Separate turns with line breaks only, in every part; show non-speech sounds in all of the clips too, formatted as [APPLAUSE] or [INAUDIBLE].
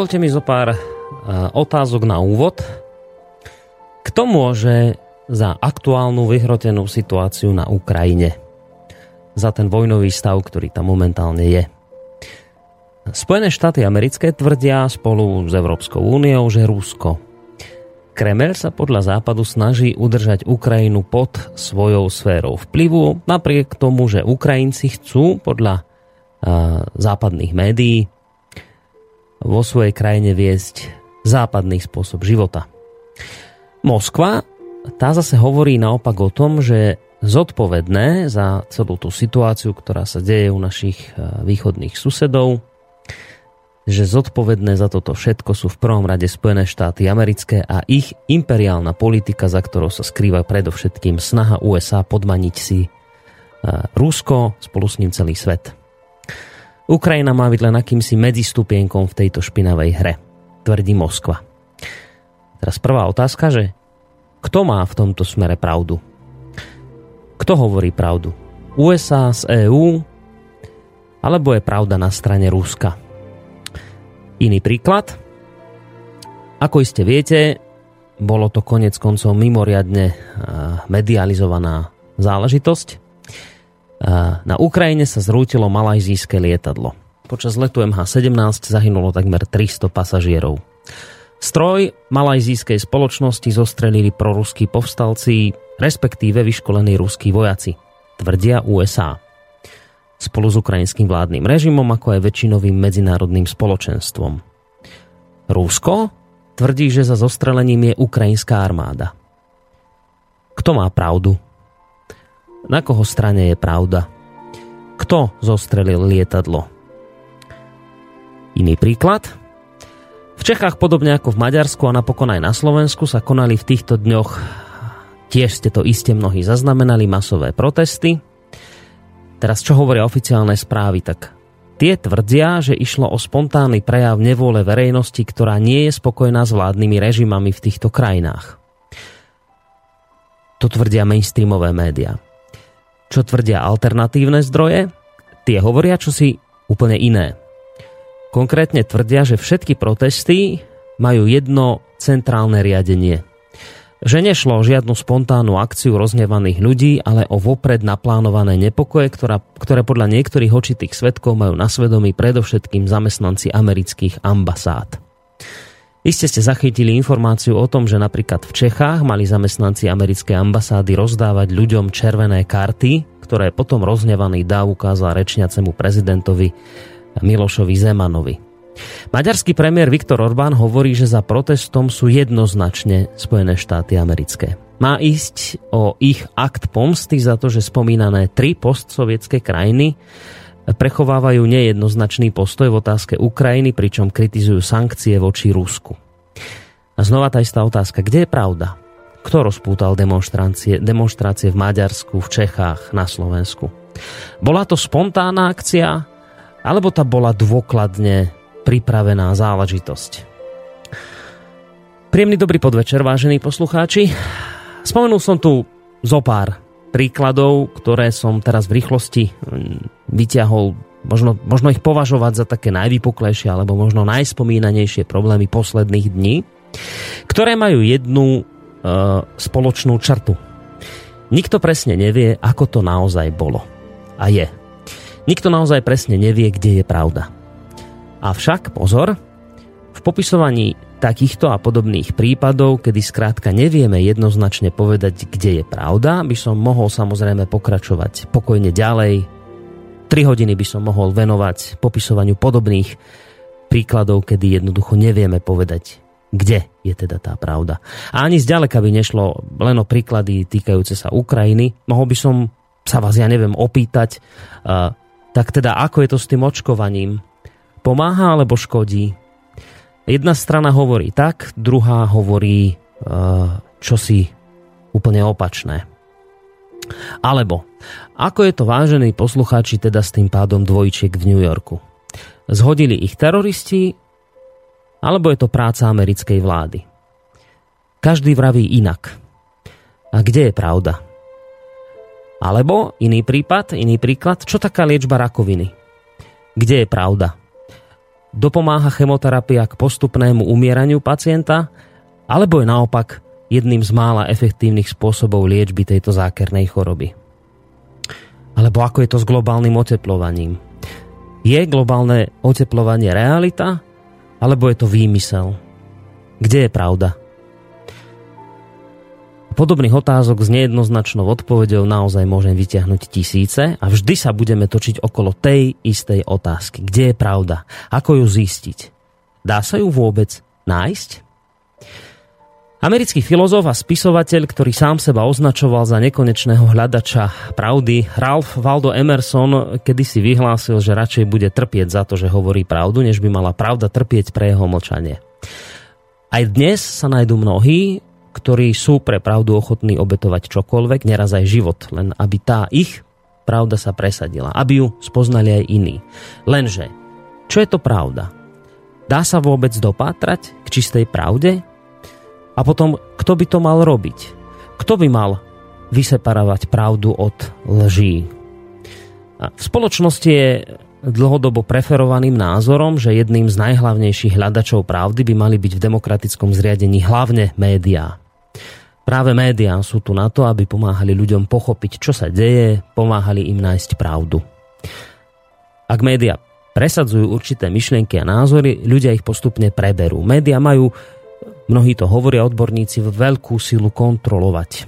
Dovolte mi zo pár otázok na úvod. Kto môže za aktuálnu vyhrotenú situáciu na Ukrajine? Za ten vojnový stav, ktorý tam momentálne je. Spojené štáty americké tvrdia spolu s Európskou úniou, že Rusko. Kreml sa podľa západu snaží udržať Ukrajinu pod svojou sférou vplyvu, napriek tomu, že Ukrajinci chcú podľa západných médií vo svojej krajine viesť západný spôsob života. Moskva, tá zase hovorí naopak o tom, že zodpovedné za celú tú situáciu, ktorá sa deje u našich e, východných susedov, že zodpovedné za toto všetko sú v prvom rade Spojené štáty americké a ich imperiálna politika, za ktorou sa skrýva predovšetkým snaha USA podmaniť si e, Rusko, spolu s ním celý svet. Ukrajina má byť len akýmsi medzistupienkom v tejto špinavej hre, tvrdí Moskva. Teraz prvá otázka, že kto má v tomto smere pravdu? Kto hovorí pravdu? USA z EÚ? Alebo je pravda na strane Ruska? Iný príklad. Ako iste viete, bolo to konec koncov mimoriadne medializovaná záležitosť. Na Ukrajine sa zrútilo malajzijské lietadlo. Počas letu MH17 zahynulo takmer 300 pasažierov. Stroj malajzijskej spoločnosti zostrelili proruskí povstalci, respektíve vyškolení ruskí vojaci, tvrdia USA. Spolu s ukrajinským vládnym režimom, ako aj väčšinovým medzinárodným spoločenstvom. Rusko tvrdí, že za zostrelením je ukrajinská armáda. Kto má pravdu? Na koho strane je pravda? Kto zostrelil lietadlo? Iný príklad. V Čechách podobne ako v Maďarsku a napokon aj na Slovensku sa konali v týchto dňoch, tiež ste to iste mnohí zaznamenali, masové protesty. Teraz čo hovoria oficiálne správy, tak tie tvrdia, že išlo o spontánny prejav nevôle verejnosti, ktorá nie je spokojná s vládnymi režimami v týchto krajinách. To tvrdia mainstreamové médiá čo tvrdia alternatívne zdroje, tie hovoria čosi úplne iné. Konkrétne tvrdia, že všetky protesty majú jedno centrálne riadenie. Že nešlo o žiadnu spontánnu akciu roznevaných ľudí, ale o vopred naplánované nepokoje, ktorá, ktoré podľa niektorých očitých svetkov majú na svedomí predovšetkým zamestnanci amerických ambasád. Iste ste zachytili informáciu o tom, že napríklad v Čechách mali zamestnanci americkej ambasády rozdávať ľuďom červené karty, ktoré potom roznevaný dáv ukázal rečniacemu prezidentovi Milošovi Zemanovi. Maďarský premiér Viktor Orbán hovorí, že za protestom sú jednoznačne Spojené štáty americké. Má ísť o ich akt pomsty za to, že spomínané tri postsovietské krajiny prechovávajú nejednoznačný postoj v otázke Ukrajiny, pričom kritizujú sankcie voči Rusku. A znova tá istá otázka, kde je pravda? Kto rozpútal demonstrácie, demonstrácie v Maďarsku, v Čechách, na Slovensku? Bola to spontánna akcia, alebo tá bola dôkladne pripravená záležitosť? Príjemný dobrý podvečer, vážení poslucháči. Spomenul som tu zo pár príkladov, ktoré som teraz v rýchlosti mm, vyťahol, možno, možno ich považovať za také najvypuklejšie alebo možno najspomínanejšie problémy posledných dní, ktoré majú jednu e, spoločnú črtu. Nikto presne nevie, ako to naozaj bolo. A je. Nikto naozaj presne nevie, kde je pravda. Avšak, pozor, v popisovaní takýchto a podobných prípadov, kedy skrátka nevieme jednoznačne povedať, kde je pravda, by som mohol samozrejme pokračovať pokojne ďalej. 3 hodiny by som mohol venovať popisovaniu podobných príkladov, kedy jednoducho nevieme povedať, kde je teda tá pravda. A ani zďaleka by nešlo len o príklady týkajúce sa Ukrajiny. Mohol by som sa vás, ja neviem, opýtať, tak teda ako je to s tým očkovaním? Pomáha alebo škodí? Jedna strana hovorí tak, druhá hovorí uh, čosi úplne opačné. Alebo, ako je to vážení poslucháči teda s tým pádom dvojčiek v New Yorku? Zhodili ich teroristi, alebo je to práca americkej vlády? Každý vraví inak. A kde je pravda? Alebo iný prípad, iný príklad, čo taká liečba rakoviny? Kde je pravda? Dopomáha chemoterapia k postupnému umieraniu pacienta, alebo je naopak jedným z mála efektívnych spôsobov liečby tejto zákernej choroby. Alebo ako je to s globálnym oteplovaním? Je globálne oteplovanie realita, alebo je to výmysel? Kde je pravda? Podobných otázok s nejednoznačnou odpovedou naozaj môžem vyťahnuť tisíce a vždy sa budeme točiť okolo tej istej otázky. Kde je pravda? Ako ju zistiť? Dá sa ju vôbec nájsť? Americký filozof a spisovateľ, ktorý sám seba označoval za nekonečného hľadača pravdy, Ralph Waldo Emerson kedysi vyhlásil, že radšej bude trpieť za to, že hovorí pravdu, než by mala pravda trpieť pre jeho mlčanie. Aj dnes sa nájdú mnohí, ktorí sú pre pravdu ochotní obetovať čokoľvek, neraz aj život, len aby tá ich pravda sa presadila, aby ju spoznali aj iní. Lenže, čo je to pravda? Dá sa vôbec dopátrať k čistej pravde? A potom, kto by to mal robiť? Kto by mal vyseparovať pravdu od lží? V spoločnosti je dlhodobo preferovaným názorom, že jedným z najhlavnejších hľadačov pravdy by mali byť v demokratickom zriadení hlavne médiá. Práve médiá sú tu na to, aby pomáhali ľuďom pochopiť, čo sa deje, pomáhali im nájsť pravdu. Ak médiá presadzujú určité myšlienky a názory, ľudia ich postupne preberú. Média majú, mnohí to hovoria odborníci, veľkú silu kontrolovať.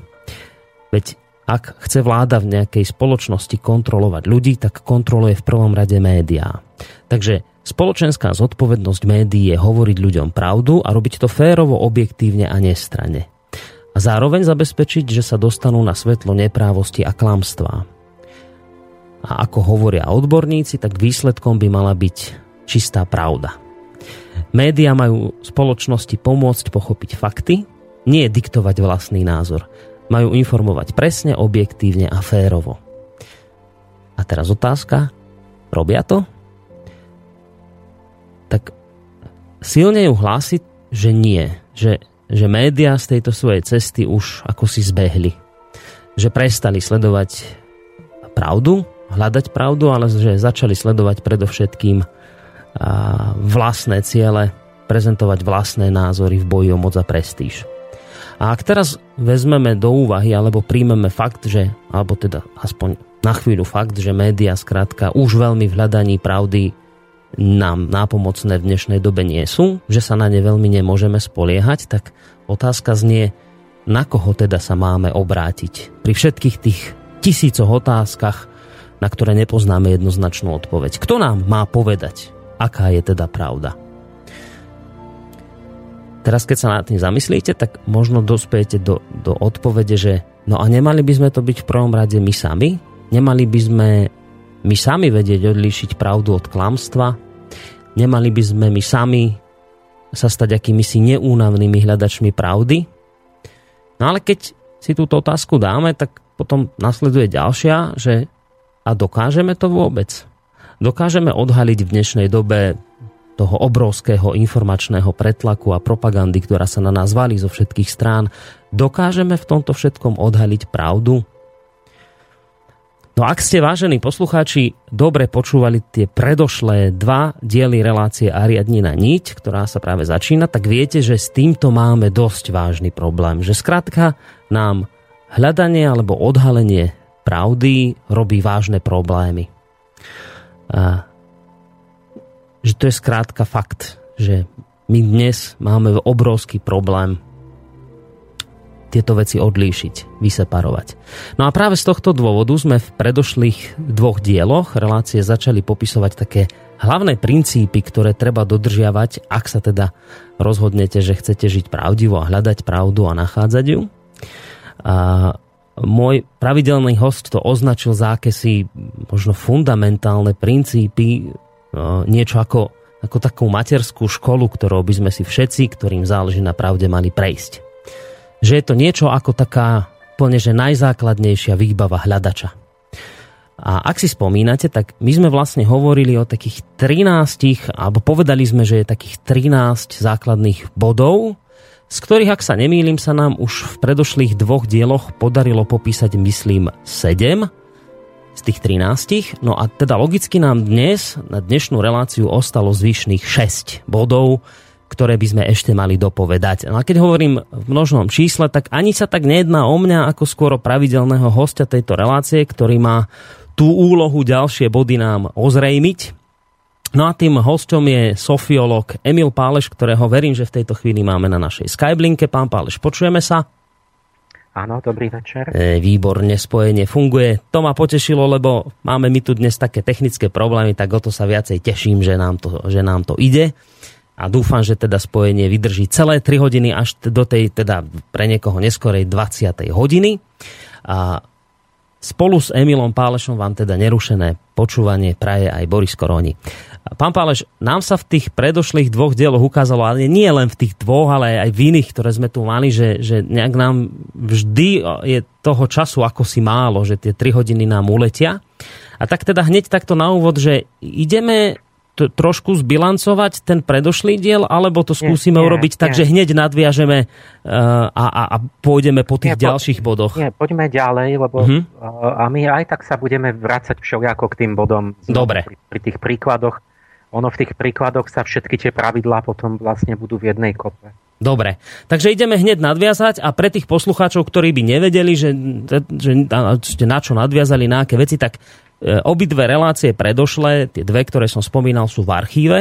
Veď ak chce vláda v nejakej spoločnosti kontrolovať ľudí, tak kontroluje v prvom rade médiá. Takže spoločenská zodpovednosť médií je hovoriť ľuďom pravdu a robiť to férovo, objektívne a nestranne. A zároveň zabezpečiť, že sa dostanú na svetlo neprávosti a klamstvá. A ako hovoria odborníci, tak výsledkom by mala byť čistá pravda. Média majú spoločnosti pomôcť pochopiť fakty, nie diktovať vlastný názor majú informovať presne, objektívne a férovo. A teraz otázka, robia to? Tak silne ju hlásiť, že nie, že, že médiá z tejto svojej cesty už ako si zbehli. Že prestali sledovať pravdu, hľadať pravdu, ale že začali sledovať predovšetkým vlastné ciele, prezentovať vlastné názory v boji o moc a prestíž. A ak teraz vezmeme do úvahy alebo príjmeme fakt, že, alebo teda aspoň na chvíľu fakt, že média skrátka už veľmi v hľadaní pravdy nám nápomocné v dnešnej dobe nie sú, že sa na ne veľmi nemôžeme spoliehať, tak otázka znie, na koho teda sa máme obrátiť. Pri všetkých tých tisícoch otázkach, na ktoré nepoznáme jednoznačnú odpoveď. Kto nám má povedať, aká je teda pravda? Teraz, keď sa nad tým zamyslíte, tak možno dospejete do, do odpovede, že no a nemali by sme to byť v prvom rade my sami? Nemali by sme my sami vedieť odlíšiť pravdu od klamstva? Nemali by sme my sami sa stať akými si neúnavnými hľadačmi pravdy? No ale keď si túto otázku dáme, tak potom nasleduje ďalšia, že a dokážeme to vôbec? Dokážeme odhaliť v dnešnej dobe toho obrovského informačného pretlaku a propagandy, ktorá sa na nás valí zo všetkých strán, dokážeme v tomto všetkom odhaliť pravdu? No ak ste, vážení poslucháči, dobre počúvali tie predošlé dva diely relácie Ariadnina niť, ktorá sa práve začína, tak viete, že s týmto máme dosť vážny problém. Že skrátka nám hľadanie alebo odhalenie pravdy robí vážne problémy. A že to je skrátka fakt, že my dnes máme obrovský problém tieto veci odlíšiť, vyseparovať. No a práve z tohto dôvodu sme v predošlých dvoch dieloch relácie začali popisovať také hlavné princípy, ktoré treba dodržiavať, ak sa teda rozhodnete, že chcete žiť pravdivo a hľadať pravdu a nachádzať ju. A môj pravidelný host to označil za akési možno fundamentálne princípy niečo ako, ako takú materskú školu, ktorou by sme si všetci, ktorým záleží na pravde, mali prejsť. Že je to niečo ako taká plne, že najzákladnejšia výbava hľadača. A ak si spomínate, tak my sme vlastne hovorili o takých 13, alebo povedali sme, že je takých 13 základných bodov, z ktorých, ak sa nemýlim, sa nám už v predošlých dvoch dieloch podarilo popísať, myslím, 7 z tých 13. No a teda logicky nám dnes, na dnešnú reláciu ostalo zvyšných 6 bodov, ktoré by sme ešte mali dopovedať. No a keď hovorím v množnom čísle, tak ani sa tak nejedná o mňa ako skôr pravidelného hostia tejto relácie, ktorý má tú úlohu ďalšie body nám ozrejmiť. No a tým hostom je sofiolog Emil Páleš, ktorého verím, že v tejto chvíli máme na našej Skyblinke. Pán Páleš, počujeme sa?
Áno, dobrý večer.
E, výborne, spojenie funguje. To ma potešilo, lebo máme my tu dnes také technické problémy, tak o to sa viacej teším, že nám to, že nám to ide. A dúfam, že teda spojenie vydrží celé 3 hodiny až do tej, teda pre niekoho neskorej 20. hodiny. A spolu s Emilom Pálešom vám teda nerušené počúvanie praje aj Boris Koroni. Pán Páleš, nám sa v tých predošlých dvoch dieloch ukázalo, ale nie len v tých dvoch, ale aj v iných, ktoré sme tu mali, že, že nejak nám vždy je toho času ako si málo, že tie 3 hodiny nám uletia. A tak teda hneď takto na úvod, že ideme to, trošku zbilancovať ten predošlý diel, alebo to skúsime nie, urobiť nie, tak, nie. že hneď nadviažeme uh, a, a, a pôjdeme po tých nie, ďalších po, bodoch?
Nie, poďme ďalej, lebo uh-huh. uh, a my aj tak sa budeme vrácať všelijako k tým bodom.
Dobre.
Pri, pri tých príkladoch ono v tých príkladoch sa všetky tie pravidlá potom vlastne budú v jednej kope.
Dobre, takže ideme hneď nadviazať a pre tých poslucháčov, ktorí by nevedeli, že, že na čo nadviazali, na aké veci, tak e, obidve relácie predošlé, tie dve, ktoré som spomínal, sú v archíve,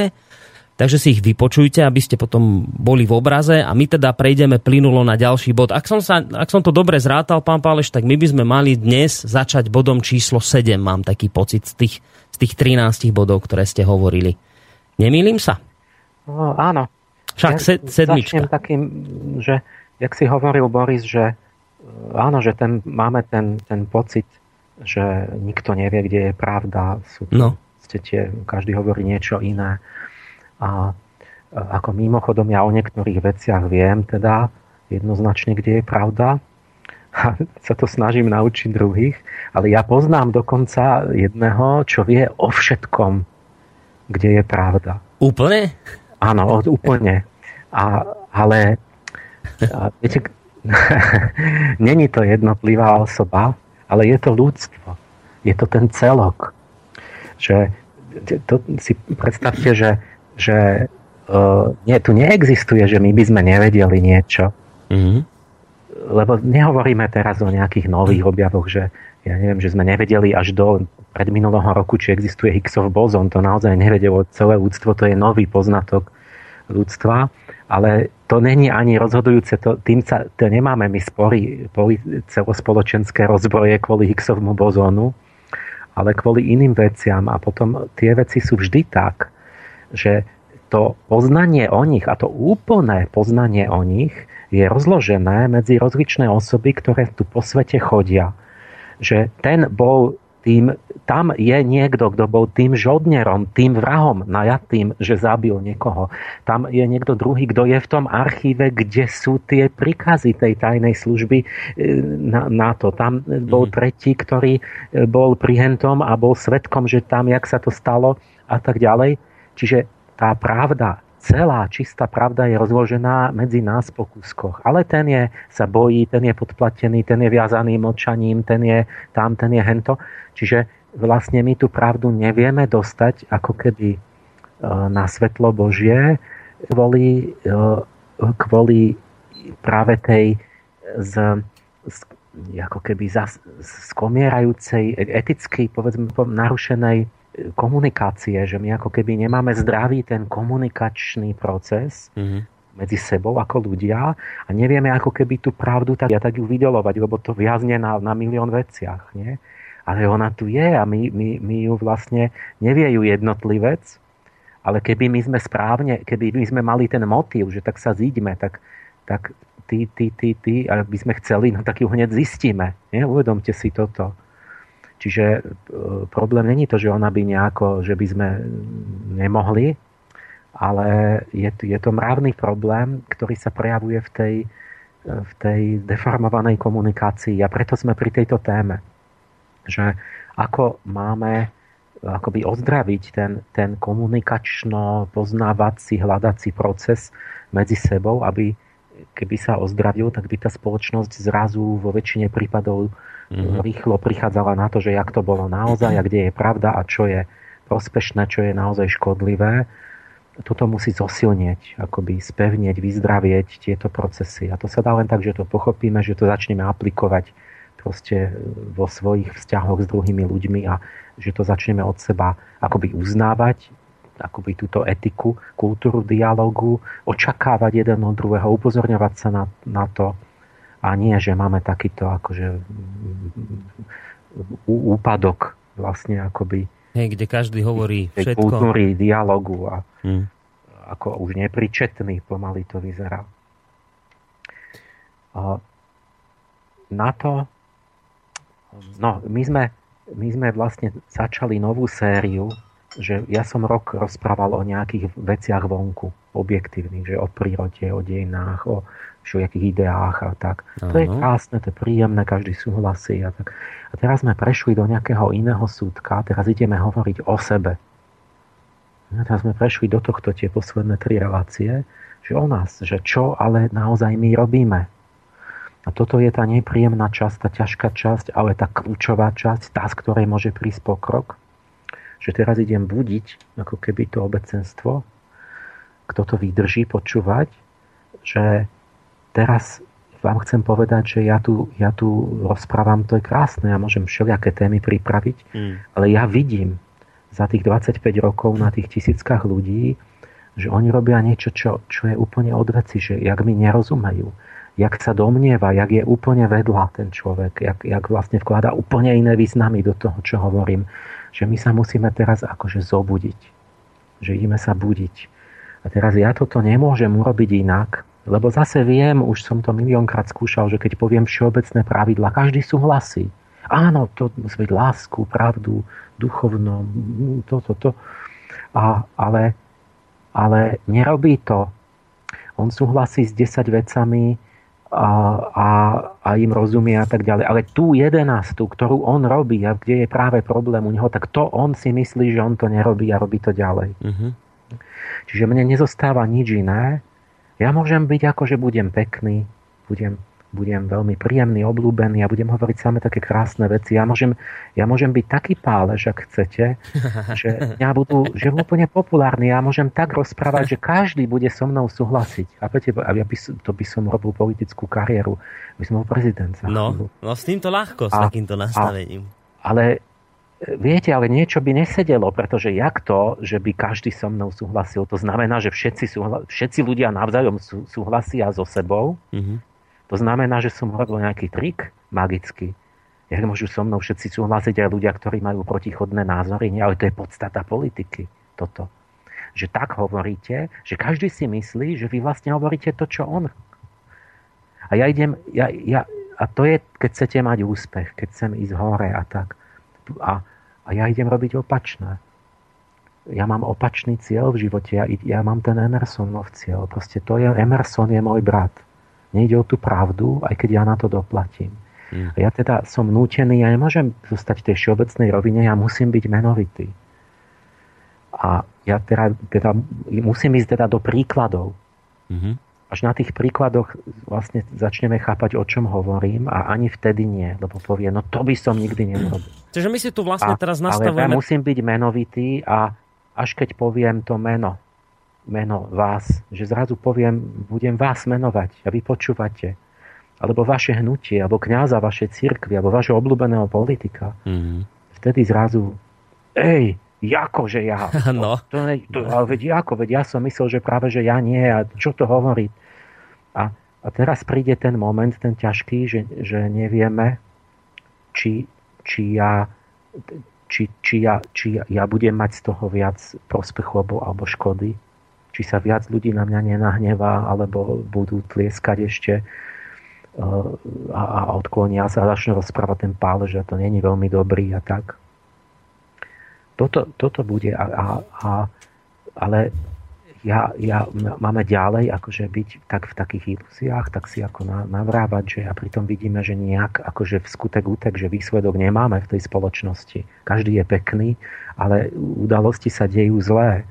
takže si ich vypočujte, aby ste potom boli v obraze a my teda prejdeme plynulo na ďalší bod. Ak som, sa, ak som to dobre zrátal, pán Páleš, tak my by sme mali dnes začať bodom číslo 7, mám taký pocit z tých tých 13 bodov, ktoré ste hovorili. Nemýlim sa?
No, áno.
Však ja sed, sedmička.
takým, že, jak si hovoril Boris, že e, áno, že ten, máme ten, ten pocit, že nikto nevie, kde je pravda. Sú no. ste tie, každý hovorí niečo iné. A e, ako mimochodom ja o niektorých veciach viem teda jednoznačne, kde je pravda a sa to snažím naučiť druhých, ale ja poznám dokonca jedného, čo vie o všetkom, kde je pravda.
Úplne?
Áno, úplne. A, ale a, viete, [LAUGHS] není to jednotlivá osoba, ale je to ľudstvo. Je to ten celok. Že, to si predstavte, že, že uh, nie, tu neexistuje, že my by sme nevedeli niečo. Mm-hmm lebo nehovoríme teraz o nejakých nových objavoch, že, ja neviem, že sme nevedeli až do predminulého roku, či existuje Higgsov bozon. To naozaj nevedelo celé ľudstvo, to je nový poznatok ľudstva, ale to není ani rozhodujúce, to, tým sa, to nemáme my spory celospoločenské rozbroje kvôli Higgsovmu bozónu, ale kvôli iným veciam a potom tie veci sú vždy tak, že to poznanie o nich a to úplné poznanie o nich je rozložené medzi rozličné osoby, ktoré tu po svete chodia. Že ten bol tým, tam je niekto, kto bol tým žodnerom, tým vrahom najatým, že zabil niekoho. Tam je niekto druhý, kto je v tom archíve, kde sú tie príkazy tej tajnej služby e, na, na to. Tam bol mm. tretí, ktorý e, bol prihentom a bol svetkom, že tam, jak sa to stalo a tak ďalej. Čiže tá pravda celá čistá pravda je rozložená medzi nás po kúskoch. Ale ten je, sa bojí, ten je podplatený, ten je viazaný mlčaním, ten je tam, ten je hento. Čiže vlastne my tú pravdu nevieme dostať ako keby e, na svetlo Božie kvôli, e, kvôli práve tej z, z, ako keby zas, skomierajúcej, eticky povedzme narušenej komunikácie, že my ako keby nemáme zdravý ten komunikačný proces mm-hmm. medzi sebou ako ľudia a nevieme ako keby tú pravdu tak, ja tak ju vydelovať, lebo to viazne na, na milión veciach. Nie? Ale ona tu je a my, my, my ju vlastne nevie ju jednotlivec, ale keby my sme správne, keby my sme mali ten motív, že tak sa zíďme, tak, tak ty, ty, ty, ty, a by sme chceli, no tak ju hneď zistíme. Nie? Uvedomte si toto. Čiže e, problém není to, že ona by nejako, že by sme nemohli, ale je, je to mravný problém, ktorý sa prejavuje v tej, v tej deformovanej komunikácii a preto sme pri tejto téme. Že ako máme akoby ozdraviť ten, ten komunikačno-poznávací, hľadací proces medzi sebou, aby keby sa ozdravil, tak by tá spoločnosť zrazu vo väčšine prípadov mm-hmm. rýchlo prichádzala na to, že jak to bolo naozaj a kde je pravda a čo je prospešné, čo je naozaj škodlivé. Toto musí zosilnieť, akoby spevnieť, vyzdravieť tieto procesy. A to sa dá len tak, že to pochopíme, že to začneme aplikovať proste vo svojich vzťahoch s druhými ľuďmi a že to začneme od seba akoby uznávať, akoby túto etiku, kultúru dialogu, očakávať jeden od druhého, upozorňovať sa na, na to, a nie, že máme takýto akože úpadok vlastne akoby
Hej, kde každý hovorí všetko.
kultúry, dialogu a hmm. ako už nepričetný pomaly to vyzerá. Na to no, my sme, my sme vlastne začali novú sériu, že ja som rok rozprával o nejakých veciach vonku, objektívnych, že o prírode, o dejinách, o všelijakých ideách a tak. Ano. To je krásne, to je príjemné, každý súhlasí a tak. A teraz sme prešli do nejakého iného súdka, teraz ideme hovoriť o sebe. A teraz sme prešli do tohto tie posledné tri relácie, že o nás, že čo ale naozaj my robíme. A toto je tá nepríjemná časť, tá ťažká časť, ale tá kľúčová časť, tá, z ktorej môže prísť pokrok. Že teraz idem budiť, ako keby to obecenstvo, kto to vydrží počúvať, že teraz vám chcem povedať, že ja tu, ja tu rozprávam, to je krásne, ja môžem všelijaké témy pripraviť, mm. ale ja vidím za tých 25 rokov na tých tisíckach ľudí, že oni robia niečo, čo, čo je úplne od veci, že jak mi nerozumejú, jak sa domnieva, jak je úplne vedľa ten človek, jak, jak vlastne vklada úplne iné významy do toho, čo hovorím, že my sa musíme teraz akože zobudiť, že ideme sa budiť. A teraz ja toto nemôžem urobiť inak, lebo zase viem, už som to miliónkrát skúšal, že keď poviem všeobecné pravidla, každý súhlasí. Áno, to byť lásku, pravdu, duchovno, toto, to. A, ale, ale nerobí to. On súhlasí s 10 vecami a, a, a im rozumie a tak ďalej. Ale tú jedenástu, ktorú on robí a kde je práve problém u neho, tak to on si myslí, že on to nerobí a robí to ďalej. Uh-huh. Čiže mne nezostáva nič iné, ja môžem byť ako, že budem pekný, budem budem veľmi príjemný, obľúbený a budem hovoriť samé také krásne veci. Ja môžem, ja môžem byť taký pálež, ak chcete, [LAUGHS] že ja budú, že úplne populárny. Ja môžem tak rozprávať, že každý bude so mnou súhlasiť. A viete, ja by, to by som robil politickú kariéru. By som bol prezident.
No, no s týmto ľahko, s a, takýmto nastavením.
A, ale Viete, ale niečo by nesedelo, pretože jak to, že by každý so mnou súhlasil, to znamená, že všetci, súhla, všetci ľudia navzájom sú, súhlasia so sebou. Mm-hmm. To znamená, že som robil nejaký trik magický. Jak môžu so mnou všetci súhlasiť aj ľudia, ktorí majú protichodné názory? Nie, ale to je podstata politiky. Toto. Že tak hovoríte, že každý si myslí, že vy vlastne hovoríte to, čo on. A ja idem, ja, ja, a to je, keď chcete mať úspech, keď chcem ísť hore a tak. A a ja idem robiť opačné. Ja mám opačný cieľ v živote. Ja, ja mám ten Emersonov cieľ. Proste to je, Emerson je môj brat. Nejde o tú pravdu, aj keď ja na to doplatím. Mm. Ja teda som nútený, ja nemôžem zostať v tej všeobecnej rovine, ja musím byť menovitý. A ja teda, teda musím ísť teda do príkladov. Mm-hmm až na tých príkladoch vlastne začneme chápať, o čom hovorím a ani vtedy nie, lebo povie, no to by som nikdy neurobil.
Čiže my si tu vlastne a, teraz nastavujeme...
Ale ja musím byť menovitý a až keď poviem to meno, meno vás, že zrazu poviem, budem vás menovať a vy počúvate. Alebo vaše hnutie, alebo kňaza vašej cirkvi, alebo vašeho obľúbeného politika. Mm-hmm. Vtedy zrazu, ej, Jako, že ja? [LAUGHS]
No.
To, to, to, ale veď ako, veď ja som myslel, že práve, že ja nie a čo to hovorí. A, a teraz príde ten moment, ten ťažký, že, že nevieme, či, či, ja, či, či, ja, či ja budem mať z toho viac prospechu alebo, alebo škody. Či sa viac ľudí na mňa nenahnevá, alebo budú tlieskať ešte uh, a, a odklonia sa a začnú rozprávať ten pále, že to není veľmi dobrý a tak toto, toto bude, a, a, a, ale ja, ja, máme ďalej akože byť tak v takých ilúziách, tak si ako navrávať, že a pritom vidíme, že nejak akože v skutek útek, že výsledok nemáme v tej spoločnosti. Každý je pekný, ale udalosti sa dejú zlé.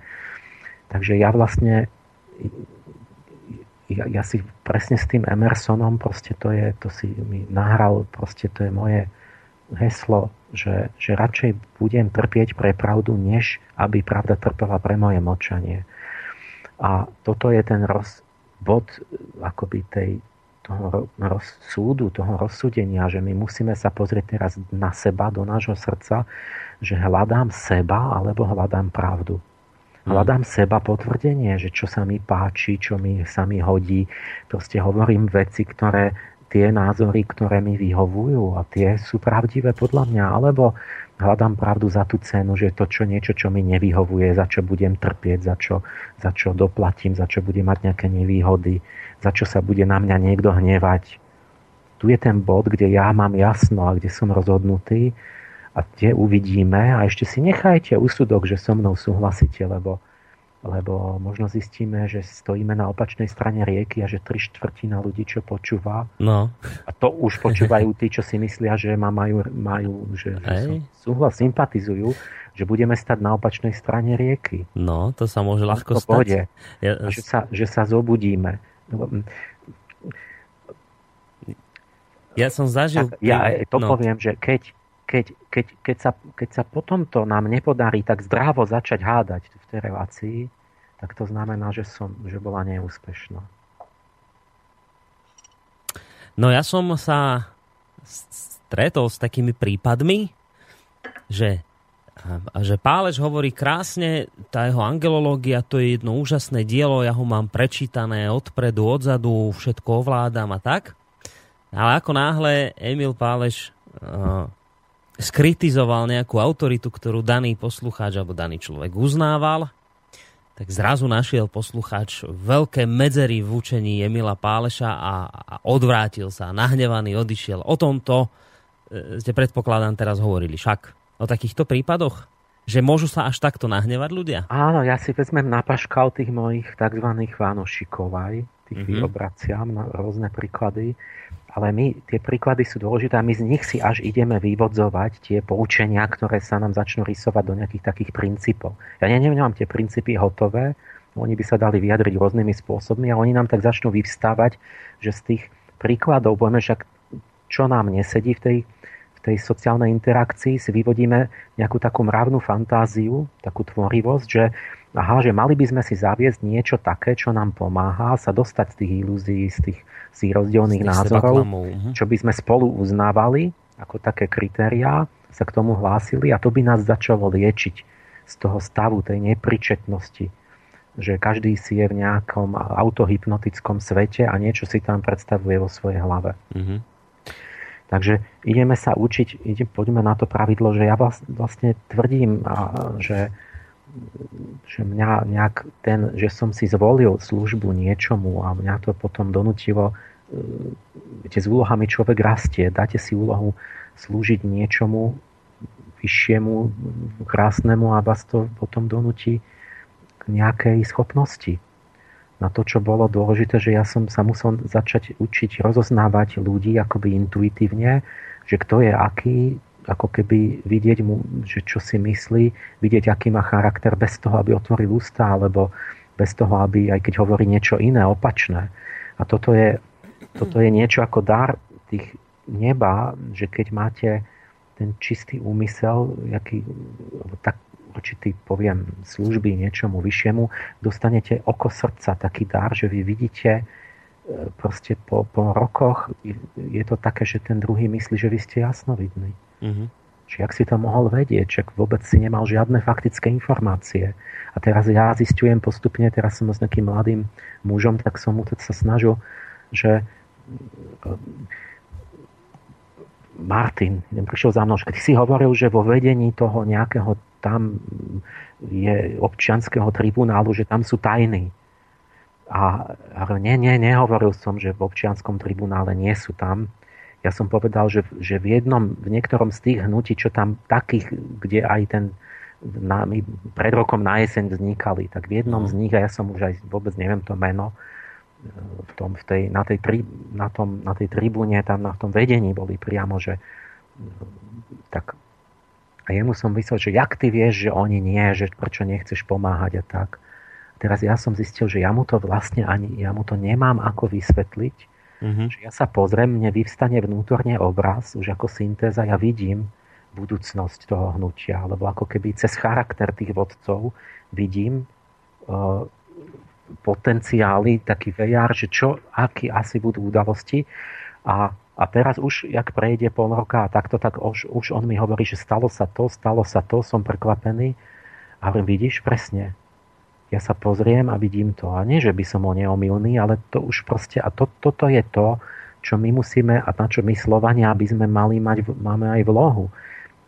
Takže ja vlastne ja, ja si presne s tým Emersonom proste to je, to si mi nahral, proste to je moje heslo že, že radšej budem trpieť pre pravdu, než aby pravda trpela pre moje močanie. A toto je ten roz, bod akoby tej, toho roz, súdu, toho rozsúdenia, že my musíme sa pozrieť teraz na seba, do nášho srdca, že hľadám seba alebo hľadám pravdu. Hľadám seba potvrdenie, že čo sa mi páči, čo mi sa mi hodí. Proste hovorím veci, ktoré tie názory, ktoré mi vyhovujú a tie sú pravdivé podľa mňa, alebo hľadám pravdu za tú cenu, že to čo niečo, čo mi nevyhovuje, za čo budem trpieť, za čo, za čo doplatím, za čo budem mať nejaké nevýhody, za čo sa bude na mňa niekto hnevať. Tu je ten bod, kde ja mám jasno a kde som rozhodnutý a kde uvidíme a ešte si nechajte úsudok, že so mnou súhlasíte, lebo lebo možno zistíme, že stojíme na opačnej strane rieky a že tri štvrtina ľudí, čo počúva,
no.
a to už počúvajú tí, čo si myslia, že ma majú, majú že, že súhlas, sympatizujú, že budeme stať na opačnej strane rieky.
No, to sa môže ľahko to stať.
Ja... A že sa, že sa zobudíme.
Ja som zažil...
Tak, ja to no. poviem, že keď, keď, keď, keď, sa, keď sa potom to nám nepodarí tak zdravo začať hádať v tej relácii, tak to znamená, že, som, že bola neúspešná.
No ja som sa stretol s takými prípadmi, že, že Pálež hovorí krásne, tá jeho angelológia, to je jedno úžasné dielo, ja ho mám prečítané odpredu, odzadu, všetko ovládam a tak. Ale ako náhle Emil Pálež uh, skritizoval nejakú autoritu, ktorú daný poslucháč alebo daný človek uznával, tak zrazu našiel poslucháč veľké medzery v učení Emila Páleša a, a odvrátil sa, nahnevaný, odišiel. O tomto e, ste predpokladám teraz hovorili. Však o takýchto prípadoch? Že môžu sa až takto nahnevať ľudia?
Áno, ja si vezmem na paškal tých mojich tzv. vánošikov aj, tých mm-hmm. obraciam na rôzne príklady ale my, tie príklady sú dôležité a my z nich si až ideme vyvodzovať tie poučenia, ktoré sa nám začnú rysovať do nejakých takých princípov. Ja neviem tie princípy hotové, oni by sa dali vyjadriť rôznymi spôsobmi a oni nám tak začnú vyvstávať, že z tých príkladov, povieme však, čo nám nesedí v tej, v tej sociálnej interakcii, si vyvodíme nejakú takú mravnú fantáziu, takú tvorivosť, že aha, že mali by sme si zaviesť niečo také, čo nám pomáha sa dostať z tých ilúzií, z tých, z tých rozdielných názorov, mhm. čo by sme spolu uznávali ako také kritériá, sa k tomu hlásili a to by nás začalo liečiť z toho stavu tej nepričetnosti, že každý si je v nejakom autohypnotickom svete a niečo si tam predstavuje vo svojej hlave. Mm-hmm. Takže ideme sa učiť, ide, poďme na to pravidlo, že ja vlastne tvrdím, že že mňa nejak ten, že som si zvolil službu niečomu a mňa to potom donutilo, viete, s úlohami človek rastie, dáte si úlohu slúžiť niečomu vyššiemu, krásnemu a vás to potom donutí k nejakej schopnosti. Na to, čo bolo dôležité, že ja som sa musel začať učiť rozoznávať ľudí akoby intuitívne, že kto je aký, ako keby vidieť mu, že čo si myslí, vidieť, aký má charakter bez toho, aby otvoril ústa, alebo bez toho, aby aj keď hovorí niečo iné, opačné. A toto je, toto je niečo ako dar tých neba, že keď máte ten čistý úmysel, jaký, tak určitý, poviem, služby niečomu vyššiemu, dostanete oko srdca, taký dar, že vy vidíte e, proste po, po rokoch, je to také, že ten druhý myslí, že vy ste jasnovidní. Mm-hmm. Či ak si to mohol vedieť, čak vôbec si nemal žiadne faktické informácie. A teraz ja zistujem postupne, teraz som s nejakým mladým mužom, tak som mu sa snažil, že eh, Martin, prišiel za mnou, ty si hovoril, že vo vedení toho nejakého tam je občianského tribunálu, že tam sú tajní. A, nie, nie, nehovoril som, že v občianskom tribunále nie sú tam ja som povedal, že, že v jednom, v niektorom z tých hnutí, čo tam takých, kde aj ten na, pred rokom na jeseň vznikali, tak v jednom z nich, a ja som už aj vôbec neviem to meno, v tom, v tej, na, tej tri, na, tom, na tej tribúne, tam na tom vedení boli priamo, že tak a jemu som myslel, že jak ty vieš, že oni nie, že prečo nechceš pomáhať a tak. Teraz ja som zistil, že ja mu to vlastne ani, ja mu to nemám ako vysvetliť, Mm-hmm. Že ja sa pozriem, mne vyvstane vnútorne obraz, už ako syntéza, ja vidím budúcnosť toho hnutia, alebo ako keby cez charakter tých vodcov vidím uh, potenciály, taký VR, že čo, aký asi budú udalosti a, a teraz už, jak prejde pol roka a takto, tak už, už on mi hovorí, že stalo sa to, stalo sa to, som prekvapený a hovorím, vidíš, presne, ja sa pozriem a vidím to. A nie, že by som o neomilný, ale to už proste, a to, toto je to, čo my musíme, a na čo my Slovania, aby sme mali mať, máme aj vlohu,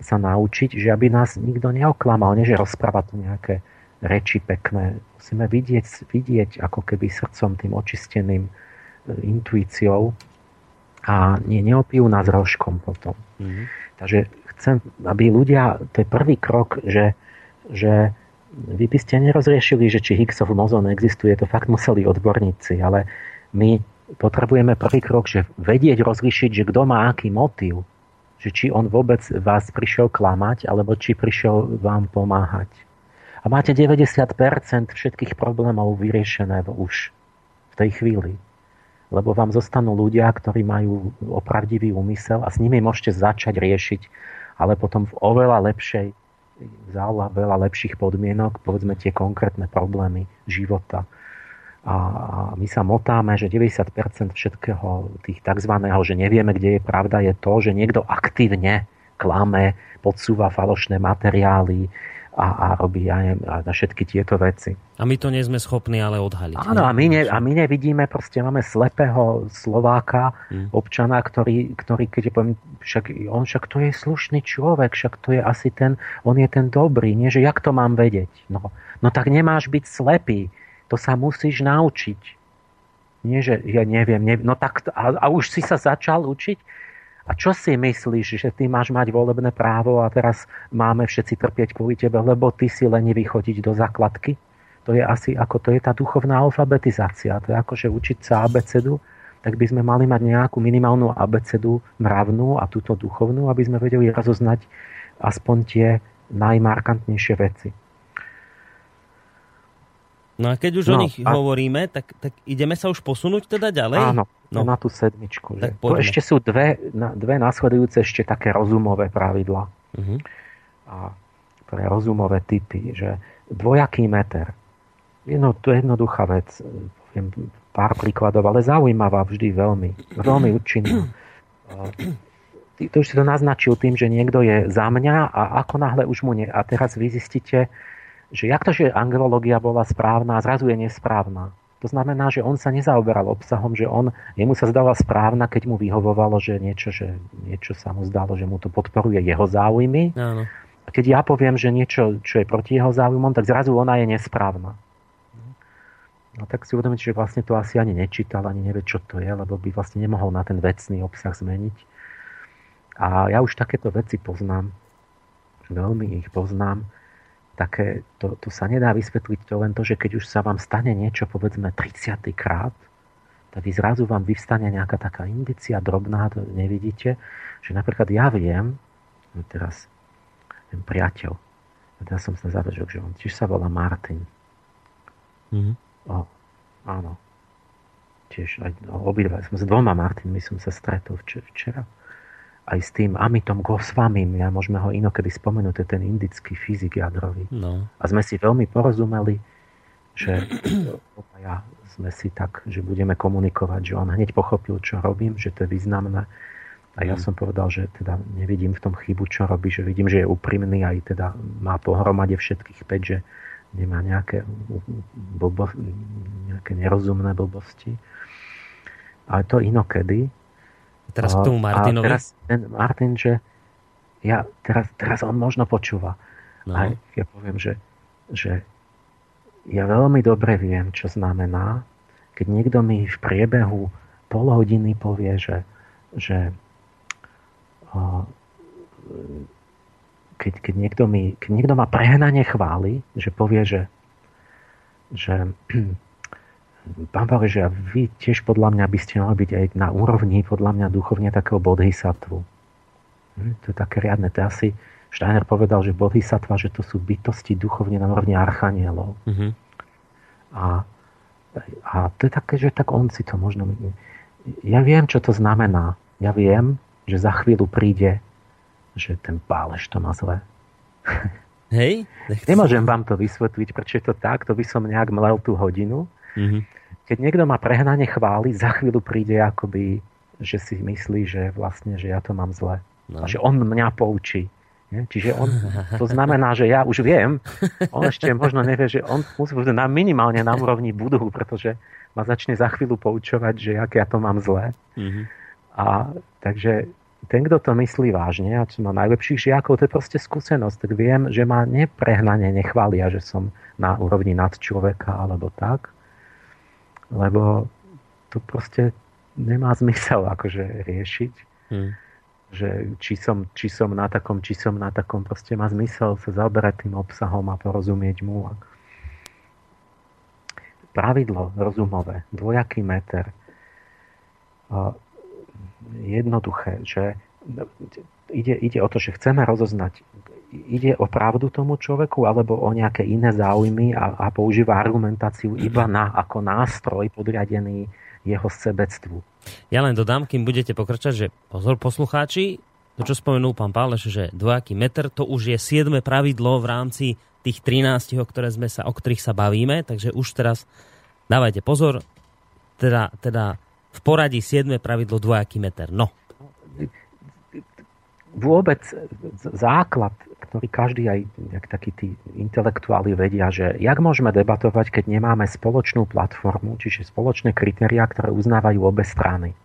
sa naučiť, že aby nás nikto neoklamal, nie že rozpráva tu nejaké reči pekné. Musíme vidieť, vidieť ako keby srdcom tým očisteným e, intuíciou a nie, neopijú nás rožkom potom. Mm-hmm. Takže chcem, aby ľudia, to je prvý krok, že, že vy by ste nerozriešili, že či Higgsov mozon existuje, to fakt museli odborníci, ale my potrebujeme prvý krok, že vedieť rozlišiť, že kto má aký motív, že či on vôbec vás prišiel klamať, alebo či prišiel vám pomáhať. A máte 90% všetkých problémov vyriešené už v tej chvíli. Lebo vám zostanú ľudia, ktorí majú opravdivý úmysel a s nimi môžete začať riešiť, ale potom v oveľa lepšej za veľa lepších podmienok, povedzme tie konkrétne problémy života. A my sa motáme, že 90% všetkého tých tzv. že nevieme, kde je pravda, je to, že niekto aktívne klame, podsúva falošné materiály, a, a robí aj a na všetky tieto veci.
A my to nie sme schopní ale odhaliť.
Áno, a my, ne, a my nevidíme, proste máme slepého Slováka, hmm. občana, ktorý, ktorý keď poviem, však, on však to je slušný človek, však to je asi ten, on je ten dobrý, nie, že jak to mám vedieť? No, no tak nemáš byť slepý, to sa musíš naučiť. Nie, že ja neviem, neviem no tak, a, a už si sa začal učiť? A čo si myslíš, že ty máš mať volebné právo a teraz máme všetci trpieť kvôli tebe, lebo ty si len vychodiť do základky? To je asi ako to je tá duchovná alfabetizácia. To je ako, že učiť sa abecedu, tak by sme mali mať nejakú minimálnu abecedu mravnú a túto duchovnú, aby sme vedeli rozoznať aspoň tie najmarkantnejšie veci.
No a keď už no, o nich a... hovoríme, tak, tak ideme sa už posunúť teda ďalej?
Áno, no. na tú sedmičku. Že to ešte sú dve, dve následujúce ešte také rozumové pravidla. Uh-huh. A pre rozumové typy, že dvojaký meter. Jedno, to je jednoduchá vec. Poviem pár príkladov, ale zaujímavá vždy veľmi. Veľmi účinná. To už si to naznačil tým, že niekto je za mňa a ako náhle už mu nie. A teraz vy zistíte, že jak to, že angelológia bola správna a zrazu je nesprávna. To znamená, že on sa nezaoberal obsahom, že on, jemu sa zdala správna, keď mu vyhovovalo, že niečo, že niečo sa mu zdalo, že mu to podporuje jeho záujmy. Áno. A keď ja poviem, že niečo, čo je proti jeho záujmom, tak zrazu ona je nesprávna. No tak si uvedomíte, že vlastne to asi ani nečítal, ani nevie, čo to je, lebo by vlastne nemohol na ten vecný obsah zmeniť. A ja už takéto veci poznám. Veľmi ich poznám také, to, to sa nedá vysvetliť to len to, že keď už sa vám stane niečo, povedzme 30. krát, tak zrazu vám vyvstane nejaká taká indicia drobná, to nevidíte, že napríklad ja viem, teraz ten priateľ, teraz som sa zavežil, že on tiež sa volá Martin. Mm-hmm. O, áno. Tiež aj obidva, som s dvoma Martinmi som sa stretol včera aj s tým Amitom Goswamim, ja môžeme ho inokedy spomenúť, to je ten indický fyzik jadrový. No. A sme si veľmi porozumeli, že [CLEARS THROAT] ja sme si tak, že budeme komunikovať, že on hneď pochopil, čo robím, že to je významné. A ja mm. som povedal, že teda nevidím v tom chybu, čo robí, že vidím, že je úprimný aj teda má pohromade všetkých 5, že nemá nejaké, blbo, nejaké nerozumné blbosti. Ale to inokedy,
Teraz k tomu Martinovi.
A teraz ten Martin, že ja, teraz, teraz on možno počúva. No. A ja poviem, že, že ja veľmi dobre viem, čo znamená, keď niekto mi v priebehu pol hodiny povie, že, že keď, keď, niekto mi, keď niekto ma prehnane chváli, že povie, že, že Pán Pavle, že vy tiež podľa mňa by ste mali byť aj na úrovni, podľa mňa duchovne takého bodhisattvu. Hm, to je také riadne. To asi Steiner povedal, že bodhisattva, že to sú bytosti duchovne na úrovni archanielov. Mm-hmm. A, a to je také, že tak on si to možno... Ja viem, čo to znamená. Ja viem, že za chvíľu príde, že ten pálež to má zle.
Hej? [LAUGHS]
Nemôžem vám to vysvetliť, prečo je to tak, to by som nejak mlel tú hodinu. Mm-hmm. Keď niekto ma prehnane chváli, za chvíľu príde akoby, že si myslí, že vlastne, že ja to mám zle. No. A že on mňa poučí. Nie? Čiže on, to znamená, že ja už viem, on ešte možno nevie, že on musí byť na minimálne na úrovni budhu, pretože ma začne za chvíľu poučovať, že jak ja to mám zle. Mm-hmm. A takže ten, kto to myslí vážne a čo má najlepších žiakov, to je proste skúsenosť. Tak viem, že ma neprehnane nechvália, že som na úrovni nad človeka alebo tak lebo to proste nemá zmysel akože riešiť. Hmm. Že či som, či som na takom, či som na takom, proste má zmysel sa zaoberať tým obsahom a porozumieť mu. Pravidlo rozumové, dvojaký meter, jednoduché, že ide, ide o to, že chceme rozoznať ide o pravdu tomu človeku alebo o nejaké iné záujmy a, a používa argumentáciu iba na, ako nástroj podriadený jeho sebectvu.
Ja len dodám, kým budete pokračovať, že pozor poslucháči, to čo spomenul pán Páleš, že dvojaký meter, to už je siedme pravidlo v rámci tých 13, o, ktoré sme sa, o ktorých sa bavíme, takže už teraz dávajte pozor, teda, teda v poradí siedme pravidlo dvojaký meter. No.
Vôbec základ ktorý každý aj jak takí tí intelektuáli vedia, že jak môžeme debatovať, keď nemáme spoločnú platformu, čiže spoločné kritériá, ktoré uznávajú obe strany.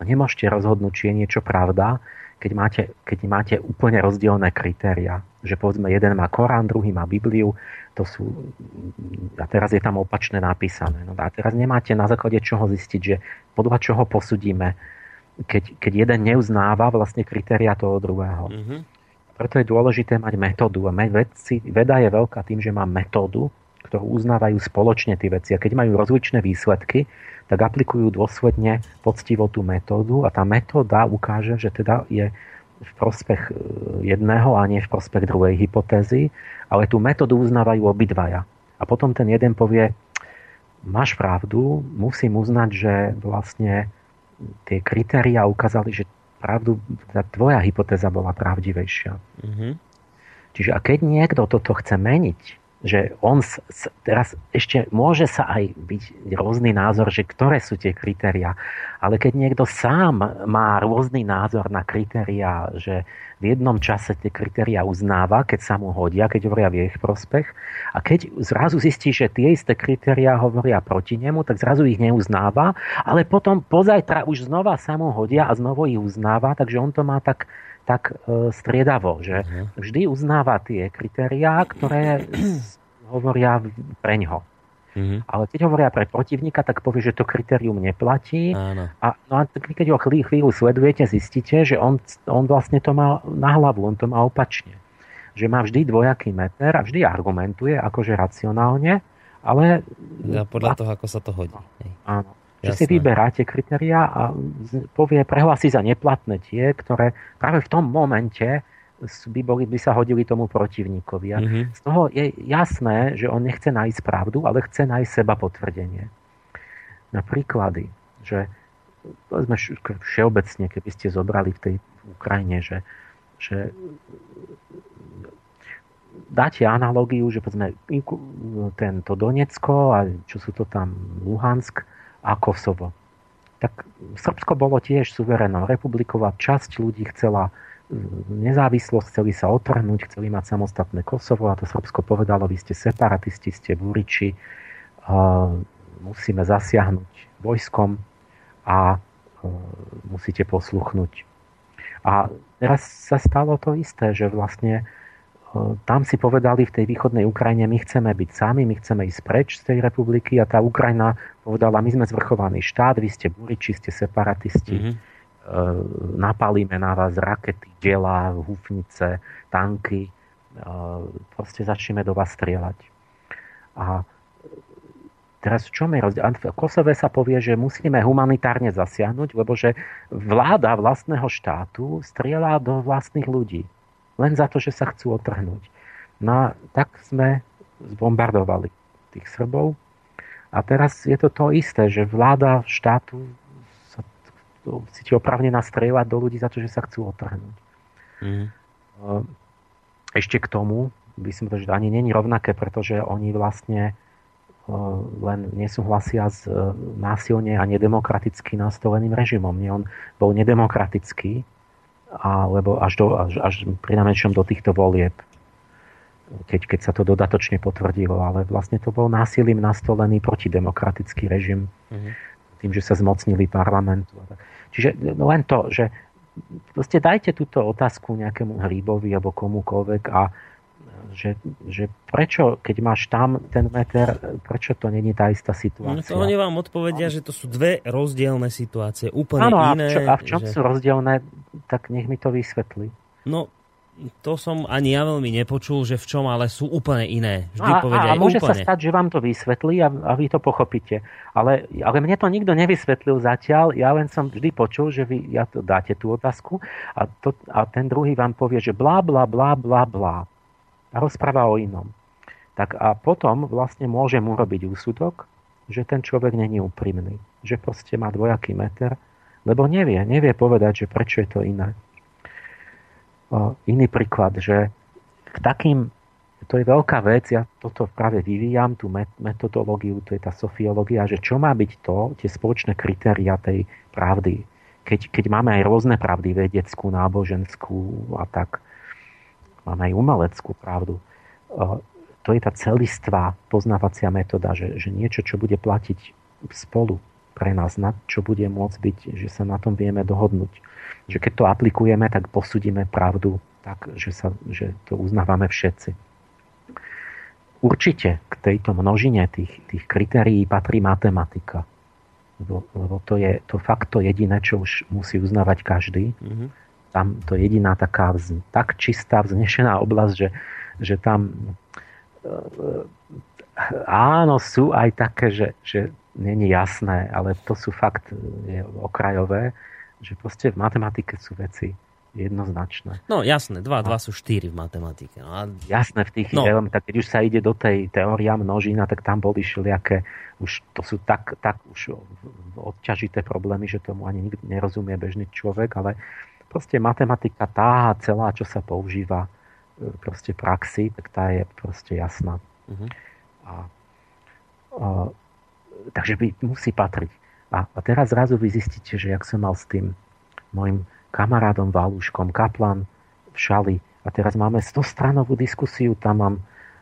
No nemôžete rozhodnúť, či je niečo pravda, keď máte, keď máte úplne rozdielne kritéria. Že povedzme, jeden má Korán, druhý má Bibliu, to sú, a teraz je tam opačne napísané. No a teraz nemáte na základe čoho zistiť, že podľa čoho posudíme, keď, keď jeden neuznáva vlastne kritéria toho druhého. Mm-hmm. Preto je dôležité mať metódu. A vedci, veda je veľká tým, že má metódu, ktorú uznávajú spoločne tie veci. A keď majú rozličné výsledky, tak aplikujú dôsledne poctivo tú metódu a tá metóda ukáže, že teda je v prospech e, jedného a nie v prospech druhej hypotézy, ale tú metódu uznávajú obidvaja. A potom ten jeden povie, máš pravdu, musím uznať, že vlastne tie kritéria ukázali, že pravdu, tá tvoja hypotéza bola pravdivejšia. Mm-hmm. Čiže a keď niekto toto chce meniť, že on s, s, teraz ešte môže sa aj byť rôzny názor, že ktoré sú tie kritéria, ale keď niekto sám má rôzny názor na kritéria, že v jednom čase tie kritéria uznáva, keď sa mu hodia, keď hovoria v ich prospech a keď zrazu zistí, že tie isté kritéria hovoria proti nemu, tak zrazu ich neuznáva, ale potom pozajtra už znova sa mu hodia a znovu ich uznáva, takže on to má tak tak e, striedavo, že uh-huh. vždy uznáva tie kritériá, ktoré hovoria preňho. Uh-huh. Ale keď hovoria pre protivníka, tak povie, že to kritérium neplatí. Áno. A, no a keď ho chvíľu, chvíľu sledujete, zistíte, že on, on vlastne to má na hlavu, on to má opačne. Že má vždy dvojaký meter a vždy argumentuje akože racionálne, ale...
Ja podľa a, toho, ako sa to hodí.
Áno. Že Jasné. si vyberáte kritéria a povie, prehlási za neplatné tie, ktoré práve v tom momente by, boli, by sa hodili tomu protivníkovi. A mm-hmm. Z toho je jasné, že on nechce nájsť pravdu, ale chce nájsť seba potvrdenie. Na príklady, že povedzme všeobecne, keby ste zobrali v tej Ukrajine, že, že dáte analógiu, že povedzme tento Donecko a čo sú to tam Luhansk, a Kosovo. Tak Srbsko bolo tiež suverénnou republikou a časť ľudí chcela mm, nezávislosť, chceli sa otrhnúť, chceli mať samostatné Kosovo a to Srbsko povedalo, vy ste separatisti, ste buriči, musíme zasiahnuť vojskom a musíte posluchnúť. A teraz sa stalo to isté, že vlastne tam si povedali v tej východnej Ukrajine, my chceme byť sami, my chceme ísť preč z tej republiky a tá Ukrajina povedala, my sme zvrchovaný štát, vy ste buriči, ste separatisti, mm-hmm. napalíme na vás rakety, diela, húfnice, tanky, proste začneme do vás strieľať. A teraz v čom je rozdiel? V Kosove sa povie, že musíme humanitárne zasiahnuť, lebo že vláda vlastného štátu strieľa do vlastných ľudí len za to, že sa chcú otrhnúť. No a tak sme zbombardovali tých Srbov a teraz je to to isté, že vláda štátu sa cíti opravne nastrieľať do ľudí za to, že sa chcú otrhnúť. Mm. Ešte k tomu by som to, že ani není rovnaké, pretože oni vlastne e, len nesúhlasia s e, násilne a nedemokraticky nastoleným režimom. Nie, on bol nedemokratický alebo až, do, až, až pri do týchto volieb, keď, keď sa to dodatočne potvrdilo, ale vlastne to bol násilím nastolený protidemokratický režim, mm-hmm. tým, že sa zmocnili parlamentu. Čiže len to, že proste dajte túto otázku nejakému hríbovi alebo komukoľvek a že, že prečo, keď máš tam ten meter, prečo to není tá istá situácia?
No to oni vám odpovedia, že to sú dve rozdielne situácie, úplne ano, iné.
A, čo, a v čom že... sú rozdielne, tak nech mi to vysvetlí.
No, to som ani ja veľmi nepočul, že v čom, ale sú úplne iné. Vždy a, povedia
a, a môže úplne. sa stať, že vám to vysvetlí a, a vy to pochopíte. Ale, ale mne to nikto nevysvetlil zatiaľ. Ja len som vždy počul, že vy ja to dáte tú otázku a, to, a ten druhý vám povie, že blá, blá, blá, blá, blá a rozpráva o inom. Tak a potom vlastne môžem urobiť úsudok, že ten človek není úprimný. Že proste má dvojaký meter, lebo nevie, nevie povedať, že prečo je to iné. Iný príklad, že k takým, to je veľká vec, ja toto práve vyvíjam, tú metodológiu, to je tá sofiológia, že čo má byť to, tie spoločné kritéria tej pravdy. Keď, keď máme aj rôzne pravdy, vedeckú, náboženskú a tak, máme aj umeleckú pravdu. To je tá celistvá poznávacia metóda, že, že niečo, čo bude platiť spolu pre nás, na čo bude môcť byť, že sa na tom vieme dohodnúť. Že keď to aplikujeme, tak posudíme pravdu tak, že, sa, že to uznávame všetci. Určite k tejto množine tých, tých kritérií patrí matematika. Lebo, lebo to je to fakt to jediné, čo už musí uznávať každý. Mm-hmm tam to je jediná taká vz, tak čistá, vznešená oblasť, že, že tam e, áno, sú aj také, že, že není jasné, ale to sú fakt je, okrajové, že proste v matematike sú veci jednoznačné.
No jasné, 2 2 sú 4 v matematike. No, a...
Jasné, v tých no. tak keď už sa ide do tej teória množina, tak tam boli všelijaké, už to sú tak, tak už odťažité problémy, že tomu ani nikdy nerozumie bežný človek, ale proste matematika tá celá, čo sa používa e, proste praxi, tak tá je proste jasná. Uh-huh. A, a, takže by musí patriť. A, a teraz zrazu vy zistíte, že jak som mal s tým môjim kamarádom Valúškom, Kaplan v Šali. A teraz máme 100-stranovú diskusiu, tam mám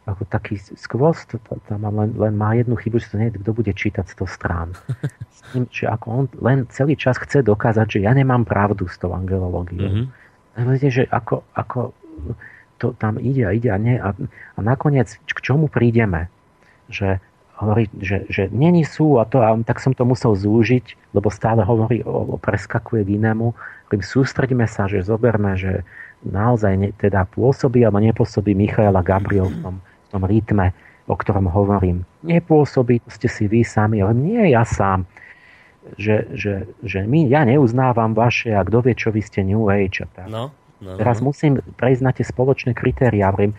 ako taký skvost, tam mám len, len má jednu chybu, že to nie kto bude čítať 100 strán. [LAUGHS] S tým, že ako on len celý čas chce dokázať, že ja nemám pravdu s tou angelológiou. Mm-hmm. A vidíte, že ako, ako to tam ide a ide a nie. A, a nakoniec k čomu prídeme? Že hovorí, že, že není sú a to, a tak som to musel zúžiť, lebo stále hovorí o, o preskakuje k inému tým sústredíme sa, že zoberme, že naozaj ne, teda pôsobí alebo nepôsobí Michael a Gabriel v tom, v tom rytme, o ktorom hovorím. Nepôsobí, ste si vy sami, ale nie ja sám. Že, že, že my, ja neuznávam vaše a kto vie, čo vy ste New Age a tak. No, no, Teraz no. musím prejsť na tie spoločné kritériá. Hovorím,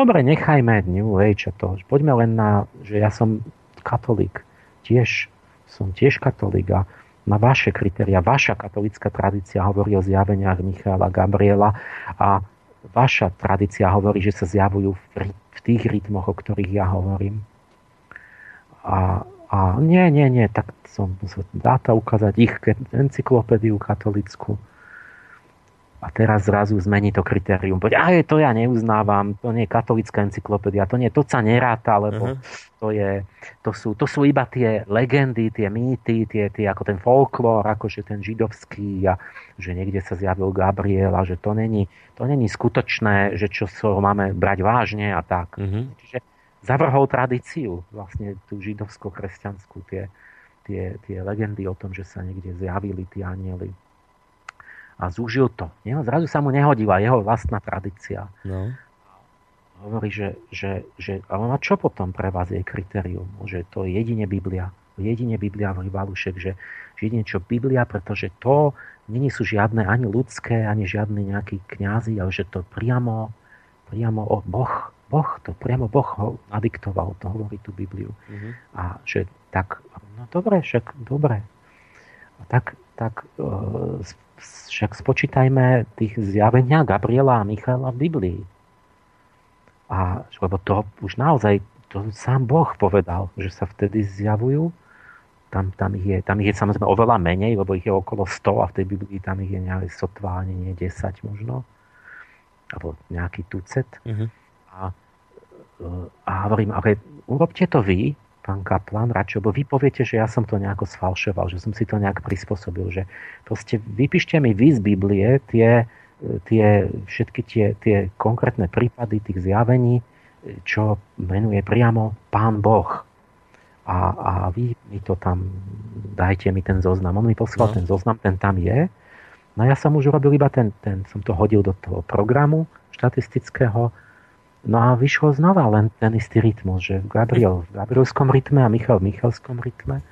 dobre, nechajme New Age to. Poďme len na, že ja som katolík. Tiež som tiež katolík a na vaše kritéria. Vaša katolická tradícia hovorí o zjaveniach Michala Gabriela a vaša tradícia hovorí, že sa zjavujú v, v tých rytmoch, o ktorých ja hovorím. A, a nie, nie, nie, tak som musel dáta ukázať ich encyklopédiu katolickú a teraz zrazu zmení to kritérium. Poď, aj to ja neuznávam, to nie je katolická encyklopédia, to nie, to sa neráta, lebo uh-huh. to, je, to, sú, to sú iba tie legendy, tie mýty, tie, tie ako ten folklór, akože ten židovský a že niekde sa zjavil Gabriel a že to není, to není skutočné, že čo so máme brať vážne a tak. Uh-huh. Čiže zavrhol tradíciu, vlastne tú židovsko-kresťanskú, tie, tie, tie legendy o tom, že sa niekde zjavili tí anieli a zúžil to. Nie? Zrazu sa mu nehodila jeho vlastná tradícia. No. Hovorí, že, že, že ale na čo potom pre vás je kritérium? Že to je jedine Biblia. Jedine Biblia, hovorí Valušek, že, že jedine čo Biblia, pretože to není sú žiadne ani ľudské, ani žiadne nejaký kňazi, ale že to priamo, priamo o Boh, Boh, to priamo Boh ho nadiktoval, to hovorí tú Bibliu. Mm-hmm. A že tak, no dobre, však dobre. A tak, tak e, však spočítajme tých zjavenia Gabriela a Michala v Biblii. A, lebo to už naozaj, to sám Boh povedal, že sa vtedy zjavujú. Tam, tam, ich je, tam ich je samozrejme oveľa menej, lebo ich je okolo 100 a v tej Biblii tam ich je nejaké sotva, ani nie 10 možno. Alebo nejaký tucet. Uh-huh. A, a hovorím, ale urobte to vy, pán Kaplan, radšej, lebo vy poviete, že ja som to nejako sfalšoval, že som si to nejak prispôsobil, že proste vypíšte mi vy z Biblie tie, tie všetky tie, tie konkrétne prípady tých zjavení, čo menuje priamo pán Boh. A, a vy mi to tam, dajte mi ten zoznam. On mi poslal no. ten zoznam, ten tam je. No ja som už urobil iba ten, ten, som to hodil do toho programu štatistického No a vyšlo znova len ten istý rytmus, že Gabriel v Gabrielskom rytme a Michal v Michalskom rytme,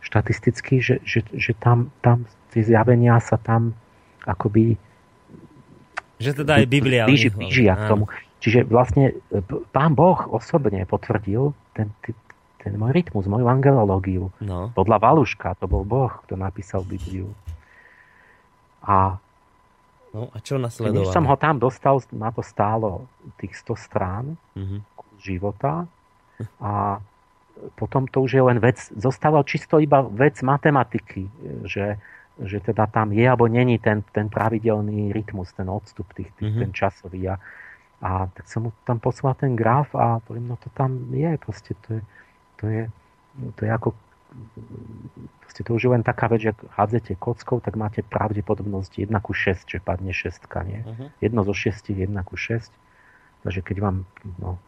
štatisticky, že, že, že tam, tam tie zjavenia sa tam akoby
že teda aj Biblia
blíži, blížia k tomu. Čiže vlastne e, pán Boh osobne potvrdil ten, ten môj rytmus, moju angelológiu. No. Podľa Valuška, to bol Boh, kto napísal Bibliu. A
No a čo nasledovalo?
Keď som ho tam dostal, na to stálo tých 100 strán mm-hmm. života a potom to už je len vec, zostával čisto iba vec matematiky, že, že teda tam je alebo není ten, ten pravidelný rytmus, ten odstup tých, tých mm-hmm. ten časový. A, a tak som mu tam poslal ten graf a poviem, no to tam je, proste to je, to je, to je ako proste to už je len taká vec, že ak hádzete kockou, tak máte pravdepodobnosť 1 ku 6, že padne 6, nie? Uh-huh. Jedno zo 6 1 ku 6. Takže keď vám, no,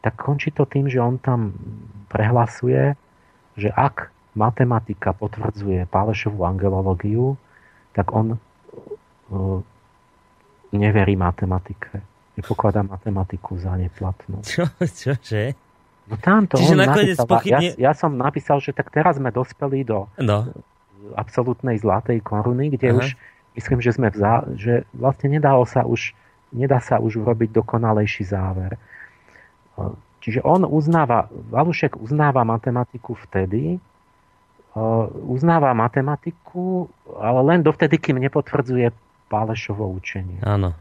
tak končí to tým, že on tam prehlasuje, že ak matematika potvrdzuje Pálešovú angelológiu, tak on uh, neverí matematike. Nepokladá matematiku za neplatnú.
Čo, čože?
No tamto Čiže on nakoniec napísal, ja, ja som napísal, že tak teraz sme dospeli do no. absolútnej zlatej koruny, kde Aha. už myslím, že, sme v zá, že vlastne nedalo sa už, nedá sa už urobiť dokonalejší záver. Čiže on uznáva, Valušek uznáva matematiku vtedy, uznáva matematiku, ale len dovtedy, kým nepotvrdzuje Pálešovo učenie.
Áno.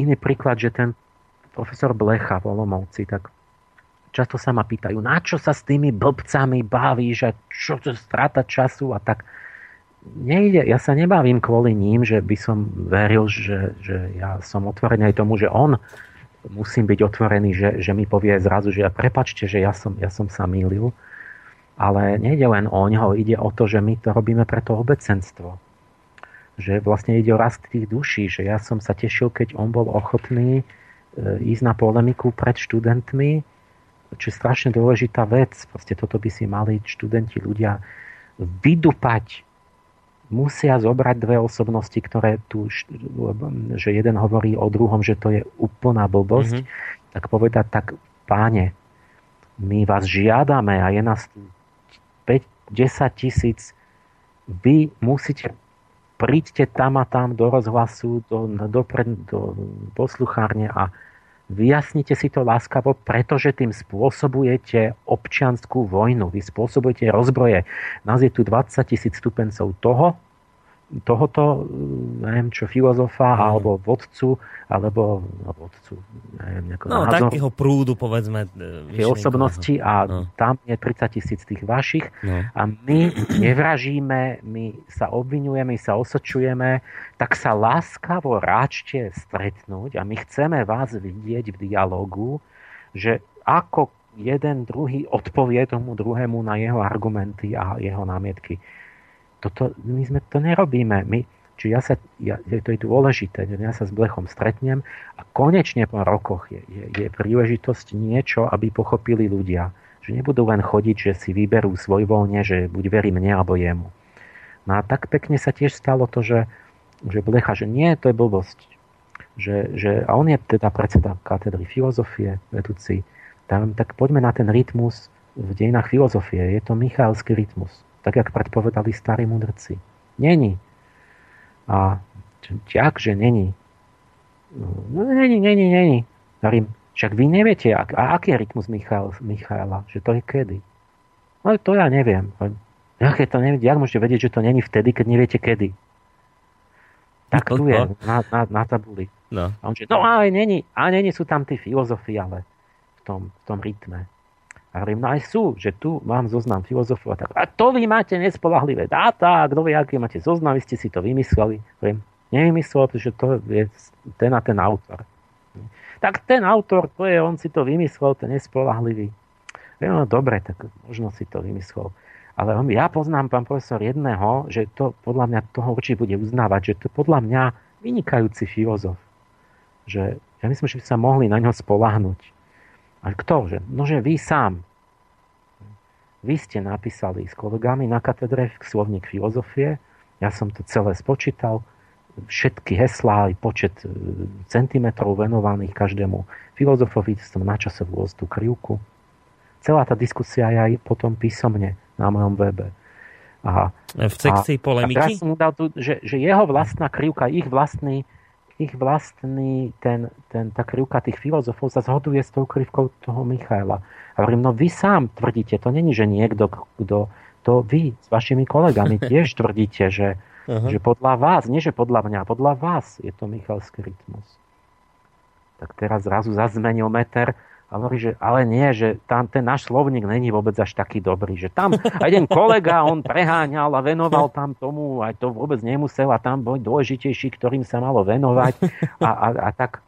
Iný príklad, že ten profesor Blecha v Olomovci, tak často sa ma pýtajú, na čo sa s tými blbcami bavíš a čo to strata času a tak. Nejde, ja sa nebavím kvôli ním, že by som veril, že, že ja som otvorený aj tomu, že on musím byť otvorený, že, že mi povie zrazu, že ja prepačte, že ja som, ja som sa mýlil. Ale nejde len o ňoho, ide o to, že my to robíme pre to obecenstvo. Že vlastne ide o rast tých duší, že ja som sa tešil, keď on bol ochotný e, ísť na polemiku pred študentmi, čo je strašne dôležitá vec. Proste toto by si mali študenti, ľudia vydupať. Musia zobrať dve osobnosti, ktoré tu, že jeden hovorí o druhom, že to je úplná blbosť, mm-hmm. tak povedať tak, páne, my vás žiadame a je nás 5-10 tisíc, vy musíte príďte tam a tam do rozhlasu, do, do, do, posluchárne a Vyjasnite si to láskavo, pretože tým spôsobujete občianskú vojnu. Vy spôsobujete rozbroje. Nás je tu 20 tisíc stupencov toho, tohoto, neviem čo, filozofa, mm. alebo vodcu, alebo no, vodcu, neviem,
nejako No, názor, takého prúdu, povedzme.
E, tie osobnosti a no. tam je 30 tisíc tých vašich no. a my [CLEARS THROAT] nevražíme, my sa obvinujeme, my sa osočujeme, tak sa láskavo ráčte stretnúť a my chceme vás vidieť v dialogu, že ako jeden druhý odpovie tomu druhému na jeho argumenty a jeho námietky toto, my sme to nerobíme. My, či ja sa, ja, to je dôležité, ja sa s Blechom stretnem a konečne po rokoch je, je, je príležitosť niečo, aby pochopili ľudia. Že nebudú len chodiť, že si vyberú svoj voľne, že buď verí mne alebo jemu. No a tak pekne sa tiež stalo to, že, že Blecha, že nie, to je blbosť. Že, že, a on je teda predseda katedry filozofie, vedúci. Tam, tak poďme na ten rytmus v dejinách filozofie. Je to Michalský rytmus tak jak predpovedali starí mudrci. Není. A jak, že není? No, není, není, není. Hovorím, však vy neviete, ak, a aký je rytmus Michal, Michaela, že to je kedy? No to ja neviem. Je to neviete, jak môžete vedieť, že to není vtedy, keď neviete kedy? Tak tu je, na, na, na tabuli. No. A on že, no ale není, a není sú tam tí filozofy, ale v tom, v tom rytme. A hovorím, no aj sú, že tu mám zoznam filozofov a tak. A to vy máte nespolahlivé dáta, a kto vie, aký máte zoznam, vy ste si to vymysleli. Hovorím, nevymyslel, pretože to je ten a ten autor. Tak ten autor, to je, on si to vymyslel, ten nespolahlivý. No dobre, tak možno si to vymyslel. Ale on, ja poznám, pán profesor, jedného, že to podľa mňa toho určite bude uznávať, že to podľa mňa vynikajúci filozof. Že ja myslím, že by sa mohli na ňo spolahnuť a kto? Že? No, že vy sám. Vy ste napísali s kolegami na katedre slovník filozofie, ja som to celé spočítal, všetky heslá, aj počet e, centimetrov venovaných každému filozofovi, som načasoval tú krivku. Celá tá diskusia je aj potom písomne na mojom webe.
A, v sekcii a, polemiky? A
teraz som dal tu, že, že jeho vlastná krivka, ich vlastný ich vlastný, ten, ten, tá krivka tých filozofov sa zhoduje s tou krivkou toho Michaela. A hovorím, no vy sám tvrdíte, to není, že niekto, kto, to vy s vašimi kolegami [LAUGHS] tiež tvrdíte, že, uh-huh. že podľa vás, nie že podľa mňa, podľa vás je to Michalský rytmus. Tak teraz zrazu zazmenil meter a hovorí, že ale nie, že tam ten náš slovník není vôbec až taký dobrý. Že tam jeden kolega, on preháňal a venoval tam tomu, aj to vôbec nemusel a tam bol dôležitejší, ktorým sa malo venovať. A, a, a tak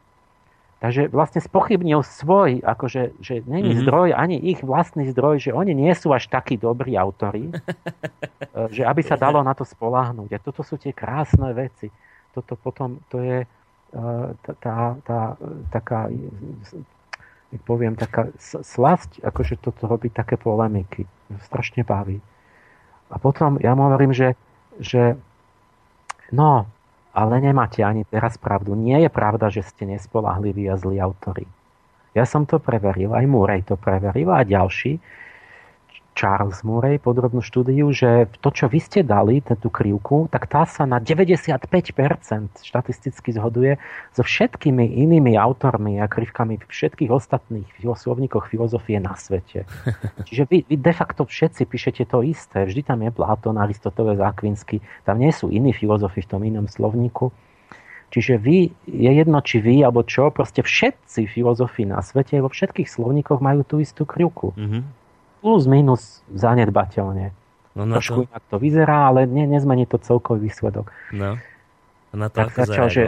Takže vlastne spochybnil svoj, akože, že není mm-hmm. zdroj, ani ich vlastný zdroj, že oni nie sú až takí dobrí autori, [LAUGHS] že aby sa dalo na to spoláhnuť. A toto sú tie krásne veci. Toto potom, to je tá, tá, tá poviem, taká slasť, akože toto robí také polemiky. Strašne baví. A potom ja mu hovorím, že, že no, ale nemáte ani teraz pravdu. Nie je pravda, že ste nespolahliví a zlí autory. Ja som to preveril, aj Múrej to preveril a ďalší. Charles Murray podrobnú štúdiu, že to, čo vy ste dali, tú krivku, tak tá sa na 95% štatisticky zhoduje so všetkými inými autormi a krivkami všetkých ostatných slovníkoch filozofie na svete. [LAUGHS] Čiže vy, vy de facto všetci píšete to isté. Vždy tam je Platón, Aristoteles, Akvinsky. Tam nie sú iní filozofi v tom inom slovníku. Čiže vy, je jedno či vy, alebo čo, proste všetci filozofi na svete vo všetkých slovníkoch majú tú istú krivku. Mm-hmm plus minus zanedbateľne. No na Trošku to... inak to vyzerá, ale ne, nezmení to celkový výsledok.
No. A na to tak začal,
že,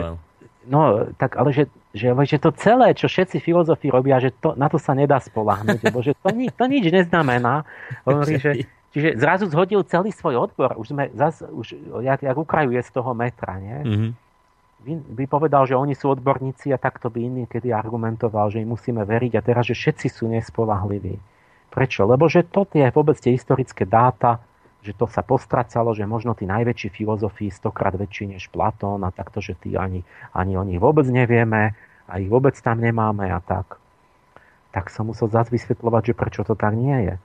No, tak ale že, že, že to celé, čo všetci filozofi robia, že to, na to sa nedá spolahnuť, lebo že to, to nič neznamená. Hovorí, že, [LAUGHS] čiže zrazu zhodil celý svoj odbor. Už sme zas, už, jak, jak ukrajuje z toho metra, nie? Mm-hmm. By, by povedal, že oni sú odborníci a takto by iný kedy argumentoval, že im musíme veriť a teraz, že všetci sú nespolahliví. Prečo? Lebo že to tie vôbec tie historické dáta, že to sa postracalo, že možno tí najväčší filozofii stokrát väčší než Platón a takto, že tí ani, ani o nich vôbec nevieme a ich vôbec tam nemáme a tak. Tak som musel zase vysvetľovať, že prečo to tak nie je.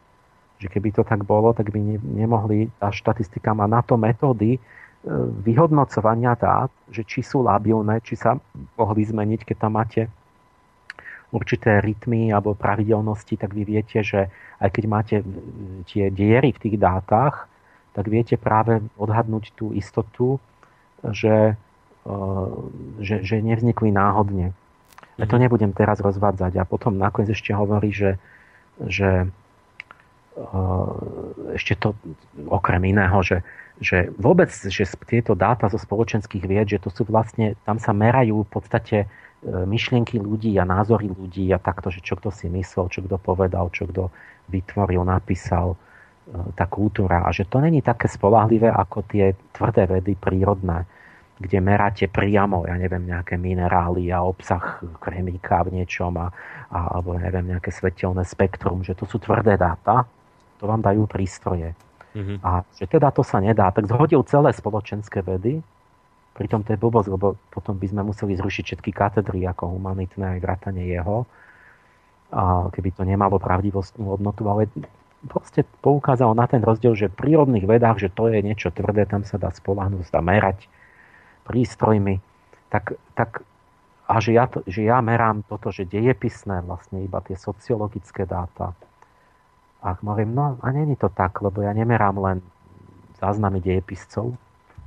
Že keby to tak bolo, tak by ne, nemohli, tá štatistika má na to metódy e, vyhodnocovania dát, že či sú labilné, či sa mohli zmeniť, keď tam máte určité rytmy alebo pravidelnosti, tak vy viete, že aj keď máte tie diery v tých dátach, tak viete práve odhadnúť tú istotu, že, e, že, že nevznikli náhodne. Ja to mhm. nebudem teraz rozvádzať. A potom nakoniec ešte hovorí, že, že e, ešte to okrem iného, že, že vôbec, že tieto dáta zo spoločenských vied, že to sú vlastne, tam sa merajú v podstate myšlienky ľudí a názory ľudí a takto, že čo kto si myslel, čo kto povedal, čo kto vytvoril, napísal, e, tá kultúra. A že to není také spolahlivé ako tie tvrdé vedy prírodné, kde meráte priamo, ja neviem, nejaké minerály a obsah kremíka v niečom a, a, alebo neviem, nejaké svetelné spektrum, že to sú tvrdé dáta, to vám dajú prístroje. Mm-hmm. A že teda to sa nedá, tak zhodil celé spoločenské vedy Pritom to je blbosť, lebo potom by sme museli zrušiť všetky katedry ako humanitné aj vrátanie jeho, a keby to nemalo pravdivostnú hodnotu, ale proste poukázal na ten rozdiel, že v prírodných vedách, že to je niečo tvrdé, tam sa dá spolahnúť, dá merať prístrojmi, tak, tak a že ja, to, že ja merám toto, že dejepisné vlastne iba tie sociologické dáta. A hovorím, no a není to tak, lebo ja nemerám len záznamy dejepiscov,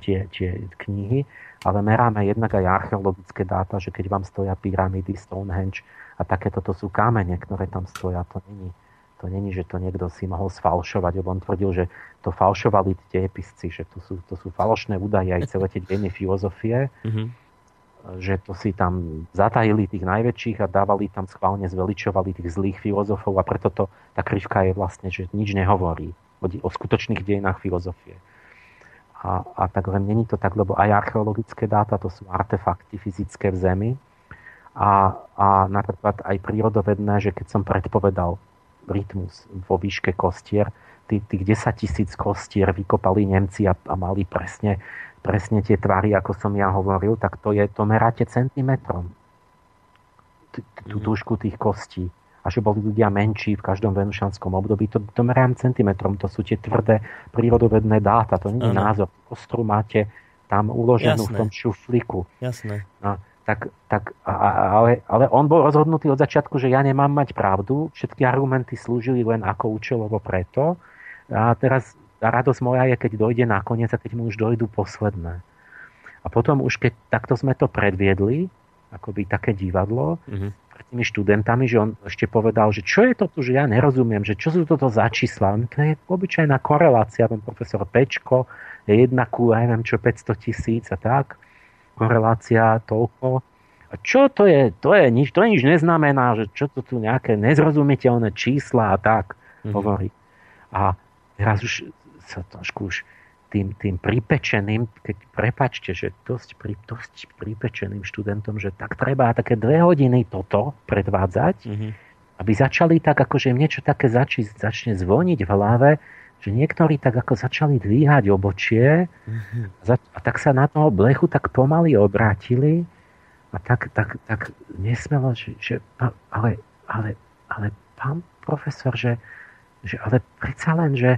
tie, tie knihy, ale meráme jednak aj archeologické dáta, že keď vám stoja pyramidy, Stonehenge a takéto to sú kamene, ktoré tam stoja, to není, to není, že to niekto si mohol sfalšovať, lebo on tvrdil, že to falšovali tie episci, že to sú, to sú falošné údaje aj celé tie dejiny filozofie, mm-hmm. že to si tam zatajili tých najväčších a dávali tam schválne, zveličovali tých zlých filozofov a preto to, tá krivka je vlastne, že nič nehovorí o, o skutočných dejinách filozofie. A, a tak len není to tak, lebo aj archeologické dáta to sú artefakty fyzické v Zemi. A, a napríklad aj prírodovedné, že keď som predpovedal rytmus vo výške kostier, tých, tých 10 tisíc kostier vykopali Nemci a, a mali presne, presne tie tvary, ako som ja hovoril, tak to, je, to meráte centimetrom. Tú dĺžku tých kostí a že boli ľudia menší v každom venušanskom období. To, to merám centimetrom, to sú tie tvrdé prírodovedné dáta, to nie je názor. Kostru máte tam uloženú Jasné. v tom šuflíku.
Jasné.
No, tak, tak, a, ale, ale on bol rozhodnutý od začiatku, že ja nemám mať pravdu, všetky argumenty slúžili len ako účelovo preto. A teraz a radosť moja je, keď dojde nakoniec a keď mu už dojdú posledné. A potom už keď takto sme to predviedli, akoby také divadlo, mm-hmm tými študentami, že on ešte povedal, že čo je to tu, že ja nerozumiem, že čo sú toto za čísla. To je obyčajná korelácia, ten profesor Pečko je jedna ku, ja neviem čo, 500 tisíc a tak. Korelácia toľko. A čo to je? To je nič, to nič neznamená, že čo to tu nejaké nezrozumiteľné čísla a tak mm-hmm. hovorí. A teraz už sa trošku už tým, tým pripečeným, keď prepačte, že dosť, pri, dosť pripečeným študentom, že tak treba také dve hodiny toto predvádzať, mm-hmm. aby začali tak, akože im niečo také zači, začne zvoniť v hlave, že niektorí tak ako začali dvíhať obočie mm-hmm. a tak sa na toho blechu tak pomaly obrátili a tak, tak, tak nesmelo, že, že ale, ale, ale pán profesor, že, že ale predsa len, že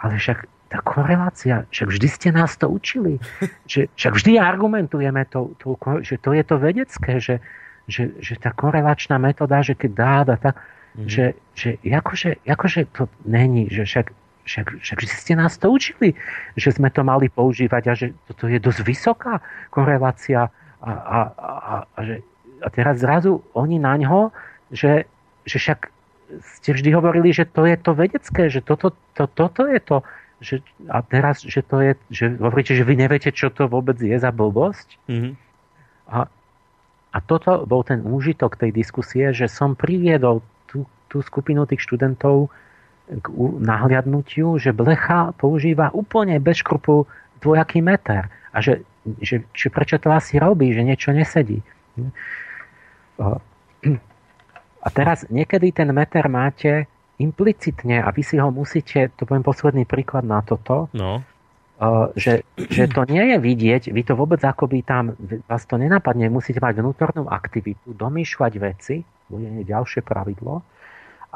ale však tá korelácia, však vždy ste nás to učili, [LAUGHS] že však vždy argumentujeme to, to, že to je to vedecké, že, že, že tá korelačná metóda, že keď dá, dá tak, mm-hmm. že, že akože, akože to není, že však, však, však ste nás to učili, že sme to mali používať a že toto je dosť vysoká korelácia a, a, a, a, že, a teraz zrazu oni na ňo, že, že však ste vždy hovorili, že to je to vedecké, že toto, to, toto je to, že, a teraz, že to je, že hovoríte, že vy neviete, čo to vôbec je za blbosť. Mm-hmm. A, a toto bol ten úžitok tej diskusie, že som priviedol tú, tú skupinu tých študentov k nahliadnutiu, že blecha používa úplne bez škrupu dvojaký meter. A že, že, že prečo to asi robí, že niečo nesedí. A teraz niekedy ten meter máte implicitne a vy si ho musíte, to poviem posledný príklad na toto, no. Uh, že, že to nie je vidieť, vy to vôbec akoby tam, vás to nenapadne, musíte mať vnútornú aktivitu, domýšľať veci, bude ďalšie pravidlo,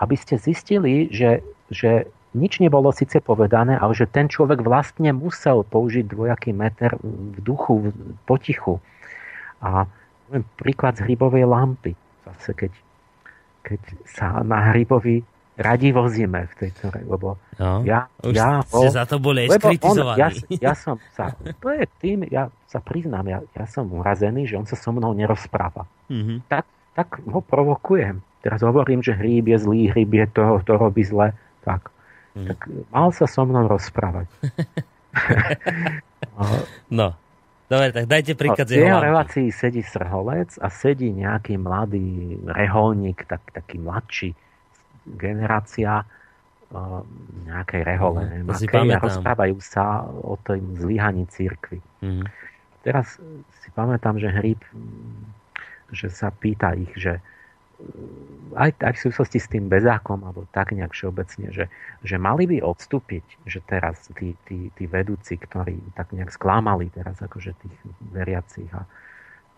aby ste zistili, že, že nič nebolo síce povedané, ale že ten človek vlastne musel použiť dvojaký meter v duchu, v potichu. A príklad z hrybovej lampy. Zase keď keď sa na hrybovi radi vozíme v tejto, lebo no, ja,
už ja
ste
za to boli skritizovaní.
ja, ja som sa, to je tým, ja sa priznám, ja, ja som urazený, že on sa so mnou nerozpráva. Mm-hmm. Tak, tak ho provokujem. Teraz hovorím, že hríb je zlý, hríb je to, to robí zle. Tak. Mm. tak mal sa so mnou rozprávať. [LAUGHS]
no. Dobre, tak dajte príklad
no, z jeho relácii sedí srholec a sedí nejaký mladý reholník, tak, taký mladší generácia uh, nejakej rehole, no, neviem, a rozprávajú sa o tom zlyhaní církvy. Mm. Teraz si pamätám, že Hríb že sa pýta ich, že aj, aj v súvislosti s tým bezákom, alebo tak nejak všeobecne, že, že mali by odstúpiť, že teraz tí, tí, tí vedúci, ktorí tak nejak sklamali teraz akože tých veriacich a,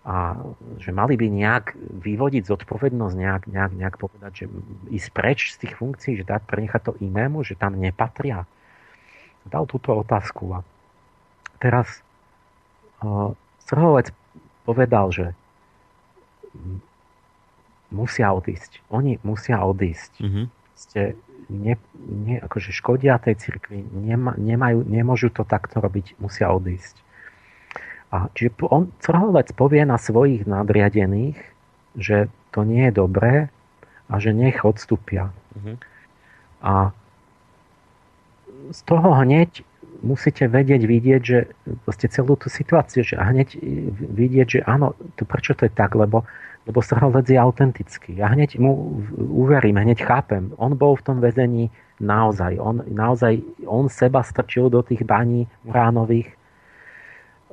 a že mali by nejak vyvodiť zodpovednosť, nejak, nejak, nejak povedať, že ísť preč z tých funkcií, že dať prenechať to inému, že tam nepatria. Dal túto otázku a teraz uh, Srhovec povedal, že musia odísť. Oni musia odísť. Mm-hmm. Ste ne, ne, akože škodia tej cirkvi, nema, nemajú, nemôžu to takto robiť, musia odísť. A čiže on Crhovec povie na svojich nadriadených, že to nie je dobré a že nech odstúpia. Mm-hmm. A z toho hneď musíte vedieť, vidieť, že vlastne celú tú situáciu, že hneď vidieť, že áno, to, prečo to je tak, lebo lebo Srholec je autentický. Ja hneď mu uverím, hneď chápem. On bol v tom väzení naozaj. On, naozaj, on seba strčil do tých baní uránových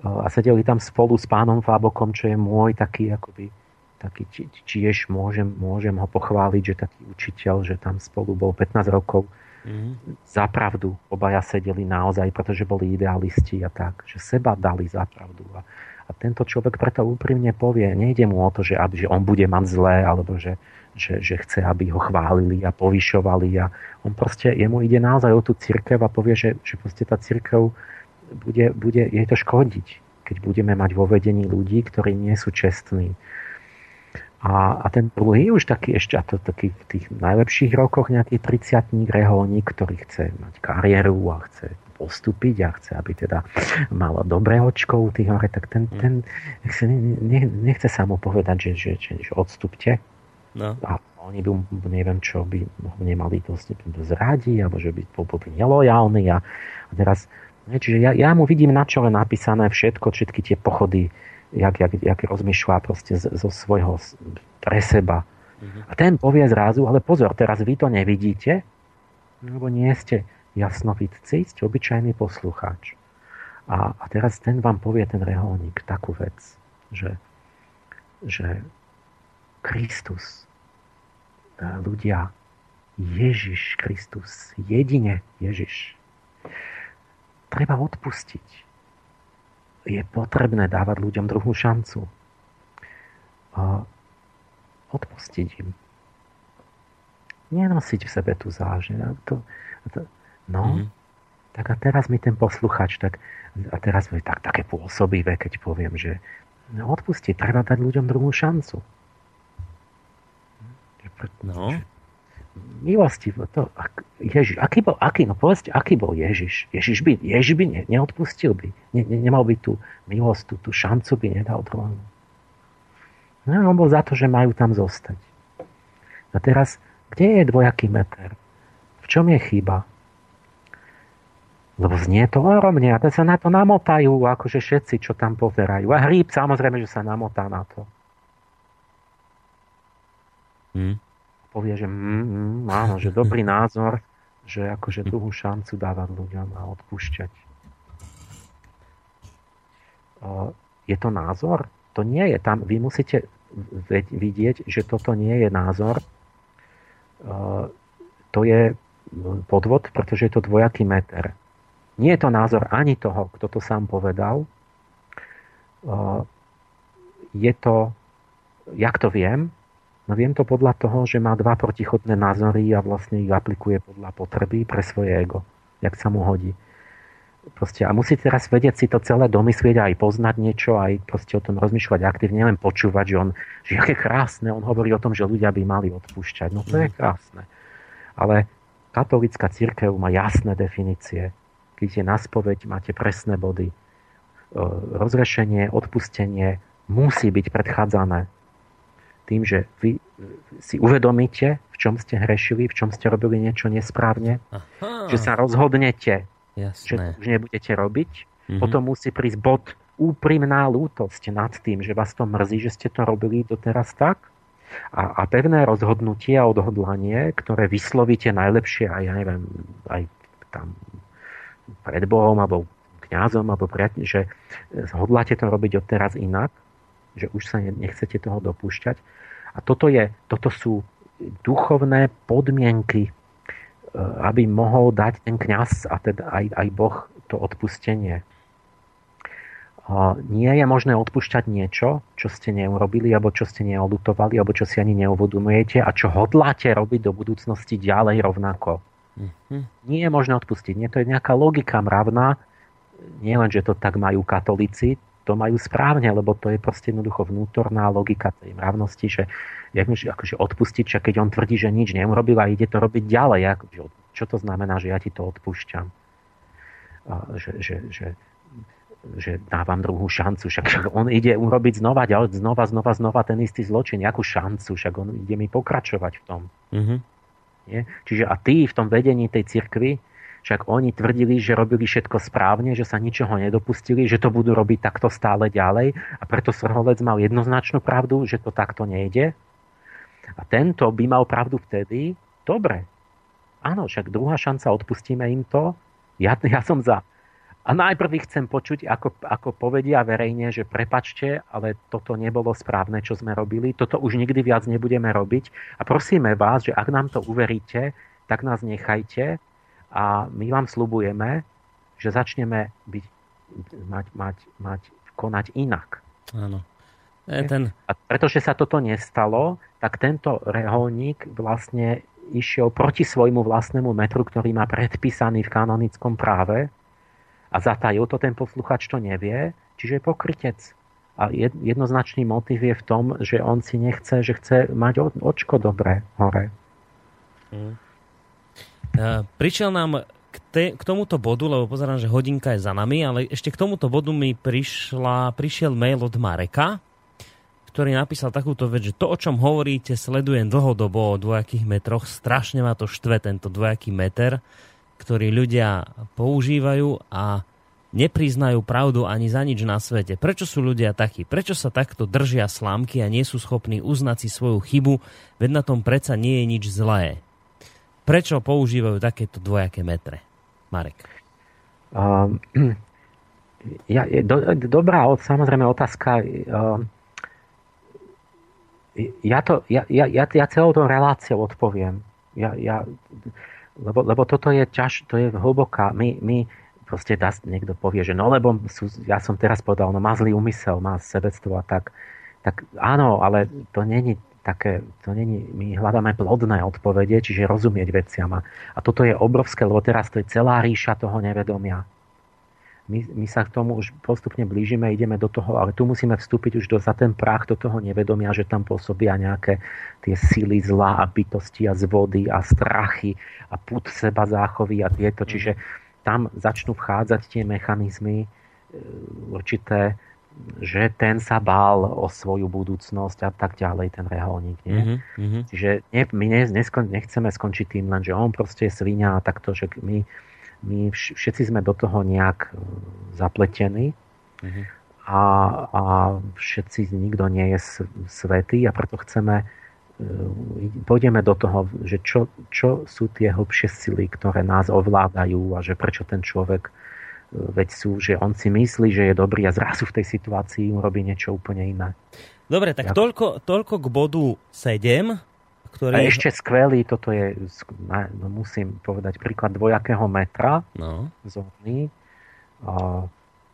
a sedeli tam spolu s pánom Fábokom, čo je môj taký akoby taký tiež môžem, môžem ho pochváliť, že taký učiteľ, že tam spolu bol 15 rokov. Mm. Za pravdu obaja sedeli naozaj, pretože boli idealisti a tak, že seba dali za pravdu. A, a tento človek preto úprimne povie, nejde mu o to, že, aby, že on bude mať zlé, alebo že, že, že chce, aby ho chválili a povyšovali. A on proste, jemu ide naozaj o tú církev a povie, že, že proste tá církev bude, bude jej to škodiť, keď budeme mať vo vedení ľudí, ktorí nie sú čestní. A, a ten druhý už taký ešte, a to taký v tých najlepších rokoch nejaký 30 reholník, ktorý chce mať kariéru a chce postúpiť a chce, aby teda mal dobré očko u tých hore, tak ten, ten ne, nechce sa mu povedať, že, že, že, že odstupte. No. A oni by, neviem čo, by nemali to, to zradiť, alebo že by boli nelojálni. A, a teraz, čiže ja, ja mu vidím na čele napísané všetko, všetky tie pochody, jak, jak, jak rozmýšľa proste zo, zo svojho pre seba. Mm-hmm. A ten povie zrazu, ale pozor, teraz vy to nevidíte, lebo nie ste jasnovidci, ste obyčajný poslucháč. A, a teraz ten vám povie, ten reholník, takú vec, že, že Kristus, e, ľudia, Ježiš Kristus, jedine Ježiš. Treba odpustiť. Je potrebné dávať ľuďom druhú šancu. Odpustiť im. nenosiť v sebe tú zážne. To, to, no, mm-hmm. tak a teraz mi ten posluchač, tak, a teraz mi tak, také pôsobivé, keď poviem, že no, odpusti, treba dať ľuďom druhú šancu.
No
milostivé. To, ak, Ježiš, aký bol, aký, no povedzte, aký bol Ježiš? Ježiš by, Ježiš by ne, neodpustil by. Ne, ne, nemal by tú milosť, tú, tú šancu by nedal druhému. No, on bol za to, že majú tam zostať. A teraz, kde je dvojaký meter? V čom je chyba? Lebo znie to ohromne a to sa na to namotajú, akože všetci, čo tam pozerajú. A hríb samozrejme, že sa namotá na to. Hmm. Povie, že mm, mm, áno, že dobrý názor, že akože druhú šancu dávať ľuďom a odpúšťať. Je to názor? To nie je tam. Vy musíte vidieť, že toto nie je názor. To je podvod, pretože je to dvojaký meter. Nie je to názor ani toho, kto to sám povedal. Je to, jak to viem? No viem to podľa toho, že má dva protichodné názory a vlastne ich aplikuje podľa potreby pre svoje ego, jak sa mu hodí. Proste, a musí teraz vedieť si to celé domyslieť a aj poznať niečo, aj proste o tom rozmýšľať aktívne, len počúvať, že on, že aké krásne, on hovorí o tom, že ľudia by mali odpúšťať. No to je mhm. krásne. Ale katolická církev má jasné definície keď je na spoveď, máte presné body. Rozrešenie, odpustenie musí byť predchádzané tým, že vy si uvedomíte, v čom ste hrešili, v čom ste robili niečo nesprávne, Aha. že sa rozhodnete, Jasné. že to už nebudete robiť. Mm-hmm. Potom musí prísť bod úprimná lútosť nad tým, že vás to mrzí, že ste to robili doteraz tak. A, a pevné rozhodnutie a odhodlanie, ktoré vyslovíte najlepšie aj, ja neviem, aj tam pred Bohom alebo kňazom alebo priateľ, že hodláte to robiť odteraz inak, že už sa nechcete toho dopúšťať. A toto, je, toto sú duchovné podmienky, e, aby mohol dať ten kňaz a teda aj, aj Boh to odpustenie. Nie je možné odpúšťať niečo, čo ste neurobili, alebo čo ste neolutovali, alebo čo si ani neuvedomujete a čo hodláte robiť do budúcnosti ďalej rovnako. Mm-hmm. Nie je možné odpustiť. Nie, to je nejaká logika mravná. Nie len, že to tak majú katolíci, to majú správne, lebo to je proste jednoducho vnútorná logika tej mravnosti, že jak mi akože odpustiť, čak keď on tvrdí, že nič neurobil a ide to robiť ďalej. Akože, čo to znamená, že ja ti to odpúšťam? A, že, že, že, že dávam druhú šancu, však on ide urobiť znova, znova, znova, znova ten istý zločin, nejakú šancu, však on ide mi pokračovať v tom. Mm-hmm. Nie? Čiže a tí v tom vedení tej cirkvi, však oni tvrdili, že robili všetko správne, že sa ničoho nedopustili, že to budú robiť takto stále ďalej a preto Srholec mal jednoznačnú pravdu, že to takto nejde. A tento by mal pravdu vtedy, dobre, áno, však druhá šanca, odpustíme im to, ja, ja som za. A najprv ich chcem počuť, ako, ako povedia verejne, že prepačte, ale toto nebolo správne, čo sme robili, toto už nikdy viac nebudeme robiť. A prosíme vás, že ak nám to uveríte, tak nás nechajte a my vám slubujeme, že začneme byť, mať, mať, mať, konať inak.
Áno. E, ten...
A pretože sa toto nestalo, tak tento reholník vlastne išiel proti svojmu vlastnému metru, ktorý má predpísaný v kanonickom práve a zatajil to ten posluchač to nevie, čiže je pokrytec. A jednoznačný motiv je v tom, že on si nechce, že chce mať očko dobré hore. Hmm.
Prišiel nám k, te, k tomuto bodu, lebo pozerám, že hodinka je za nami, ale ešte k tomuto bodu mi prišla, prišiel mail od Mareka, ktorý napísal takúto vec, že to, o čom hovoríte, sledujem dlhodobo o dvojakých metroch. Strašne ma to štve, tento dvojaký meter ktorý ľudia používajú a nepriznajú pravdu ani za nič na svete. Prečo sú ľudia takí? Prečo sa takto držia slámky a nie sú schopní uznať si svoju chybu, veď na tom predsa nie je nič zlé? Prečo používajú takéto dvojaké metre? Marek. Um, [CLEARS THROAT]
ja, do, dobrá, samozrejme otázka. Um, ja, to, ja, ja, ja celou tou reláciou odpoviem. Ja, ja, lebo, lebo toto je ťaž, to je hlboká. My, my proste dá, niekto povie, že no lebo sú, ja som teraz povedal, no má zlý úmysel, má sebectvo a tak. Tak áno, ale to není také, to není, my hľadáme plodné odpovede, čiže rozumieť veciam. A toto je obrovské, lebo teraz to je celá ríša toho nevedomia. My, my sa k tomu už postupne blížime, ideme do toho, ale tu musíme vstúpiť už do, za ten prach do toho nevedomia, že tam pôsobia nejaké tie sily zla a bytosti a zvody a strachy a put seba záchovy a tieto. Čiže tam začnú vchádzať tie mechanizmy e, určité, že ten sa bál o svoju budúcnosť a tak ďalej, ten reholník. Nie? Mm-hmm. Čiže ne, my ne, neskon, nechceme skončiť tým len, že on proste je svinia a takto, že my, my všetci sme do toho nejak e, zapletení mm-hmm. a, a všetci, nikto nie je svetý a preto chceme e, pôjdeme do toho, že čo, čo sú tie hlbšie sily, ktoré nás ovládajú a že prečo ten človek veď sú, že on si myslí, že je dobrý a zrazu v tej situácii urobí niečo úplne iné.
Dobre, tak toľko, toľko k bodu 7.
Ktorý... A ešte skvelý, toto je, no musím povedať, príklad dvojakého metra no. zóny,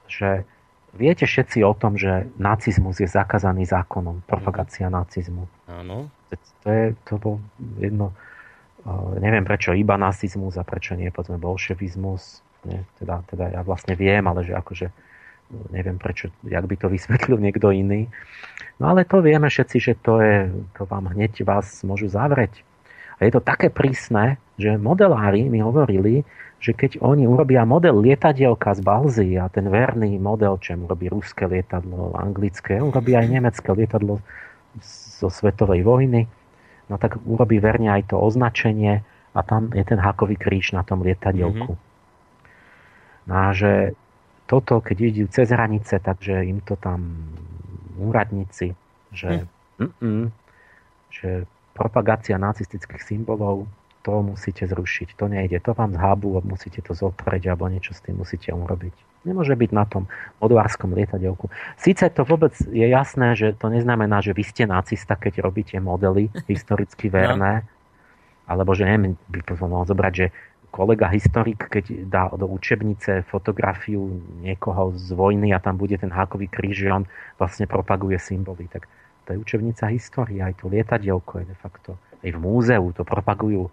že viete všetci o tom, že nacizmus je zakázaný zákonom, propagácia nacizmu.
Áno.
To, je, to bol jedno, neviem prečo iba nacizmus a prečo nie, povedzme, bolševizmus, nie? Teda, teda ja vlastne viem, ale že akože neviem prečo, jak by to vysvetlil niekto iný. No ale to vieme všetci, že to, je, to vám hneď vás môžu zavrieť. A je to také prísne, že modelári mi hovorili, že keď oni urobia model lietadielka z Balzy a ten verný model, čo urobí ruské lietadlo, anglické, urobí aj nemecké lietadlo zo svetovej vojny, no tak urobí verne aj to označenie a tam je ten hákový kríž na tom lietadielku. Mm-hmm. No a že toto, keď idú cez hranice, takže im to tam úradníci, že, hm. že propagácia nacistických symbolov, to musíte zrušiť, to nejde, to vám zhábu musíte to zotrieť alebo niečo s tým musíte urobiť. Nemôže byť na tom modulárskom lietadielku. Sice to vôbec je jasné, že to neznamená, že vy ste nacista, keď robíte modely historicky verné, no. alebo že neviem, by to mohol zobrať, že kolega historik, keď dá do učebnice fotografiu niekoho z vojny a tam bude ten hákový kríž, že on vlastne propaguje symboly, tak to je učebnica histórie, aj to lietadielko je de facto, aj v múzeu to propagujú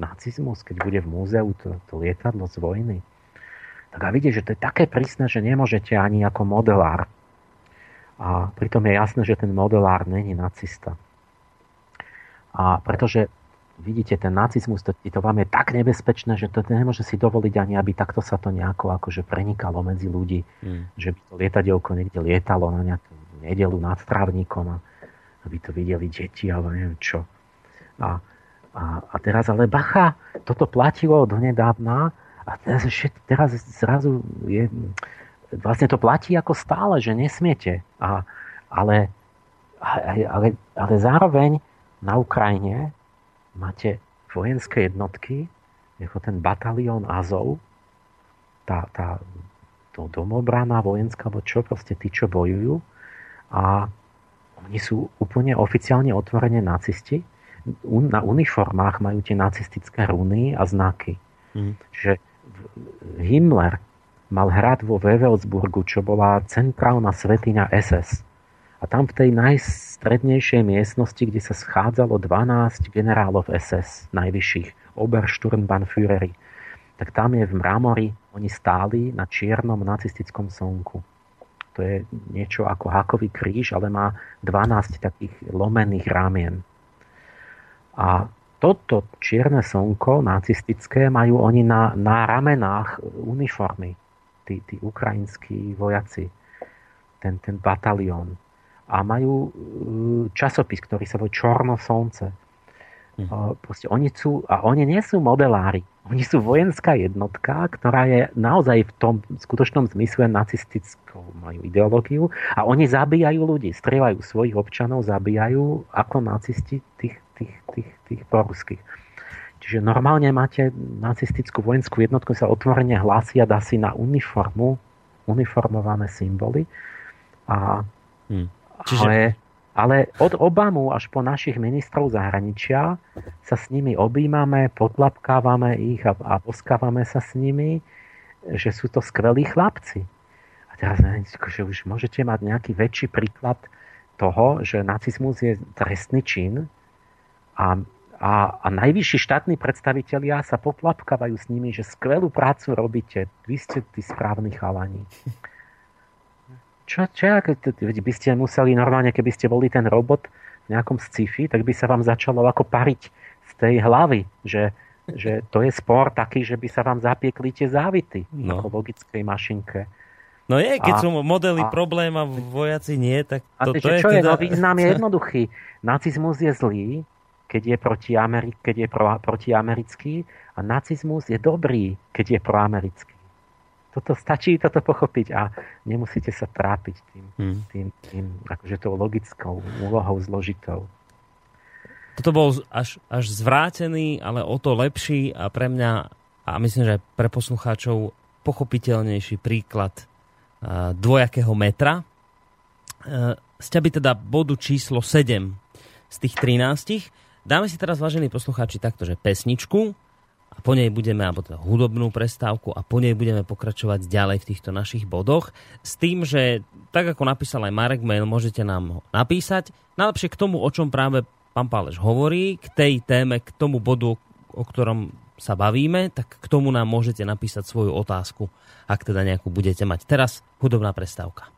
nacizmus, keď bude v múzeu to, to lietadlo z vojny. Tak a vidíte, že to je také prísne, že nemôžete ani ako modelár. A pritom je jasné, že ten modelár není nacista. A pretože vidíte, ten nacizmus, to, to vám je tak nebezpečné, že to nemôže si dovoliť ani, aby takto sa to nejako akože prenikalo medzi ľudí. Mm. Že by to lietadielko niekde lietalo na nejakú nedelu nad trávnikom a aby to videli deti alebo neviem čo. A, a, a teraz ale bacha, toto platilo do nedávna a teraz, teraz zrazu je, vlastne to platí ako stále, že nesmiete. A, ale, ale, ale zároveň na Ukrajine máte vojenské jednotky, ako ten batalión Azov, tá, tá to domobrana vojenská, alebo čo, proste tí, čo bojujú. A oni sú úplne oficiálne otvorene nacisti. Na uniformách majú tie nacistické runy a znaky. Mm. Čiže Himmler mal hrad vo Wewelsburgu, čo bola centrálna svetiňa SS. A tam v tej najstrednejšej miestnosti, kde sa schádzalo 12 generálov SS, najvyšších, Obersturmbannführery, tak tam je v mramori, oni stáli na čiernom nacistickom slnku. To je niečo ako hakový kríž, ale má 12 takých lomených rámien. A toto čierne slnko nacistické majú oni na, na ramenách uniformy, tí, tí ukrajinskí vojaci, ten, ten batalión a majú e, časopis, ktorý sa volá Čorno slnce. Mm. Proste oni sú, a oni nie sú modelári. Oni sú vojenská jednotka, ktorá je naozaj v tom skutočnom zmysle nacistickou, majú ideológiu a oni zabíjajú ľudí, strieľajú svojich občanov, zabíjajú ako nacisti tých, tých, tých, tých proruských. Čiže normálne máte nacistickú vojenskú jednotku, sa otvorene hlásia, dá si na uniformu uniformované symboly a hmm. Čiže... Ale, ale od Obamu až po našich ministrov zahraničia sa s nimi objímame, potlapkávame ich a, a poskávame sa s nimi, že sú to skvelí chlapci. A teraz že už môžete mať nejaký väčší príklad toho, že nacizmus je trestný čin a, a, a najvyšší štátni predstavitelia sa potlapkávajú s nimi, že skvelú prácu robíte, vy ste tí správni chalani. Čo, čo, by ste museli normálne, keby ste boli ten robot v nejakom sci-fi, tak by sa vám začalo ako pariť z tej hlavy, že, že to je spor taký, že by sa vám zapiekli tie závity no. ako logickej mašinke.
No je, keď a, sú modely a, problém a vojaci nie, tak to,
a to je čo teda... je? No význam je [LAUGHS] jednoduchý. Nacizmus je zlý, keď je, proti Ameri- keď je pro, protiamerický a nacizmus je dobrý, keď je proamerický. Toto stačí toto pochopiť a nemusíte sa trápiť tým, hmm. tým, tým akože tou logickou úlohou zložitou.
Toto bol až, až zvrátený, ale o to lepší a pre mňa a myslím, že pre poslucháčov pochopiteľnejší príklad uh, dvojakého metra. Z by teda bodu číslo 7 z tých 13. Dáme si teraz, vážení poslucháči, takto, že pesničku po nej budeme, alebo teda hudobnú prestávku a po nej budeme pokračovať ďalej v týchto našich bodoch. S tým, že tak ako napísal aj Marek Mail, môžete nám ho napísať. Najlepšie k tomu, o čom práve pán Páleš hovorí, k tej téme, k tomu bodu, o ktorom sa bavíme, tak k tomu nám môžete napísať svoju otázku, ak teda nejakú budete mať. Teraz hudobná prestávka.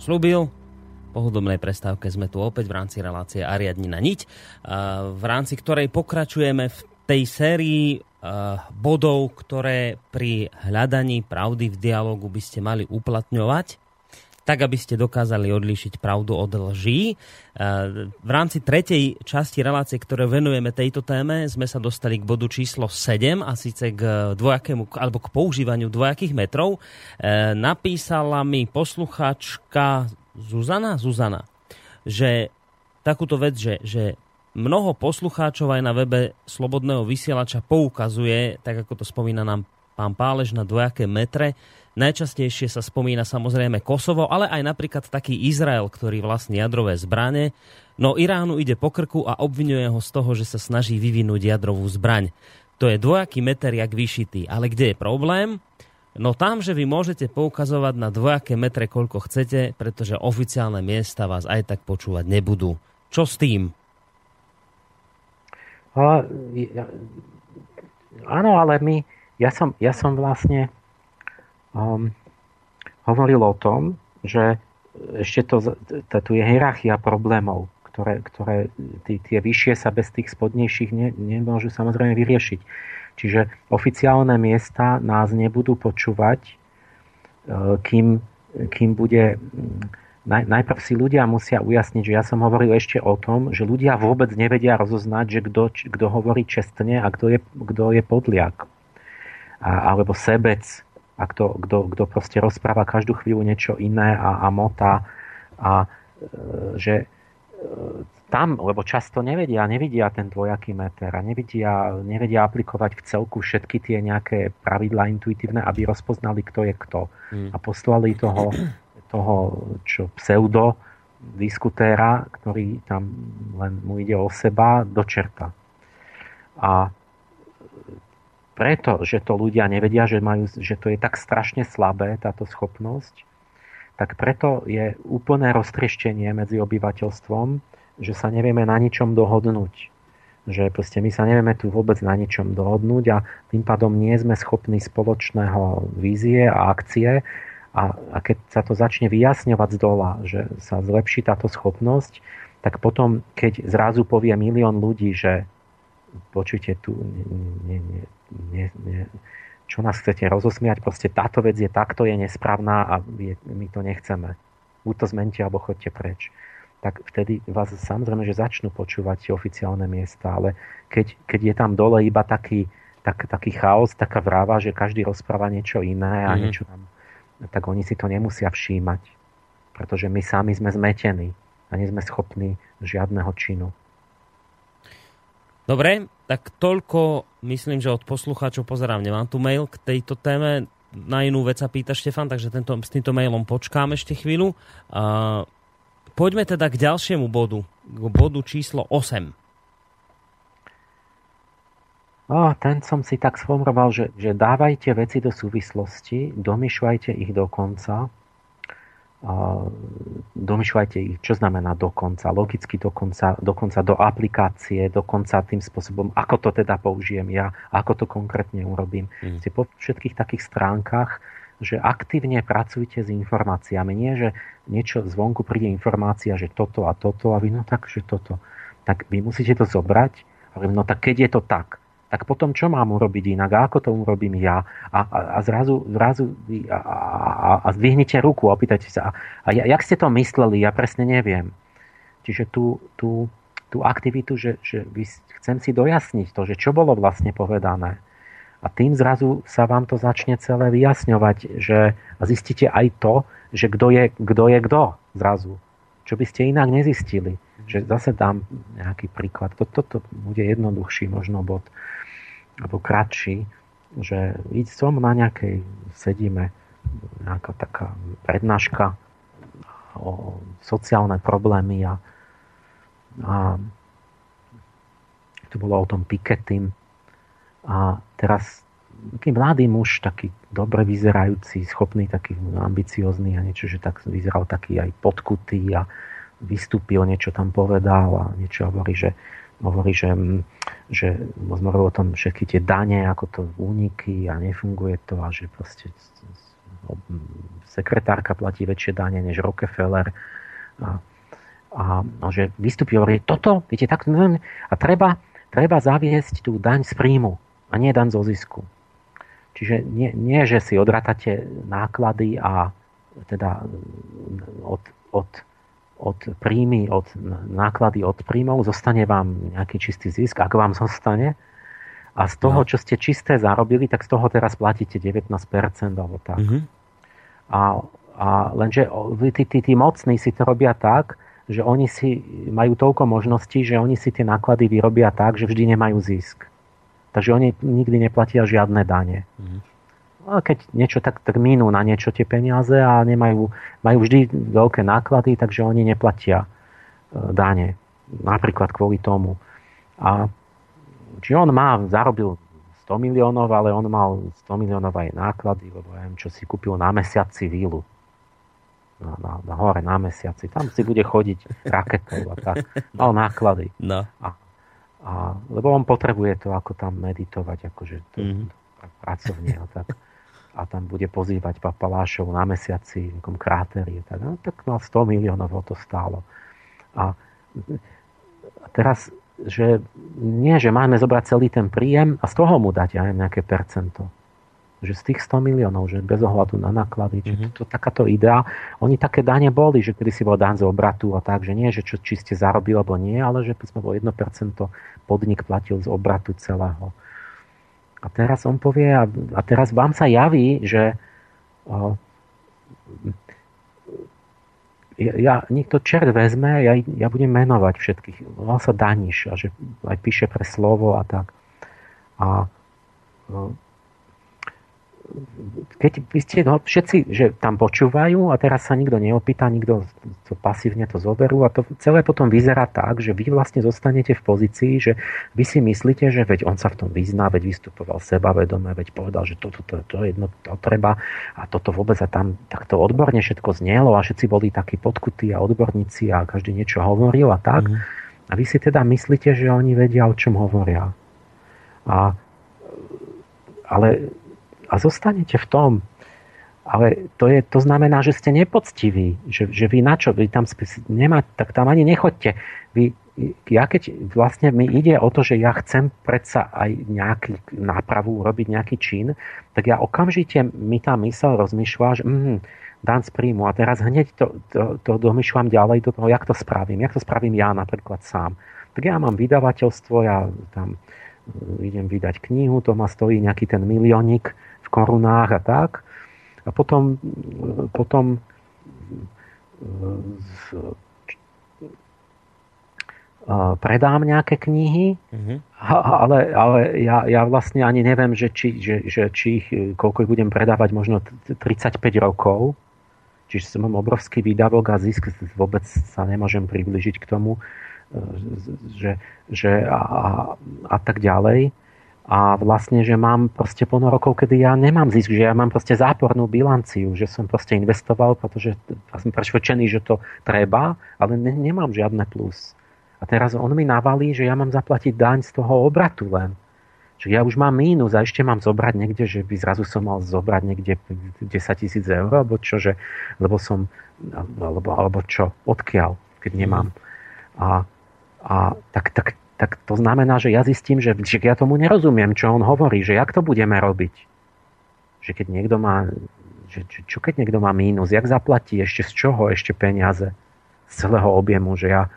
Slúbil. Po hudobnej prestávke sme tu opäť v rámci relácie Ariadnina niť, v rámci ktorej pokračujeme v tej sérii bodov, ktoré pri hľadaní pravdy v dialogu by ste mali uplatňovať tak aby ste dokázali odlíšiť pravdu od lží. E, v rámci tretej časti relácie, ktoré venujeme tejto téme, sme sa dostali k bodu číslo 7 a síce k dvojakému, alebo k používaniu dvojakých metrov. E, napísala mi posluchačka Zuzana, Zuzana, že takúto vec, že, že mnoho poslucháčov aj na webe Slobodného vysielača poukazuje, tak ako to spomína nám pán Pálež, na dvojaké metre, Najčastejšie sa spomína samozrejme Kosovo, ale aj napríklad taký Izrael, ktorý vlastní jadrové zbrane. No Iránu ide po krku a obvinuje ho z toho, že sa snaží vyvinúť jadrovú zbraň. To je dvojaký meter jak vyšitý. Ale kde je problém? No tam, že vy môžete poukazovať na dvojaké metre, koľko chcete, pretože oficiálne miesta vás aj tak počúvať nebudú. Čo s tým?
A, ja, áno, ale my ja som, ja som vlastne um, hovoril o tom, že ešte to, tu je hierarchia problémov, ktoré, ktoré tí, tie vyššie sa bez tých spodnejších ne, nemôžu samozrejme vyriešiť. Čiže oficiálne miesta nás nebudú počúvať, e, kým, kým bude... Naj, najprv si ľudia musia ujasniť, že ja som hovoril ešte o tom, že ľudia vôbec nevedia rozoznať, že kto, hovorí čestne a kto je, je podliak. A, alebo sebec a kto, kto, kto proste rozpráva každú chvíľu niečo iné a, a mota a e, že e, tam, lebo často nevedia, nevidia ten dvojaký meter a nevidia, nevedia aplikovať v celku všetky tie nejaké pravidlá intuitívne, aby rozpoznali, kto je kto. Mm. A poslali toho, toho čo pseudo diskutéra, ktorý tam len mu ide o seba, do čerta. A preto, že to ľudia nevedia, že, majú, že to je tak strašne slabé, táto schopnosť, tak preto je úplné roztrieštenie medzi obyvateľstvom, že sa nevieme na ničom dohodnúť. Že proste my sa nevieme tu vôbec na ničom dohodnúť a tým pádom nie sme schopní spoločného vízie a akcie a, a keď sa to začne vyjasňovať z dola, že sa zlepší táto schopnosť, tak potom, keď zrazu povie milión ľudí, že počujte, tu nie, nie, nie, nie, čo nás chcete rozosmiať, proste táto vec je takto, je nesprávna a je, my to nechceme. Buď to zmente, alebo chodte preč. Tak vtedy vás samozrejme, že začnú počúvať oficiálne miesta, ale keď, keď je tam dole iba taký, tak, taký chaos, taká vráva, že každý rozpráva niečo iné a mm-hmm. niečo tam, tak oni si to nemusia všímať. Pretože my sami sme zmetení a nie sme schopní žiadneho činu.
Dobre, tak toľko, myslím, že od poslucháčov pozerám, nemám tu mail k tejto téme. Na inú vec sa pýta Štefan, takže tento, s týmto mailom počkám ešte chvíľu. Uh, poďme teda k ďalšiemu bodu, k bodu číslo 8.
Oh, ten som si tak sformoval, že, že dávajte veci do súvislosti, domýšľajte ich do konca domýšľajte ich, čo znamená dokonca, logicky dokonca, dokonca do aplikácie, dokonca tým spôsobom, ako to teda použijem ja, ako to konkrétne urobím. Mm. Si po všetkých takých stránkach, že aktívne pracujte s informáciami. Nie, že niečo zvonku príde informácia, že toto a toto a vy no tak, že toto. Tak vy musíte to zobrať a no tak keď je to tak, tak potom čo mám urobiť inak? A ako to urobím ja? A, a, a zrazu, zrazu a, a, a zdvihnite ruku a opýtajte sa, a, a jak ste to mysleli? Ja presne neviem. Čiže tú, tú, tú aktivitu, že, že chcem si dojasniť to, že čo bolo vlastne povedané. A tým zrazu sa vám to začne celé vyjasňovať, že a zistíte aj to, že kto je kto, je zrazu. Čo by ste inak nezistili. Že zase dám nejaký príklad. Toto to, to bude jednoduchší možno bod alebo kratší, že som na nejakej, sedíme, nejaká taká prednáška o sociálne problémy a, a to bolo o tom Piketim a teraz taký mladý muž, taký dobre vyzerajúci, schopný, taký ambiciózny a niečo, že tak vyzeral taký aj podkutý a vystúpil, niečo tam povedal a niečo hovorí, že hovorí, že, že hovoril o tom všetky tie dane, ako to úniky a nefunguje to a že proste sekretárka platí väčšie dane než Rockefeller a, a, a že vystupí hovorí, toto, viete, tak, a treba, treba zaviesť tú daň z príjmu a nie daň zo zisku. Čiže nie, nie že si odratate náklady a teda od, od od príjmy, od náklady od príjmov, zostane vám nejaký čistý zisk, ak vám zostane. A z toho, no. čo ste čisté zarobili, tak z toho teraz platíte 19% alebo tak. Mm-hmm. A, a lenže tí, tí, tí mocní si to robia tak, že oni si majú toľko možností, že oni si tie náklady vyrobia tak, že vždy nemajú zisk. Takže oni nikdy neplatia žiadne dane. Mm-hmm keď niečo tak, tak minú na niečo tie peniaze a nemajú, majú vždy veľké náklady, takže oni neplatia e, dáne. Napríklad kvôli tomu. A či on má, zarobil 100 miliónov, ale on mal 100 miliónov aj náklady, lebo ja neviem, čo si kúpil na mesiaci vílu. Na, na, na hore na mesiaci. Tam si bude chodiť raketou a tak. Mal náklady.
No.
A, a, lebo on potrebuje to, ako tam meditovať, akože to, mm-hmm pracovne a tak. A tam bude pozývať papalášov na mesiaci, v nejakom kráteri. Tak, no, tak mal 100 miliónov ho to stálo. A, teraz, že nie, že máme zobrať celý ten príjem a z toho mu dať aj nejaké percento že z tých 100 miliónov, že bez ohľadu na náklady, mm-hmm. to, to, takáto idea, oni také dane boli, že kedy si bol dan z obratu a tak, že nie, že čo, či ste zarobili alebo nie, ale že sme bol 1% podnik platil z obratu celého. A teraz on povie, a, a teraz vám sa javí, že o, ja, ja, niekto čert vezme, ja, ja budem menovať všetkých. On sa Daniš a že aj píše pre slovo a tak. A o, keď vy ste, no, všetci, že tam počúvajú a teraz sa nikto neopýta, nikto to pasívne to zoberú a to celé potom vyzerá tak, že vy vlastne zostanete v pozícii, že vy si myslíte, že veď on sa v tom vyzná, veď vystupoval sebavedome, veď povedal, že toto to, to, to jedno to treba a toto vôbec a tam takto odborne všetko znelo a všetci boli takí podkutí a odborníci a každý niečo hovoril a tak. Mm. A vy si teda myslíte, že oni vedia, o čom hovoria. A, ale a zostanete v tom. Ale to, je, to znamená, že ste nepoctiví, že, že vy na čo, vy tam nemá, tak tam ani nechoďte. Vy, ja keď vlastne mi ide o to, že ja chcem predsa aj nejaký nápravu urobiť nejaký čin, tak ja okamžite mi tá mysel rozmýšľa, že mm, dan z príjmu a teraz hneď to, to, to domýšľam ďalej do toho, jak to spravím, jak to spravím ja napríklad sám. Tak ja mám vydavateľstvo, ja tam idem vydať knihu, to ma stojí nejaký ten miliónik, korunách a tak. A potom, potom predám nejaké knihy, mm-hmm. ale, ale ja, ja vlastne ani neviem, že či, že, že či ich, koľko ich budem predávať, možno 35 rokov. Čiže som mám obrovský výdavok a zisk vôbec sa nemôžem približiť k tomu, že, že a, a, a tak ďalej a vlastne, že mám proste plno rokov, kedy ja nemám zisk, že ja mám proste zápornú bilanciu, že som proste investoval, pretože ja som presvedčený, že to treba, ale ne, nemám žiadne plus. A teraz on mi navalí, že ja mám zaplatiť daň z toho obratu len. Čiže ja už mám mínus a ešte mám zobrať niekde, že by zrazu som mal zobrať niekde 10 tisíc eur, alebo čo, že, lebo som, alebo, alebo čo, odkiaľ, keď nemám. A, a tak, tak tak to znamená, že ja zistím, že, že ja tomu nerozumiem, čo on hovorí, že jak to budeme robiť. Že keď niekto má, že, čo keď niekto má mínus, jak zaplatí, ešte z čoho, ešte peniaze z celého objemu, že ja,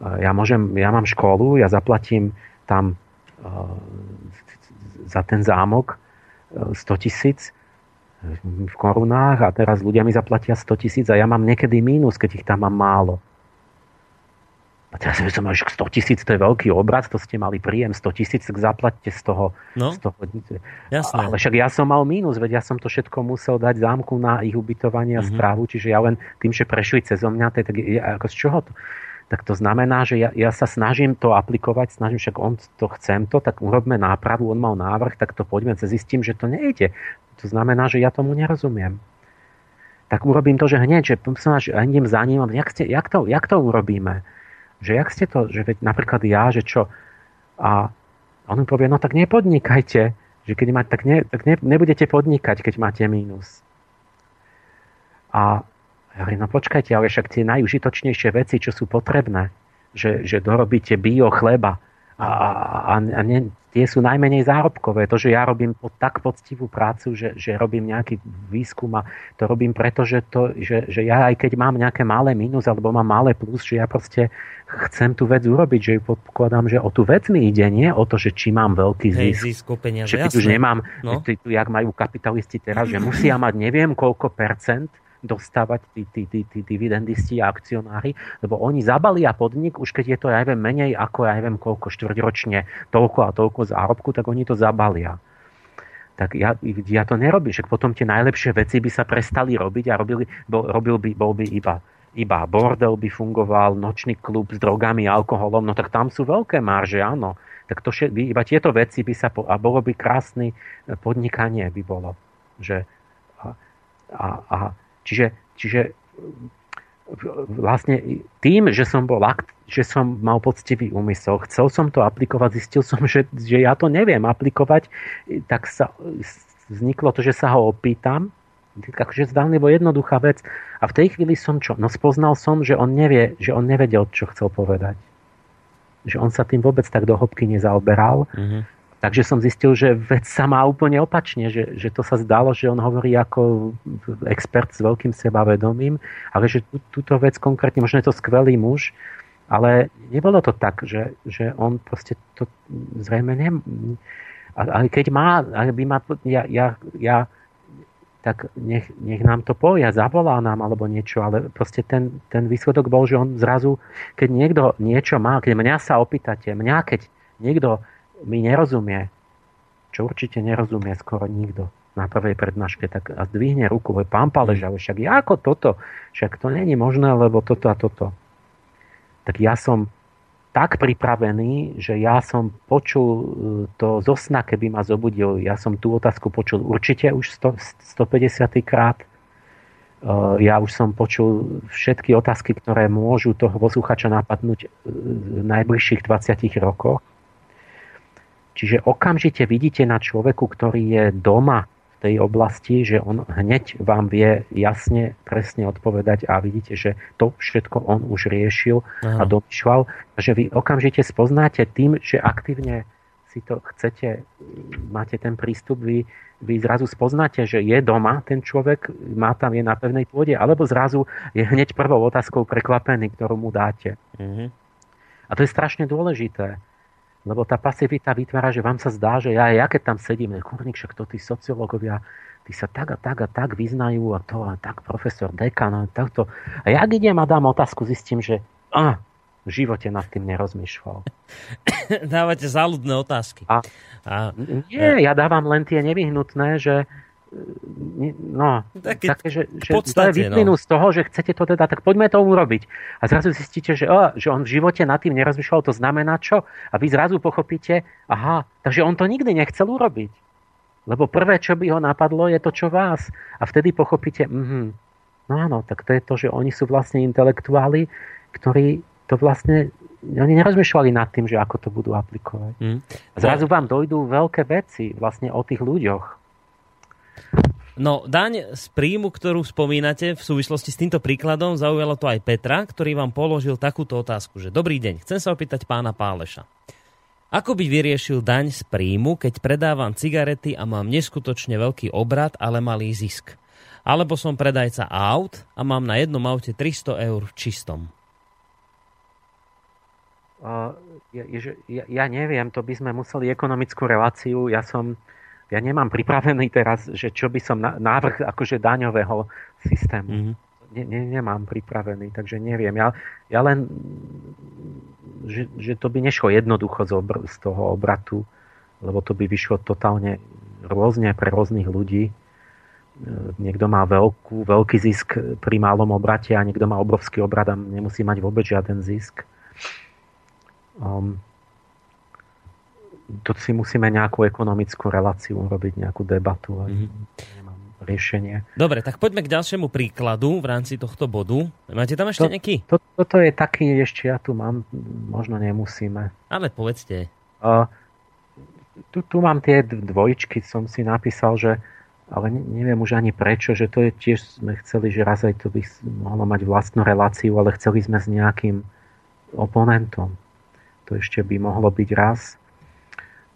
ja, môžem, ja mám školu, ja zaplatím tam uh, za ten zámok 100 tisíc v korunách a teraz ľudia mi zaplatia 100 tisíc a ja mám niekedy mínus, keď ich tam mám málo. A teraz som mal, že 100 tisíc to je veľký obrad, to ste mali príjem 100 tisíc, tak zaplatte z toho.
No,
z toho
jasné.
Ale však ja som mal mínus, veď ja som to všetko musel dať zámku na ich ubytovanie a mm-hmm. správu, čiže ja len tým, že prešli cez mňa, tak ja, ako z čoho to? Tak to znamená, že ja, ja sa snažím to aplikovať, snažím, však on to chcem to, tak urobme nápravu, on mal návrh, tak to poďme, zistím, že to nejde. To znamená, že ja tomu nerozumiem tak urobím to, že hneď, že som až idem za ním, jak, ste, jak, to, jak to urobíme? Že jak ste to, že veď napríklad ja, že čo, a on mi povie, no tak nepodnikajte, že keď máte, tak, ne, tak ne, nebudete podnikať, keď máte mínus. A ja hovorím, no počkajte, ale však tie najužitočnejšie veci, čo sú potrebné, že, že dorobíte bio chleba, a, a, a ne, tie sú najmenej zárobkové. To, že ja robím pod, tak poctivú prácu, že, že robím nejaký výskum a to robím preto, že, to, že, že ja aj keď mám nejaké malé minus alebo mám malé plus, že ja proste chcem tú vec urobiť, že ju podkladám, že o tú vec mi ide, nie o to, že či mám veľký zisk. Hej,
zisk peniaze,
že keď jasné. už nemám, no. tu, jak majú kapitalisti teraz, že musia mať neviem koľko percent, dostávať tí, tí, tí, tí dividendisti a akcionári, lebo oni zabalia podnik, už keď je to, ja neviem, menej ako, ja neviem, koľko štvrťročne, toľko a toľko zárobku, tak oni to zabalia. Tak ja, ja to nerobím, však potom tie najlepšie veci by sa prestali robiť a robili, bol, robil by, bol by iba iba bordel by fungoval, nočný klub s drogami, alkoholom, no tak tam sú veľké marže, áno. Tak to, iba tieto veci by sa, a bolo by krásne podnikanie by bolo. Že, a, a, a Čiže, čiže vlastne tým, že som bol akt, že som mal poctivý úmysel. Chcel som to aplikovať, zistil som, že, že ja to neviem aplikovať, tak sa vzniklo to, že sa ho opýtam. Takže zdánlivo jednoduchá vec. A v tej chvíli som čo? No spoznal som, že on nevie, že on nevedel, čo chcel povedať. Že on sa tým vôbec tak do hĺbky nezaoberal. Mm-hmm Takže som zistil, že vec sa má úplne opačne, že, že to sa zdalo, že on hovorí ako expert s veľkým sebavedomím, ale že tú, túto vec konkrétne, možno je to skvelý muž, ale nebolo to tak, že, že on proste to zrejme nem... Ale keď má, by ma, ja, ja, ja tak nech, nech nám to povie, zavolá nám alebo niečo, ale proste ten, ten výsledok bol, že on zrazu, keď niekto niečo má, keď mňa sa opýtate, mňa keď niekto mi nerozumie, čo určite nerozumie skoro nikto na prvej prednáške, tak a zdvihne ruku, ve pán Pálež, ale však ako toto? Však to není možné, lebo toto a toto. Tak ja som tak pripravený, že ja som počul e, to zo sna, keby ma zobudil. Ja som tú otázku počul určite už 100, 150 krát. E, ja už som počul všetky otázky, ktoré môžu toho posluchača napadnúť e, v najbližších 20 rokoch. Čiže okamžite vidíte na človeku, ktorý je doma v tej oblasti, že on hneď vám vie jasne, presne odpovedať a vidíte, že to všetko on už riešil Aha. a domýšľal. Takže vy okamžite spoznáte tým, že aktívne si to chcete, máte ten prístup, vy, vy zrazu spoznáte, že je doma ten človek, má tam, je na pevnej pôde, alebo zrazu je hneď prvou otázkou prekvapený, ktorú mu dáte. Mm-hmm. A to je strašne dôležité. Lebo tá pasivita vytvára, že vám sa zdá, že ja, ja keď tam sedím, kurník, však to tí sociológovia, tí sa tak a tak a tak vyznajú a to a tak profesor, dekan a takto. A ja idem a dám otázku, zistím, že a, v živote nad tým nerozmýšľal. [COUGHS]
Dávate záľudné otázky.
A, a, nie, ja dávam len tie nevyhnutné, že no, Také, také že, že podstate, to je no. z toho, že chcete to teda, tak poďme to urobiť. A zrazu zistíte, že, oh, že on v živote nad tým nerozmýšľal, to znamená čo? A vy zrazu pochopíte, aha, takže on to nikdy nechcel urobiť. Lebo prvé, čo by ho napadlo, je to, čo vás. A vtedy pochopíte, mm-hmm, no áno, tak to je to, že oni sú vlastne intelektuáli, ktorí to vlastne oni nerozmýšľali nad tým, že ako to budú aplikovať. Mm. A zrazu vám dojdú veľké veci vlastne o tých ľuďoch.
No, daň z príjmu, ktorú spomínate v súvislosti s týmto príkladom, zaujalo to aj Petra, ktorý vám položil takúto otázku, že dobrý deň, chcem sa opýtať pána Páleša. Ako by vyriešil daň z príjmu, keď predávam cigarety a mám neskutočne veľký obrad, ale malý zisk? Alebo som predajca aut a mám na jednom aute 300 eur v čistom?
Uh, ja, ja, ja neviem, to by sme museli ekonomickú reláciu. Ja som ja nemám pripravený teraz, že čo by som návrh akože daňového systému. Mm-hmm. Ne, ne, nemám pripravený, takže neviem. Ja, ja len, že, že to by nešlo jednoducho z, obr- z toho obratu, lebo to by vyšlo totálne rôzne pre rôznych ľudí. E, niekto má veľkú, veľký zisk pri malom obrate a niekto má obrovský obrad a nemusí mať vôbec žiaden zisk. Um, to si musíme nejakú ekonomickú reláciu urobiť, nejakú debatu. Mm-hmm. riešenie.
Dobre, tak poďme k ďalšiemu príkladu v rámci tohto bodu. Máte tam ešte to, nejaký?
To, toto je taký, ešte ja tu mám, možno nemusíme.
Ale povedzte.
Uh, tu, tu mám tie dvojčky, som si napísal, že ale neviem už ani prečo, že to je tiež, sme chceli, že raz aj to by mohlo mať vlastnú reláciu, ale chceli sme s nejakým oponentom. To ešte by mohlo byť raz.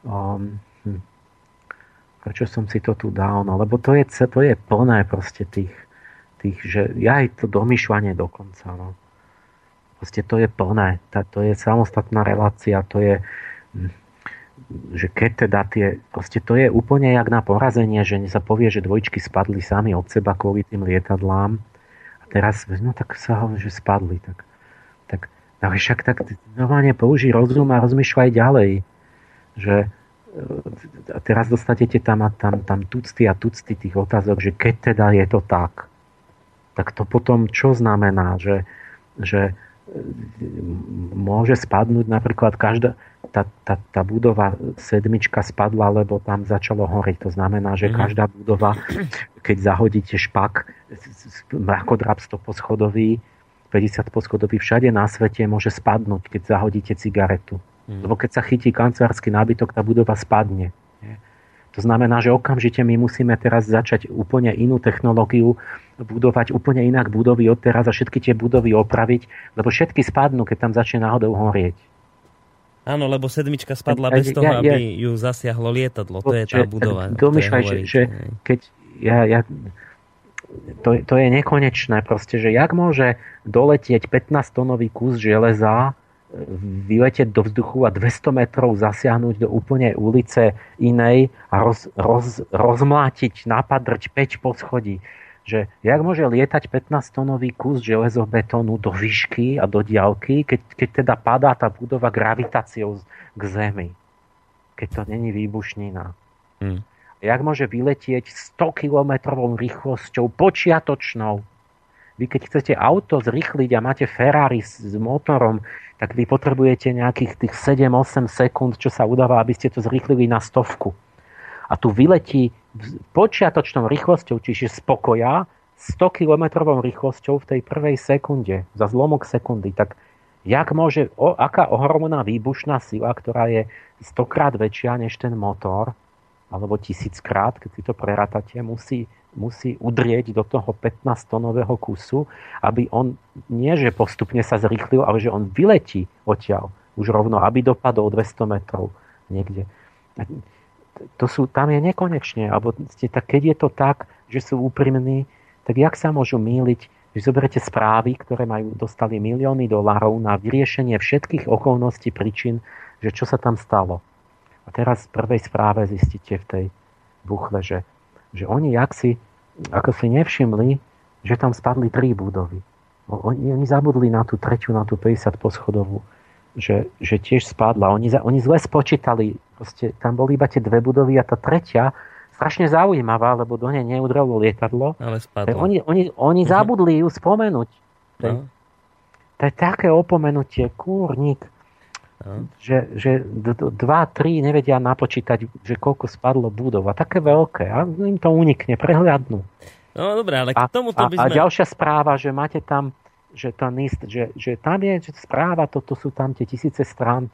Um, hm. Prečo som si to tu dal? No, lebo to je, to je plné proste tých, tých že ja aj to domýšľanie dokonca. No. Proste to je plné. Tá, to je samostatná relácia. To je, hm, že keď teda tie, proste to je úplne jak na porazenie, že sa povie, že dvojčky spadli sami od seba kvôli tým lietadlám. A teraz, no tak sa hovorí, že spadli. Tak, tak, tak však tak normálne použij rozum a rozmýšľaj ďalej že a teraz dostanete tam a tam, tam tucty a tucty tých otázok, že keď teda je to tak, tak to potom čo znamená, že, že môže spadnúť napríklad každá, tá, tá, tá budova sedmička spadla, lebo tam začalo horiť. To znamená, že mm. každá budova, keď zahodíte špak, mrakodrap stoposchodový, 50 poschodový všade na svete môže spadnúť, keď zahodíte cigaretu. Hmm. Lebo keď sa chytí kancelársky nábytok, tá budova spadne. To znamená, že okamžite my musíme teraz začať úplne inú technológiu, budovať úplne inak budovy od teraz a všetky tie budovy opraviť, lebo všetky spadnú, keď tam začne náhodou horieť.
Áno, lebo sedmička spadla bez toho, ja, ja, aby ju zasiahlo lietadlo. To je tá budova.
Domýšľaj, že, že keď ja, ja, to, to je nekonečné proste, že jak môže doletieť 15-tonový kus železa vyletieť do vzduchu a 200 metrov zasiahnuť do úplne ulice inej a roz, roz, rozmlátiť, napadrť 5 poschodí. Že jak môže lietať 15-tonový kus železobetónu do výšky a do diálky, keď, keď teda padá tá budova gravitáciou k Zemi. Keď to není výbušnina. Hmm. Jak môže vyletieť 100 km rýchlosťou počiatočnou vy keď chcete auto zrychliť a máte Ferrari s, s motorom, tak vy potrebujete nejakých tých 7-8 sekúnd, čo sa udáva, aby ste to zrýchlili na stovku. A tu vyletí počiatočnou rýchlosťou, čiže spokoja, 100 km rýchlosťou v tej prvej sekunde, za zlomok sekundy, tak jak môže, o, aká ohromná výbušná sila, ktorá je stokrát väčšia než ten motor, alebo tisíckrát, keď si to prerátate, musí musí udrieť do toho 15-tonového kusu, aby on nie, že postupne sa zrýchlil, ale že on vyletí odtiaľ už rovno, aby dopadol 200 metrov niekde. To sú, tam je nekonečne, alebo tak, keď je to tak, že sú úprimní, tak jak sa môžu míliť, že zoberete správy, ktoré majú, dostali milióny dolárov na vyriešenie všetkých okolností, príčin, že čo sa tam stalo. A teraz v prvej správe zistíte v tej buchle, že že oni jak si, ako si nevšimli, že tam spadli tri budovy. Oni, oni zabudli na tú treťu, na tú 50 poschodovú, že, že tiež spadla. Oni, oni zle spočítali, proste tam boli iba tie dve budovy a tá tretia, strašne zaujímavá, lebo do nej neudrelo lietadlo.
Ale spadlo.
Oni, oni, oni mhm. zabudli ju spomenúť. To, no. to je také opomenutie, kúrnik. Že, že dva, tri nevedia napočítať, že koľko spadlo budov. A také veľké. A im to unikne, prehľadnú.
No dobré, ale k tomuto by
sme... A, a ďalšia správa, že máte tam, že to NIST, že, že tam je že správa, toto sú tam tie tisíce strán,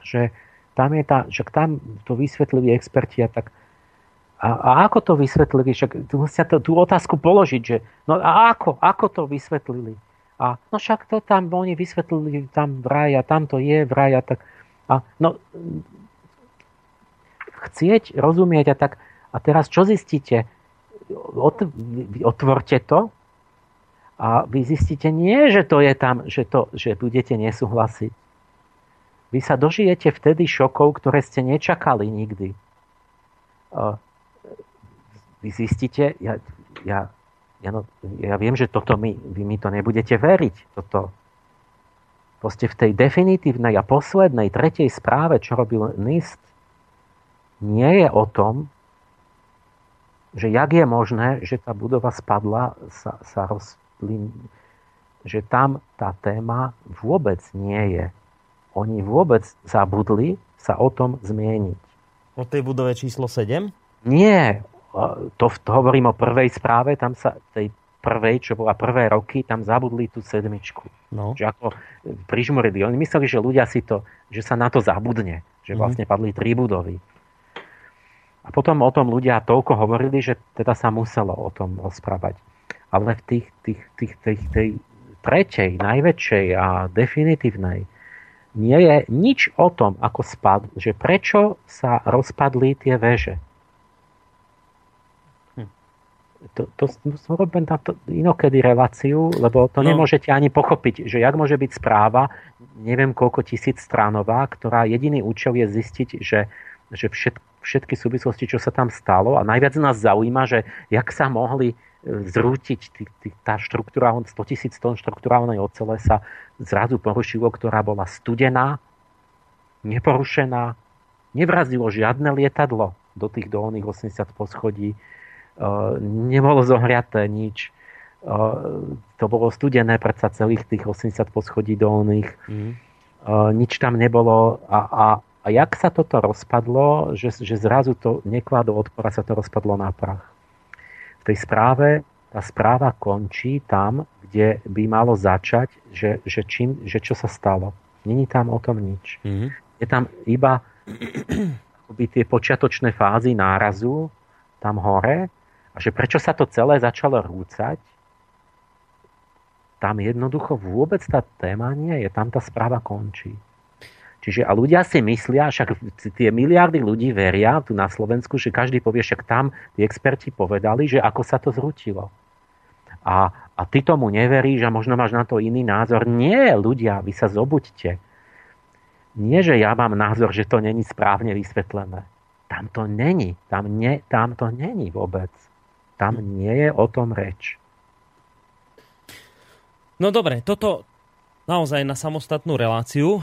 že tam je tá, že tam to vysvetlili experti a tak a, a ako to vysvetlili? Však musia to, tú otázku položiť, že no a ako, ako to vysvetlili? A no však to tam oni vysvetlili, tam vraj a tam to je vraj a tak. A no, chcieť, rozumieť a tak. A teraz čo zistíte? Ot, otvorte to a vy zistíte nie, že to je tam, že, to, že budete nesúhlasiť. Vy sa dožijete vtedy šokov, ktoré ste nečakali nikdy. Vy zistíte, ja, ja ja, no, ja viem, že toto my, vy mi to nebudete veriť. Toto. Proste v tej definitívnej a poslednej, tretej správe, čo robil NIST, nie je o tom, že jak je možné, že tá budova spadla, sa, sa rozplyn, že tam tá téma vôbec nie je. Oni vôbec zabudli sa o tom zmieniť.
O tej budove číslo 7?
Nie, to, to hovorím o prvej správe, tam sa tej prvej, čo bola prvé roky, tam zabudli tú sedmičku. No. Že ako prižmurili. Oni mysleli, že ľudia si to, že sa na to zabudne. Že mhm. vlastne padli tri budovy. A potom o tom ľudia toľko hovorili, že teda sa muselo o tom rozprávať. Ale v tých, tých, tých, tých, tej tretej, najväčšej a definitívnej nie je nič o tom, ako spad, že prečo sa rozpadli tie veže to, to, robím na to inokedy reláciu, lebo to no. nemôžete ani pochopiť, že jak môže byť správa, neviem koľko tisíc stránová, ktorá jediný účel je zistiť, že, že všet, všetky súvislosti, čo sa tam stalo a najviac nás zaujíma, že jak sa mohli e, zrútiť tý, tý, tá štruktúra, 100 tisíc tón štruktúrálnej ocele sa zrazu porušilo, ktorá bola studená, neporušená, nevrazilo žiadne lietadlo do tých dolných 80 poschodí, nebolo zohriaté nič. To bolo studené predsa celých tých 80 poschodí dolných. Mm. Nič tam nebolo a, a, a jak sa toto rozpadlo, že, že zrazu to nekladlo odpora, sa to rozpadlo na prach. V tej správe, tá správa končí tam, kde by malo začať, že, že, čím, že čo sa stalo. Není tam o tom nič. Mm-hmm. Je tam iba [CLEARS THROAT] akoby tie počiatočné fázy nárazu tam hore a že prečo sa to celé začalo rúcať, tam jednoducho vôbec tá téma nie je, tam tá správa končí. Čiže a ľudia si myslia, však tie miliardy ľudí veria tu na Slovensku, že každý povie, však tam tí experti povedali, že ako sa to zrutilo. A, a ty tomu neveríš a možno máš na to iný názor. Nie, ľudia, vy sa zobuďte. Nie, že ja mám názor, že to není správne vysvetlené. Tam to není. Tam, nie, tam to není vôbec. Tam nie je o tom reč.
No dobre, toto naozaj na samostatnú reláciu.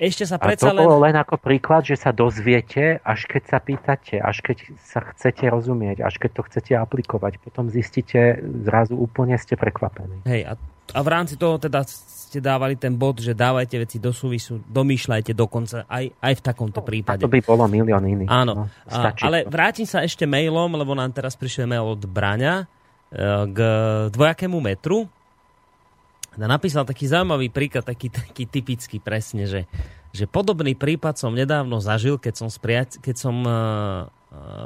Ešte sa predsa
A to bolo len... len ako príklad, že sa dozviete, až keď sa pýtate, až keď sa chcete rozumieť, až keď to chcete aplikovať. Potom zistíte, zrazu úplne ste prekvapení.
Hej, a, a v rámci toho teda ste dávali ten bod, že dávajte veci do súvisu, domýšľajte dokonca aj, aj v takomto no, prípade.
To by bolo milión iných.
Áno, no, a, ale vrátim sa ešte mailom, lebo nám teraz prišiel mail od Braňa e, k dvojakému metru napísal taký zaujímavý príklad, taký, taký typický presne, že, že podobný prípad som nedávno zažil, keď som, spriať, keď som uh,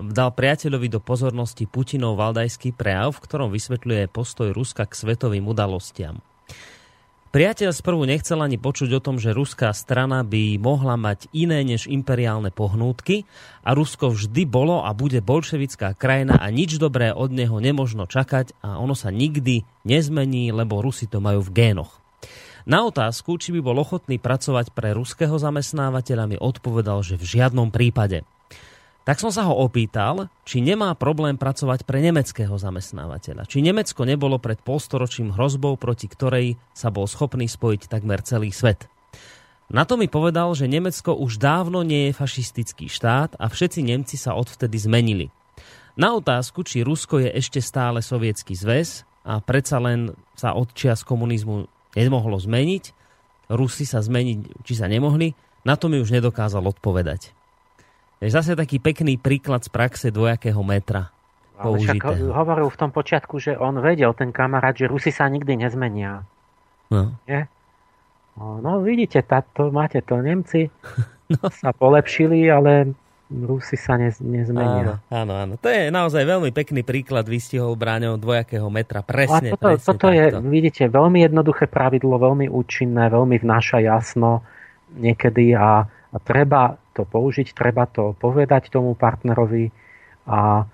dal priateľovi do pozornosti Putinov valdajský prejav, v ktorom vysvetľuje postoj Ruska k svetovým udalostiam. Priateľ sprvu nechcel ani počuť o tom, že ruská strana by mohla mať iné než imperiálne pohnútky a Rusko vždy bolo a bude bolševická krajina a nič dobré od neho nemožno čakať a ono sa nikdy nezmení, lebo Rusi to majú v génoch. Na otázku, či by bol ochotný pracovať pre ruského zamestnávateľa, mi odpovedal, že v žiadnom prípade – tak som sa ho opýtal, či nemá problém pracovať pre nemeckého zamestnávateľa. Či Nemecko nebolo pred polstoročím hrozbou, proti ktorej sa bol schopný spojiť takmer celý svet. Na to mi povedal, že Nemecko už dávno nie je fašistický štát a všetci Nemci sa odvtedy zmenili. Na otázku, či Rusko je ešte stále sovietský zväz a predsa len sa od čias komunizmu nemohlo zmeniť, Rusi sa zmeniť, či sa nemohli, na to mi už nedokázal odpovedať. Je zase taký pekný príklad z praxe dvojakého metra. Ale však
hovoril v tom počiatku, že on vedel, ten kamarát, že Rusi sa nikdy nezmenia. No. Nie? No vidíte, táto, máte to, Nemci [LAUGHS] no. sa polepšili, ale Rusi sa ne, nezmenia.
Áno, áno, áno. To je naozaj veľmi pekný príklad vystihol bráňou dvojakého metra. Presne,
a toto,
presne
toto je, vidíte, veľmi jednoduché pravidlo, veľmi účinné, veľmi vnáša jasno niekedy a, a treba to použiť, treba to povedať tomu partnerovi a,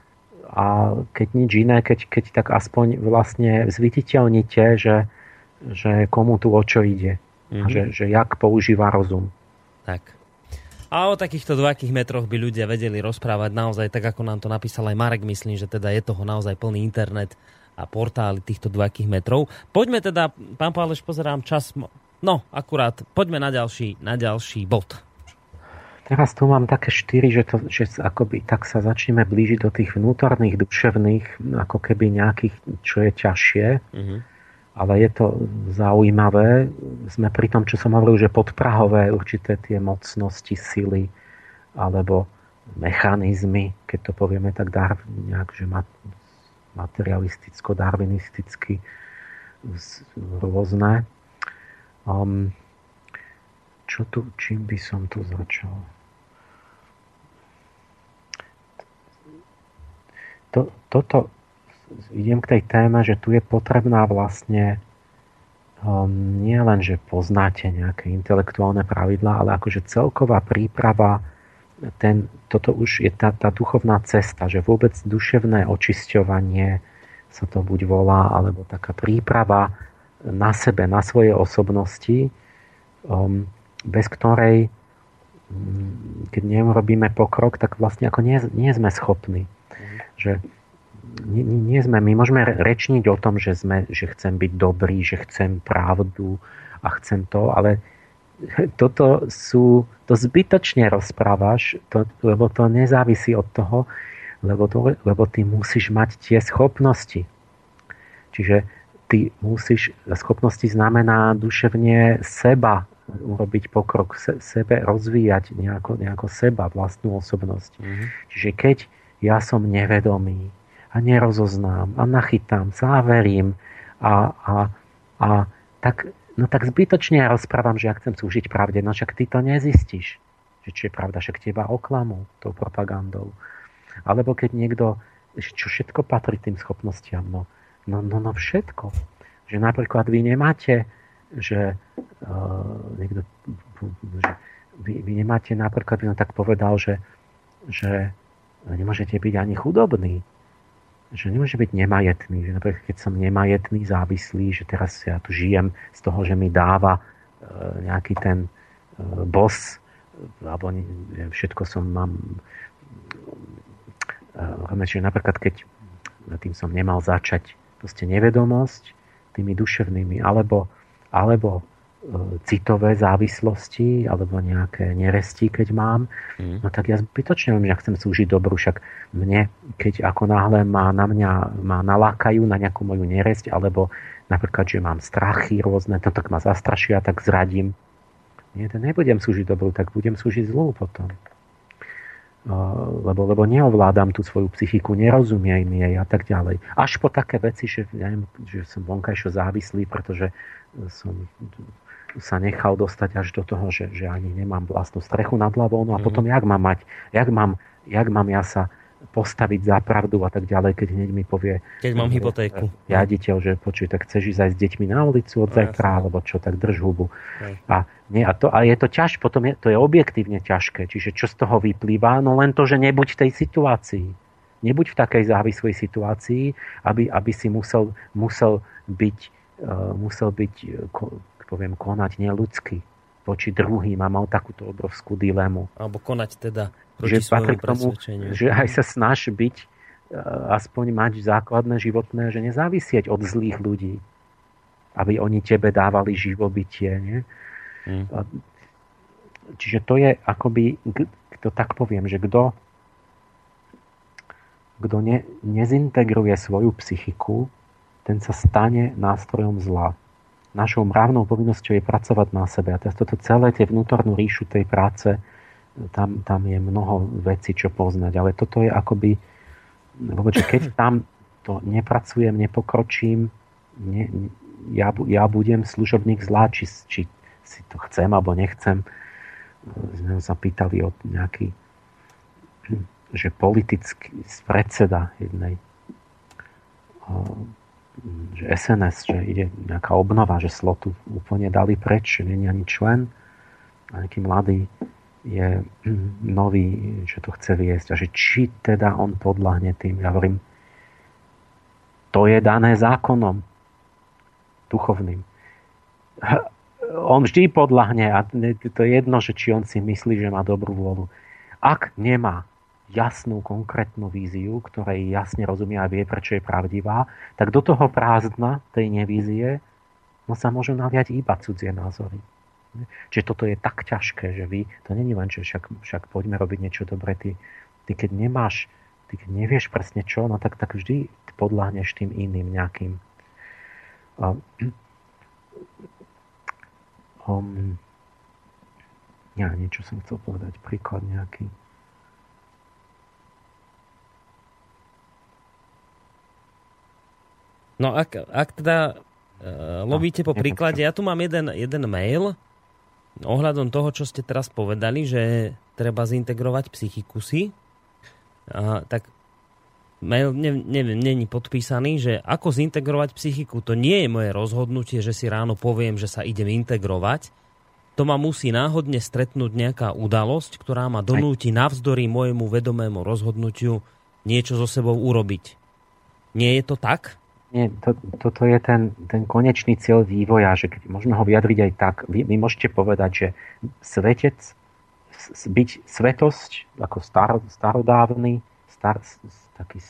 a keď nič iné, keď, keď tak aspoň vlastne zviditeľnite, že, že komu tu o čo ide. Mm-hmm. Že, že jak používa rozum.
Tak. A o takýchto dvojakých metroch by ľudia vedeli rozprávať naozaj, tak ako nám to napísal aj Marek, myslím, že teda je toho naozaj plný internet a portály týchto dvojakých metrov. Poďme teda, pán Páleš, pozerám čas, no akurát, poďme na ďalší, na ďalší bod.
Teraz tu mám také štyri, že, to, že akoby tak sa začneme blížiť do tých vnútorných, duševných, ako keby nejakých, čo je ťažšie. Mm-hmm. Ale je to zaujímavé. Sme pri tom, čo som hovoril, že podprahové určité tie mocnosti, sily alebo mechanizmy, keď to povieme tak dar, nejak, že materialisticko-darwinisticky rôzne. Um, čo tu, čím by som tu začal? To, toto, idem k tej téme, že tu je potrebná vlastne um, nie len, že poznáte nejaké intelektuálne pravidlá, ale akože celková príprava, ten, toto už je tá, tá duchovná cesta, že vôbec duševné očisťovanie sa to buď volá, alebo taká príprava na sebe, na svoje osobnosti, um, bez ktorej, mm, keď neurobíme pokrok, tak vlastne ako nie, nie sme schopní. Že nie, nie sme, my môžeme rečniť o tom, že, sme, že chcem byť dobrý, že chcem pravdu a chcem to, ale [LAUGHS] toto sú, to zbytočne rozprávaš, to, lebo to nezávisí od toho, lebo, to, lebo ty musíš mať tie schopnosti. Čiže ty musíš, schopnosti znamená duševne seba urobiť pokrok, se, sebe rozvíjať nejako, nejako seba, vlastnú osobnosť. Mm-hmm. Čiže keď ja som nevedomý a nerozoznám a nachytám sa a a, a, tak, no tak zbytočne ja rozprávam, že ja chcem súžiť pravde, no však ty to nezistíš, že čo je pravda, však teba oklamú tou propagandou. Alebo keď niekto, čo všetko patrí tým schopnostiam, no, no, no, no všetko. Že napríklad vy nemáte, že uh, niekto, že vy, vy nemáte napríklad, by som tak povedal, že, že nemôžete byť ani chudobný že nemôže byť nemajetný. Že napríklad keď som nemajetný, závislý, že teraz ja tu žijem z toho, že mi dáva e, nejaký ten e, boss, alebo všetko som mám e, že napríklad keď tým som nemal začať proste nevedomosť tými duševnými, alebo, alebo citové závislosti alebo nejaké neresti, keď mám, mm. no tak ja zbytočne viem, že chcem slúžiť dobru, však mne, keď ako náhle má na mňa ma nalákajú na nejakú moju neresť, alebo napríklad, že mám strachy rôzne, to tak ma zastrašia, tak zradím. Nie, to nebudem slúžiť dobru, tak budem slúžiť zlú potom. Lebo, lebo neovládam tú svoju psychiku, nerozumiem jej a tak ďalej. Až po také veci, že, ja neviem, že som vonkajšo závislý, pretože som sa nechal dostať až do toho, že, že ani nemám vlastnú strechu nad hlavou. No a mm-hmm. potom, jak mám mať, jak mám, jak mám ja sa postaviť za pravdu a tak ďalej, keď hneď mi povie...
Keď mám hypotéku.
Riaditeľ, že počuj, tak chceš ísť aj s deťmi na ulicu od no, zajtra, alebo čo, tak drž hubu. A, nie, a, to, a je to ťaž, potom je, to je objektívne ťažké. Čiže čo z toho vyplýva? No len to, že nebuď v tej situácii. Nebuď v takej závislej situácii, aby, aby si musel, musel byť, musel byť poviem, konať neludsky voči druhým a mal takúto obrovskú dilemu.
Alebo konať teda proti že k tomu,
že aj sa snaž byť, e, aspoň mať základné životné, že nezávisieť od zlých ľudí. Aby oni tebe dávali živobytie. Nie? Hmm. Čiže to je akoby, to tak poviem, že kto kto ne, nezintegruje svoju psychiku, ten sa stane nástrojom zla našou mravnou povinnosťou je pracovať na sebe. A teraz toto celé, tie vnútornú ríšu tej práce, tam, tam je mnoho vecí, čo poznať. Ale toto je akoby, že keď tam to nepracujem, nepokročím, ne, ja, ja budem služobník zlá, či, či si to chcem alebo nechcem. Sme sa pýtali od nejaký že politický predseda jednej že SNS, že ide nejaká obnova, že slotu úplne dali preč, že je ani člen a nejaký mladý je [CLEARS THROAT] nový, že to chce viesť a že či teda on podľahne tým. Ja hovorím, to je dané zákonom duchovným. On vždy podľahne a to je jedno, že či on si myslí, že má dobrú vôľu. Ak nemá jasnú, konkrétnu víziu, ktorej jasne rozumie a vie, prečo je pravdivá, tak do toho prázdna tej nevízie no sa môžu naliať iba cudzie názory. Čiže toto je tak ťažké, že vy, to není len, že však, však poďme robiť niečo dobré, ty, ty keď nemáš, ty keď nevieš presne čo, no tak, tak vždy podľahneš tým iným nejakým. Um, ja niečo som chcel povedať, príklad nejaký.
No ak, ak teda uh, lovíte po príklade, ja tu mám jeden, jeden mail ohľadom toho, čo ste teraz povedali, že treba zintegrovať psychikusy. Uh, tak mail není ne, ne, podpísaný, že ako zintegrovať psychiku. To nie je moje rozhodnutie, že si ráno poviem, že sa idem integrovať. To ma musí náhodne stretnúť nejaká udalosť, ktorá ma donúti navzdory môjmu vedomému rozhodnutiu niečo so sebou urobiť. Nie je to tak?
Nie, to, toto je ten, ten konečný cieľ vývoja, že keď môžeme ho vyjadriť aj tak, vy, vy môžete povedať, že svetec, byť svetosť ako star, starodávny, star, taký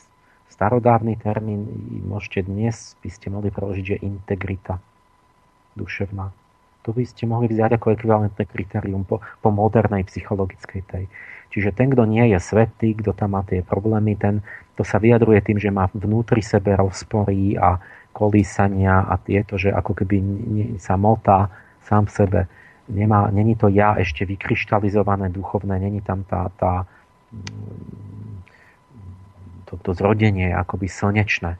starodávny termín, môžete dnes, by ste mohli preložiť, že integrita duševná. To by ste mohli vziať ako ekvivalentné kritérium po, po modernej psychologickej tej. Čiže ten, kto nie je svetý, kto tam má tie problémy, ten, to sa vyjadruje tým, že má vnútri sebe rozpory a kolísania a tieto, že ako keby sa motá sám v sebe. Nemá, není to ja ešte vykryštalizované duchovné, není tam tá, tá mm, to, to zrodenie akoby slnečné.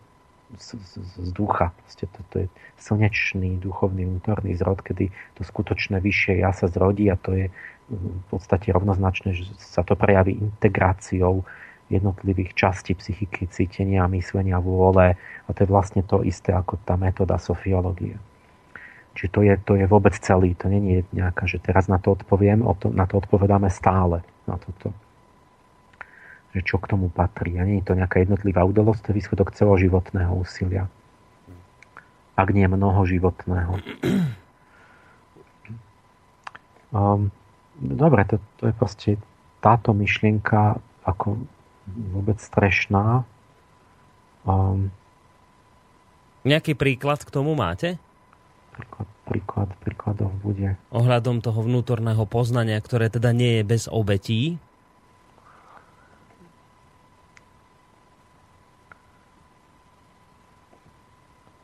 Z, z, z ducha. Proste to, to je slnečný duchovný vnútorný zrod, kedy to skutočné vyššie ja sa zrodí a to je v podstate rovnoznačné, že sa to prejaví integráciou jednotlivých častí psychiky, cítenia, myslenia, vôle a to je vlastne to isté ako tá metóda sofiológie. Čiže to je, to je vôbec celý, to je nejaká, že teraz na to odpoviem, na to odpovedáme stále. Na toto že čo k tomu patrí. A nie je to nejaká jednotlivá udalosť, to je výsledok celoživotného úsilia. Ak nie mnoho životného. Um, dobre, to, to je proste táto myšlienka ako vôbec strešná. Um,
Nejaký príklad k tomu máte?
Príklad, príklad, príkladov bude.
Ohľadom toho vnútorného poznania, ktoré teda nie je bez obetí?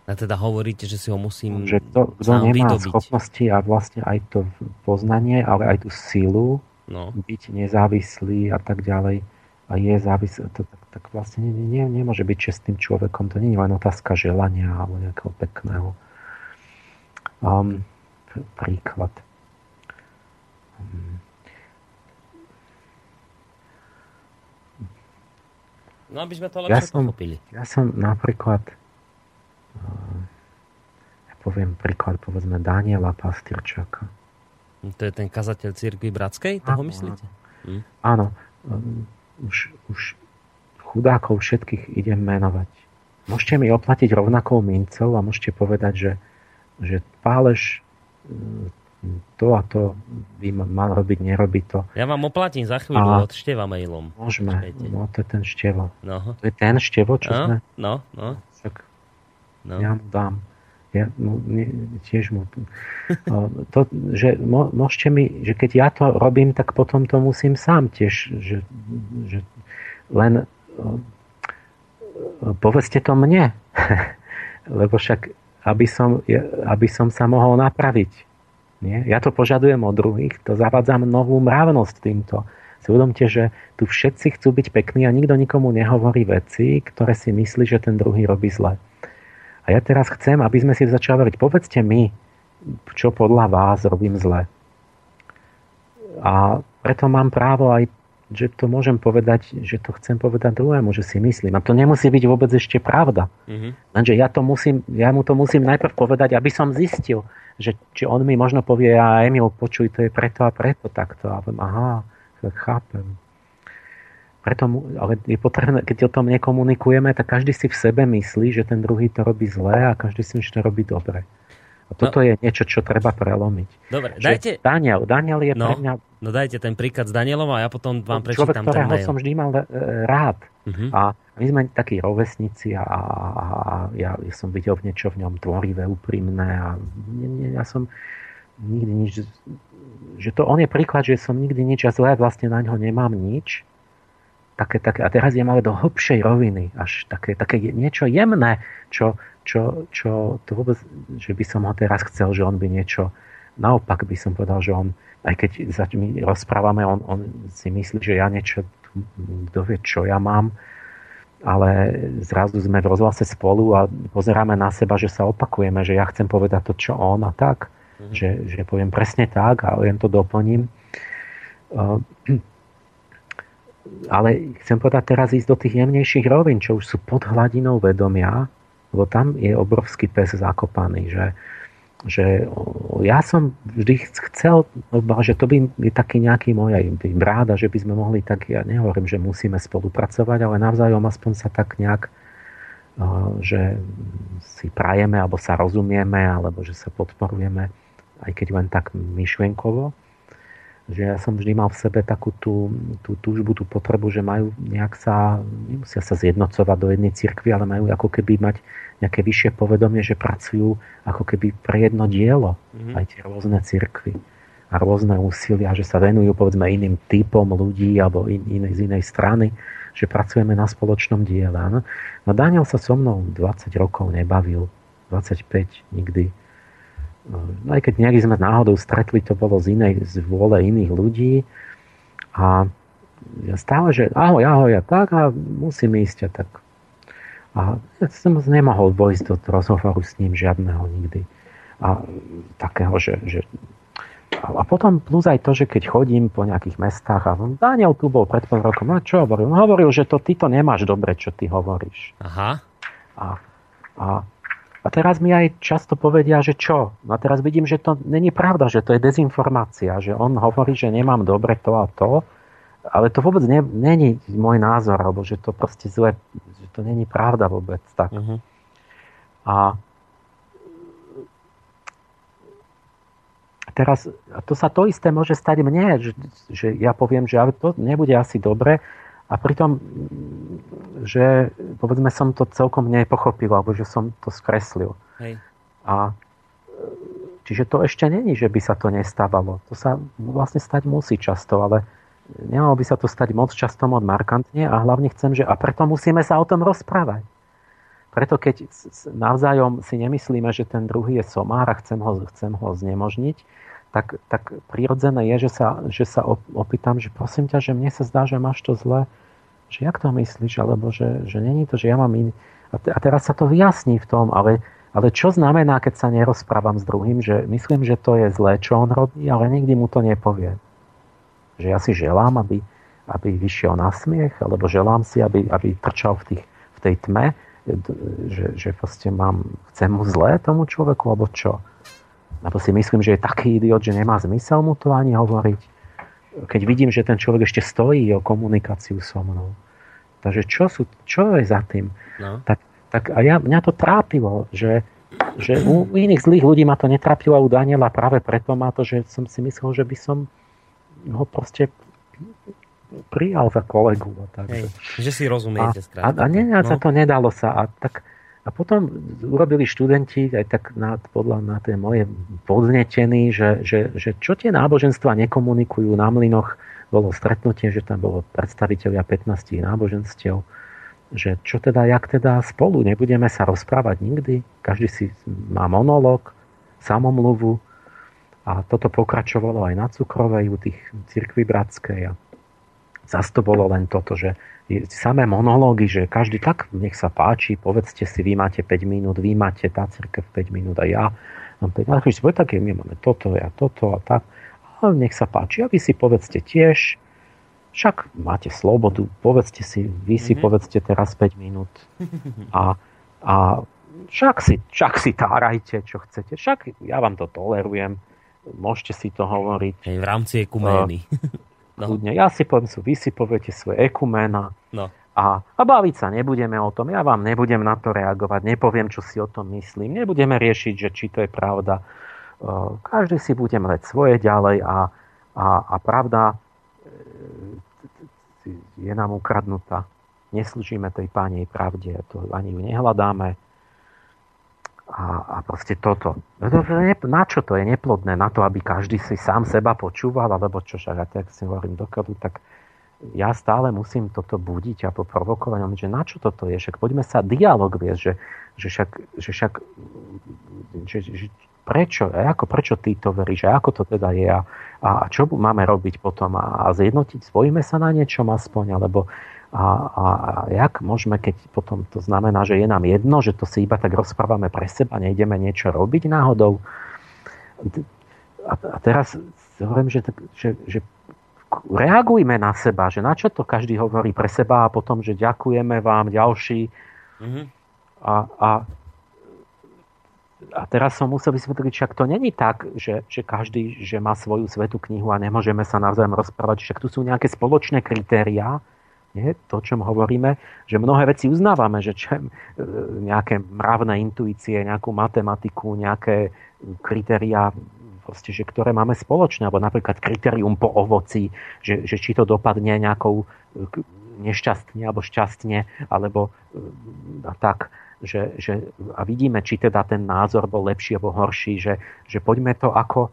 A teda hovoríte, že si ho musím
Že to, kto nemá vydobiť. schopnosti a vlastne aj to poznanie, ale aj tú silu no. byť nezávislý a tak ďalej a je závislý, to, tak, tak vlastne nie, nie, nemôže byť čestným človekom. To nie je len otázka želania alebo nejakého pekného. Um, príklad. Um,
No, aby sme to lepšie ja som, pochopili.
Ja som napríklad ja poviem príklad, povedzme Daniela Pastyrčaka.
To je ten kazateľ církvy bratskej? Toho áno, myslíte?
Hm? Áno. Um, už, už chudákov všetkých idem menovať. Môžete mi oplatiť rovnakou mincov a môžete povedať, že, že pálež um, to a to by mal robiť, nerobí to.
Ja vám oplatím za chvíľu a od Števa mailom.
Môžeme, Počkejte. no to je ten Števo. No. To je ten Števo, čo
no,
sme...
No, no.
Tak No. Ja mu dám. Ja mu, tiež mu... [LAUGHS] To, že môžete mi, že keď ja to robím, tak potom to musím sám tiež, že, že len povedzte to mne. [LAUGHS] Lebo však, aby som, aby som sa mohol napraviť. Nie? Ja to požadujem od druhých, to zavádzam novú mravnosť týmto. Si uvedomte, že tu všetci chcú byť pekní a nikto nikomu nehovorí veci, ktoré si myslí, že ten druhý robí zle. A ja teraz chcem, aby sme si začali hovoriť, povedzte mi, čo podľa vás robím zle. A preto mám právo aj, že to môžem povedať, že to chcem povedať druhému, že si myslím. A to nemusí byť vôbec ešte pravda. Mm-hmm. Lenže ja, to musím, ja mu to musím najprv povedať, aby som zistil, že či on mi možno povie, a Emil, počuj, to je preto a preto takto. A poviem, aha, chápem. Preto, ale je potrebné, keď o tom nekomunikujeme, tak každý si v sebe myslí, že ten druhý to robí zle a každý si myslí, že to robí dobre. A toto no, je niečo, čo treba prelomiť.
Dobre, že dajte...
Daniel, Daniel je
no,
pre mňa...
No dajte ten príklad s Danielom a ja potom vám prečítam
človek,
ten
som vždy mal e, rád. Uh-huh. A my sme takí rovesníci a, a, a ja, ja som videl v niečo v ňom tvorivé, úprimné a nie, nie, ja som nikdy nič... Že to on je príklad, že som nikdy nič a zlé vlastne na ňo nemám nič také, také, a teraz idem ale do hlbšej roviny, až také, také niečo jemné, čo, čo, čo to vôbec, že by som ho teraz chcel, že on by niečo, naopak by som povedal, že on, aj keď my rozprávame, on, on si myslí, že ja niečo, kto vie, čo ja mám, ale zrazu sme v rozhlase spolu a pozeráme na seba, že sa opakujeme, že ja chcem povedať to, čo on a tak, mm-hmm. že, že poviem presne tak a len to doplním. Uh, ale chcem povedať teraz ísť do tých jemnejších rovín, čo už sú pod hladinou vedomia, lebo tam je obrovský pes zakopaný, že, že ja som vždy chcel, že to by je taký nejaký môj aj že by sme mohli tak, ja nehovorím, že musíme spolupracovať, ale navzájom aspoň sa tak nejak že si prajeme, alebo sa rozumieme, alebo že sa podporujeme, aj keď len tak myšlienkovo že ja som vždy mal v sebe takú tú, tú túžbu, tú potrebu, že majú nejak sa, nemusia sa zjednocovať do jednej cirkvi, ale majú ako keby mať nejaké vyššie povedomie, že pracujú ako keby pre jedno dielo, mm-hmm. aj tie rôzne cirkvy a rôzne úsilia, že sa venujú povedzme iným typom ľudí alebo in, inej, z inej strany, že pracujeme na spoločnom diele. No, no Daniel sa so mnou 20 rokov nebavil, 25 nikdy no aj keď nejak sme náhodou stretli, to bolo z inej, z vôle iných ľudí a ja stále, že ahoj, ahoj, a tak a musím ísť a tak. A som nemohol vojsť do rozhovoru s ním žiadneho nikdy. A takého, že, že a potom plus aj to, že keď chodím po nejakých mestách a Daniel tu bol pred pol rokom, no čo hovoril? No hovoril, že to ty to nemáš dobre, čo ty hovoríš.
Aha.
A, a, a teraz mi aj často povedia, že čo? No a teraz vidím, že to není pravda, že to je dezinformácia, že on hovorí, že nemám dobre to a to, ale to vôbec ne, není môj názor, alebo že to proste zle, že to není pravda vôbec. Tak. Uh-huh. A teraz to sa to isté môže stať mne, že, že ja poviem, že to nebude asi dobre a pritom, že povedzme som to celkom nepochopil, alebo že som to skreslil. Hej. A čiže to ešte není, že by sa to nestávalo. To sa vlastne stať musí často, ale nemalo by sa to stať moc často, moc markantne a hlavne chcem, že a preto musíme sa o tom rozprávať. Preto keď navzájom si nemyslíme, že ten druhý je somár a chcem ho, chcem ho znemožniť, tak, tak prirodzené je, že sa, že sa opýtam, že prosím ťa, že mne sa zdá, že máš to zle, že jak to myslíš, alebo že, že není to, že ja mám iný. A, te, a teraz sa to vyjasní v tom, ale, ale čo znamená, keď sa nerozprávam s druhým, že myslím, že to je zlé, čo on robí, ale nikdy mu to nepovie. Že ja si želám, aby, aby vyšiel na smiech, alebo želám si, aby, aby trčal v, tých, v tej tme, že, že proste mám, chcem mu zlé tomu človeku, alebo čo. Lebo si myslím, že je taký idiot, že nemá zmysel mu to ani hovoriť. Keď vidím, že ten človek ešte stojí o komunikáciu so mnou. Takže čo, sú, čo je za tým? No. Tak, tak a ja, mňa to trápilo, že, že u iných zlých ľudí ma to netrápilo a u Daniela práve preto ma to, že som si myslel, že by som ho proste prijal za kolegu. A tak.
Hej, že si rozumiete.
A, a, a ne, no. to nedalo sa. A tak a potom urobili študenti aj tak na, podľa na tie moje podnetení, že, že, že čo tie náboženstva nekomunikujú. Na mlynoch, bolo stretnutie, že tam bolo predstaviteľia 15 náboženstiev, že čo teda, jak teda spolu, nebudeme sa rozprávať nikdy, každý si má monológ, samomluvu. A toto pokračovalo aj na Cukrovej u tých cirkvi bratskej a zase to bolo len toto, že samé monológy, že každý tak, nech sa páči, povedzte si, vy máte 5 minút, vy máte tá církev 5 minút a ja mám 5 minút. Každý si povie, tak my máme toto a toto a tak. A nech sa páči. A vy si povedzte tiež, však máte slobodu, povedzte si, vy si mm-hmm. povedzte teraz 5 minút. A, a však, si, však si tárajte, čo chcete. Však ja vám to tolerujem. Môžete si to hovoriť.
Hej, v rámci ekumény.
No. Ja si poviem, vy si poviete svoje ekumena no. a, a baviť sa nebudeme o tom. Ja vám nebudem na to reagovať, nepoviem, čo si o tom myslím. Nebudeme riešiť, že či to je pravda. Každý si bude mať svoje ďalej a, a, a pravda e, je nám ukradnutá. Neslúžime tej pánej pravde, to ani ju nehľadáme a, a proste toto. No na čo to je neplodné? Na to, aby každý si sám seba počúval, alebo čo však, ja tak si hovorím dokladu, tak ja stále musím toto budiť a poprovokovať, že na čo toto je? Však poďme sa dialog viesť, že, že však, že však že, že, prečo, a ako, prečo ty to veríš, a ako to teda je a, a čo máme robiť potom a, a zjednotiť, spojíme sa na niečom aspoň, alebo a, a, a jak môžeme, keď potom to znamená, že je nám jedno, že to si iba tak rozprávame pre seba, nejdeme niečo robiť náhodou. A, a teraz hovorím, že, že, že reagujme na seba, že na čo to každý hovorí pre seba a potom, že ďakujeme vám ďalší. Mm-hmm. A, a, a teraz som musel vysvetliť, však to není tak, že, že každý že má svoju svetú knihu a nemôžeme sa navzájom rozprávať, však tu sú nejaké spoločné kritériá, nie? To, čom hovoríme, že mnohé veci uznávame, že čem, nejaké mravné intuície, nejakú matematiku, nejaké kritéria, proste, že ktoré máme spoločné, alebo napríklad kritérium po ovoci, že, že či to dopadne nejakou nešťastne alebo šťastne, alebo a tak, že, že, a vidíme, či teda ten názor bol lepší alebo horší, že, že poďme to ako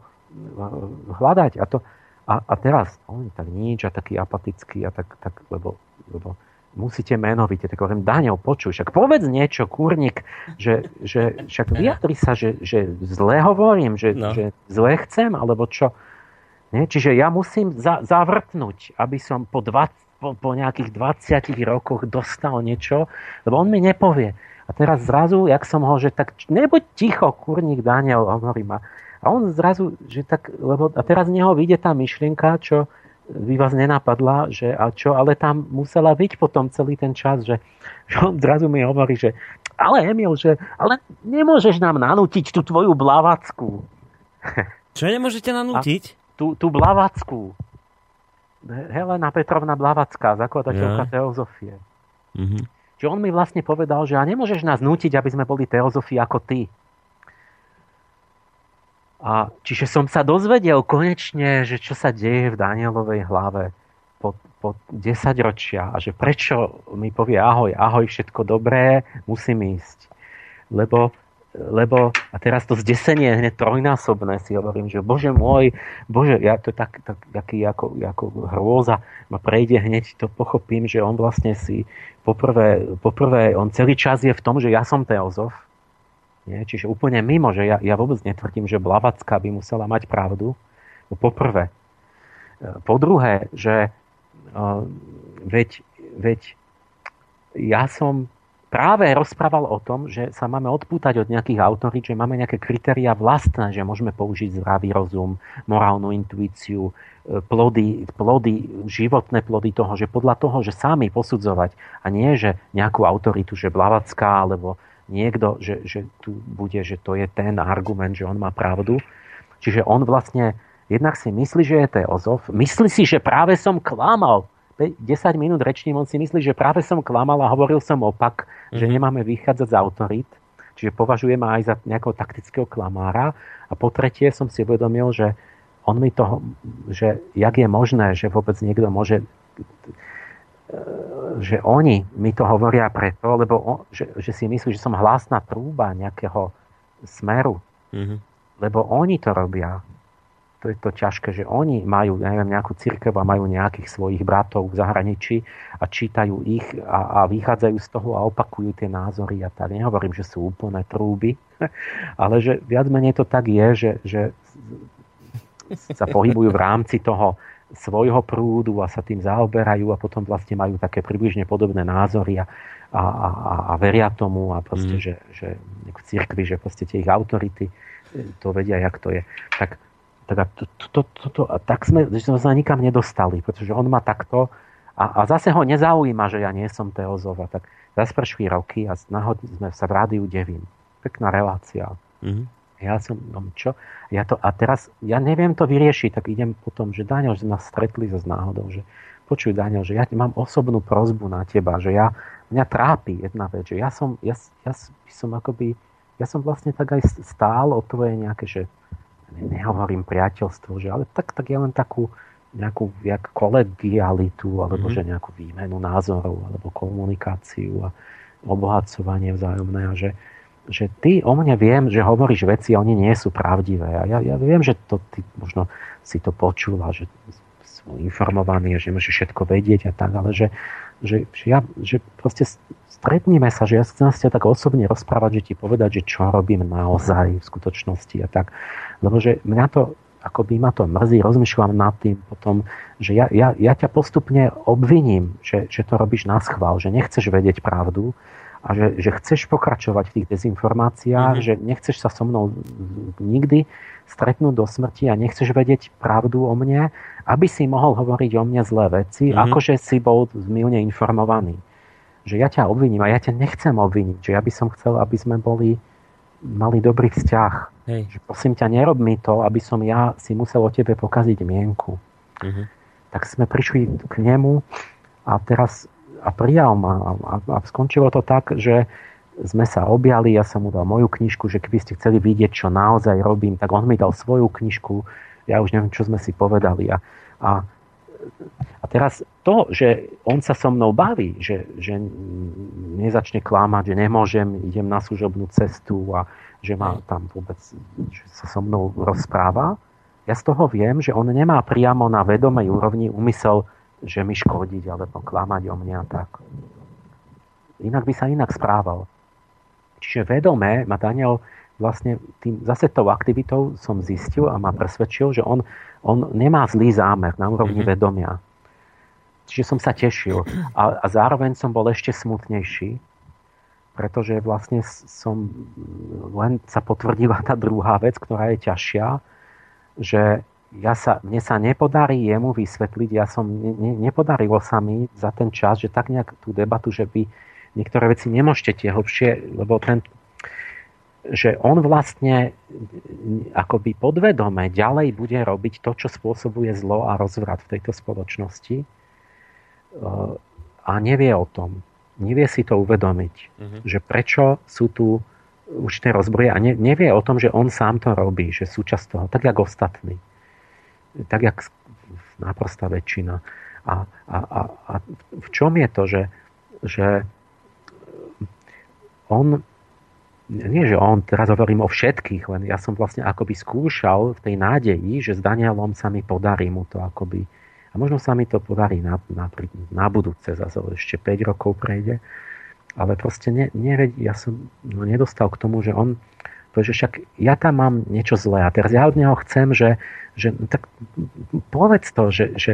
hľadať. A to, a, a teraz, on tak nič a taký apatický a tak, tak lebo, lebo musíte menovite, tak hovorím, Daniel, počuj, však povedz niečo, kurník, že, že však [LAUGHS] vyjadri sa, že, že zle hovorím, že, no. že zle chcem, alebo čo. Nie? Čiže ja musím za, zavrtnúť, aby som po 20, po, po nejakých 20 rokoch dostal niečo, lebo on mi nepovie. A teraz zrazu, jak som ho, že tak nebuď ticho, kurník Daniel, hovorí ma. A on zrazu, že tak, lebo a teraz z neho vyjde tá myšlienka, čo by vás nenapadla, že a čo, ale tam musela byť potom celý ten čas, že, že on zrazu mi hovorí, že ale Emil, že ale nemôžeš nám nanútiť tú tvoju blavackú.
Čo nemôžete nanútiť? A
tú, tú blavackú. Helena Petrovna Blavacká, zakladateľka ja. teozofie. Mm-hmm. Čiže on mi vlastne povedal, že a nemôžeš nás nútiť, aby sme boli teozofii ako ty. A čiže som sa dozvedel konečne, že čo sa deje v Danielovej hlave po, po 10 ročia a že prečo mi povie ahoj, ahoj, všetko dobré, musím ísť. Lebo lebo a teraz to zdesenie je hneď trojnásobné, si hovorím, že bože môj, bože, ja to tak, tak taký ako, ako hrôza ma prejde hneď, to pochopím, že on vlastne si poprvé, poprvé, on celý čas je v tom, že ja som teozof, nie? čiže úplne mimo, že ja, ja vôbec netvrdím, že Blavacká by musela mať pravdu, no poprvé. Po druhé, že uh, veď, veď ja som práve rozprával o tom, že sa máme odpútať od nejakých autorít, že máme nejaké kritéria vlastné, že môžeme použiť zdravý rozum, morálnu intuíciu, e, plody, plody, životné plody toho, že podľa toho, že sami posudzovať a nie, že nejakú autoritu, že Blavacká alebo niekto, že, že tu bude, že to je ten argument, že on má pravdu. Čiže on vlastne jednak si myslí, že je teozof, myslí si, že práve som klamal, 10 minút rečním, on si myslí, že práve som klamal a hovoril som opak, mm-hmm. že mhm. nemáme vychádzať z autorít, čiže považujem aj za nejakého taktického klamára. A po tretie som si uvedomil, že on mi toho, že jak je možné, že vôbec niekto môže že oni mi to hovoria preto, lebo on, že, že si myslí, že som hlasná trúba nejakého smeru. Mm-hmm. Lebo oni to robia to je to ťažké, že oni majú neviem, nejakú církev a majú nejakých svojich bratov v zahraničí a čítajú ich a, a vychádzajú z toho a opakujú tie názory a tak. Nehovorím, že sú úplné trúby, [LAUGHS] ale že viac menej to tak je, že, že sa pohybujú v rámci toho svojho prúdu a sa tým zaoberajú a potom vlastne majú také približne podobné názory a, a, a, a veria tomu a proste, mm. že, že v cirkvi, že proste tie ich autority to vedia, jak to je. Tak tak, a to, to, to, to, a tak sme, že sme sa nikam nedostali, pretože on má takto a, a zase ho nezaujíma, že ja nie som teozova. Tak zase prešli roky a náhodne sme sa v rádiu devím. Pekná relácia. Mm-hmm. Ja som, no čo? Ja to, a teraz, ja neviem to vyriešiť, tak idem potom, že Daniel, že nás stretli so náhodou, že počuj Daniel, že ja mám osobnú prozbu na teba, že ja, mňa trápi jedna vec, že ja som, ja, ja som akoby, ja som vlastne tak aj stál o tvoje nejaké, že nehovorím priateľstvo, že, ale tak, tak ja len takú nejakú jak kolegialitu, alebo mm-hmm. že nejakú výmenu názorov, alebo komunikáciu a obohacovanie vzájomné a že, že ty o mne viem, že hovoríš veci a oni nie sú pravdivé. A ja, ja viem, že to ty možno si to počul a že sú informovaní že môže všetko vedieť a tak, ale že, že, že, ja, že proste stretníme sa, že ja chcem sa tak osobne rozprávať, že ti povedať, že čo robím naozaj v skutočnosti a tak. Lebo že mňa to, ako by ma to mrzí, rozmýšľam nad tým potom, že ja, ja, ja ťa postupne obviním, že, že to robíš na schvál, že nechceš vedieť pravdu a že, že chceš pokračovať v tých dezinformáciách, mm-hmm. že nechceš sa so mnou nikdy stretnúť do smrti a nechceš vedieť pravdu o mne, aby si mohol hovoriť o mne zlé veci, mm-hmm. akože si bol zmilne informovaný. Že ja ťa obviním a ja ťa nechcem obviniť, že ja by som chcel, aby sme boli mali dobrý vzťah. Hej. Že prosím ťa, nerob mi to, aby som ja si musel o tebe pokaziť mienku. Uh-huh. Tak sme prišli k nemu a teraz a prijal ma a, a skončilo to tak, že sme sa objali, ja som mu dal moju knižku, že keby ste chceli vidieť, čo naozaj robím, tak on mi dal svoju knižku, ja už neviem, čo sme si povedali. A, a, a teraz to, že on sa so mnou baví, že, že nezačne klamať, že nemôžem, idem na služobnú cestu a že ma tam vôbec že sa so mnou rozpráva, ja z toho viem, že on nemá priamo na vedomej úrovni úmysel, že mi škodiť alebo klamať o mňa tak. Inak by sa inak správal. Čiže vedomé ma Daniel vlastne tým, zase tou aktivitou som zistil a ma presvedčil, že on, on nemá zlý zámer na úrovni mm-hmm. vedomia. čiže som sa tešil. A, a zároveň som bol ešte smutnejší, pretože vlastne som len sa potvrdila tá druhá vec, ktorá je ťažšia, že ja sa, mne sa nepodarí jemu vysvetliť, ja som, ne, nepodarilo sa mi za ten čas, že tak nejak tú debatu, že vy niektoré veci nemôžete tie hlbšie, lebo ten, že on vlastne akoby podvedome ďalej bude robiť to, čo spôsobuje zlo a rozvrat v tejto spoločnosti e, a nevie o tom. Nevie si to uvedomiť, uh-huh. že prečo sú tu určité rozbroje a ne, nevie o tom, že on sám to robí, že súčasť toho, tak jak ostatní. Tak jak náprostá väčšina. A, a, a, a v čom je to, že, že on nie, že on, teraz hovorím o všetkých, len ja som vlastne akoby skúšal v tej nádeji, že s Danielom sa mi podarí mu to akoby, a možno sa mi to podarí na, na, na budúce, zase ešte 5 rokov prejde, ale proste ne, ne, ja som no, nedostal k tomu, že on, že však ja tam mám niečo zlé a teraz ja od neho chcem, že, že no tak povedz to, že, že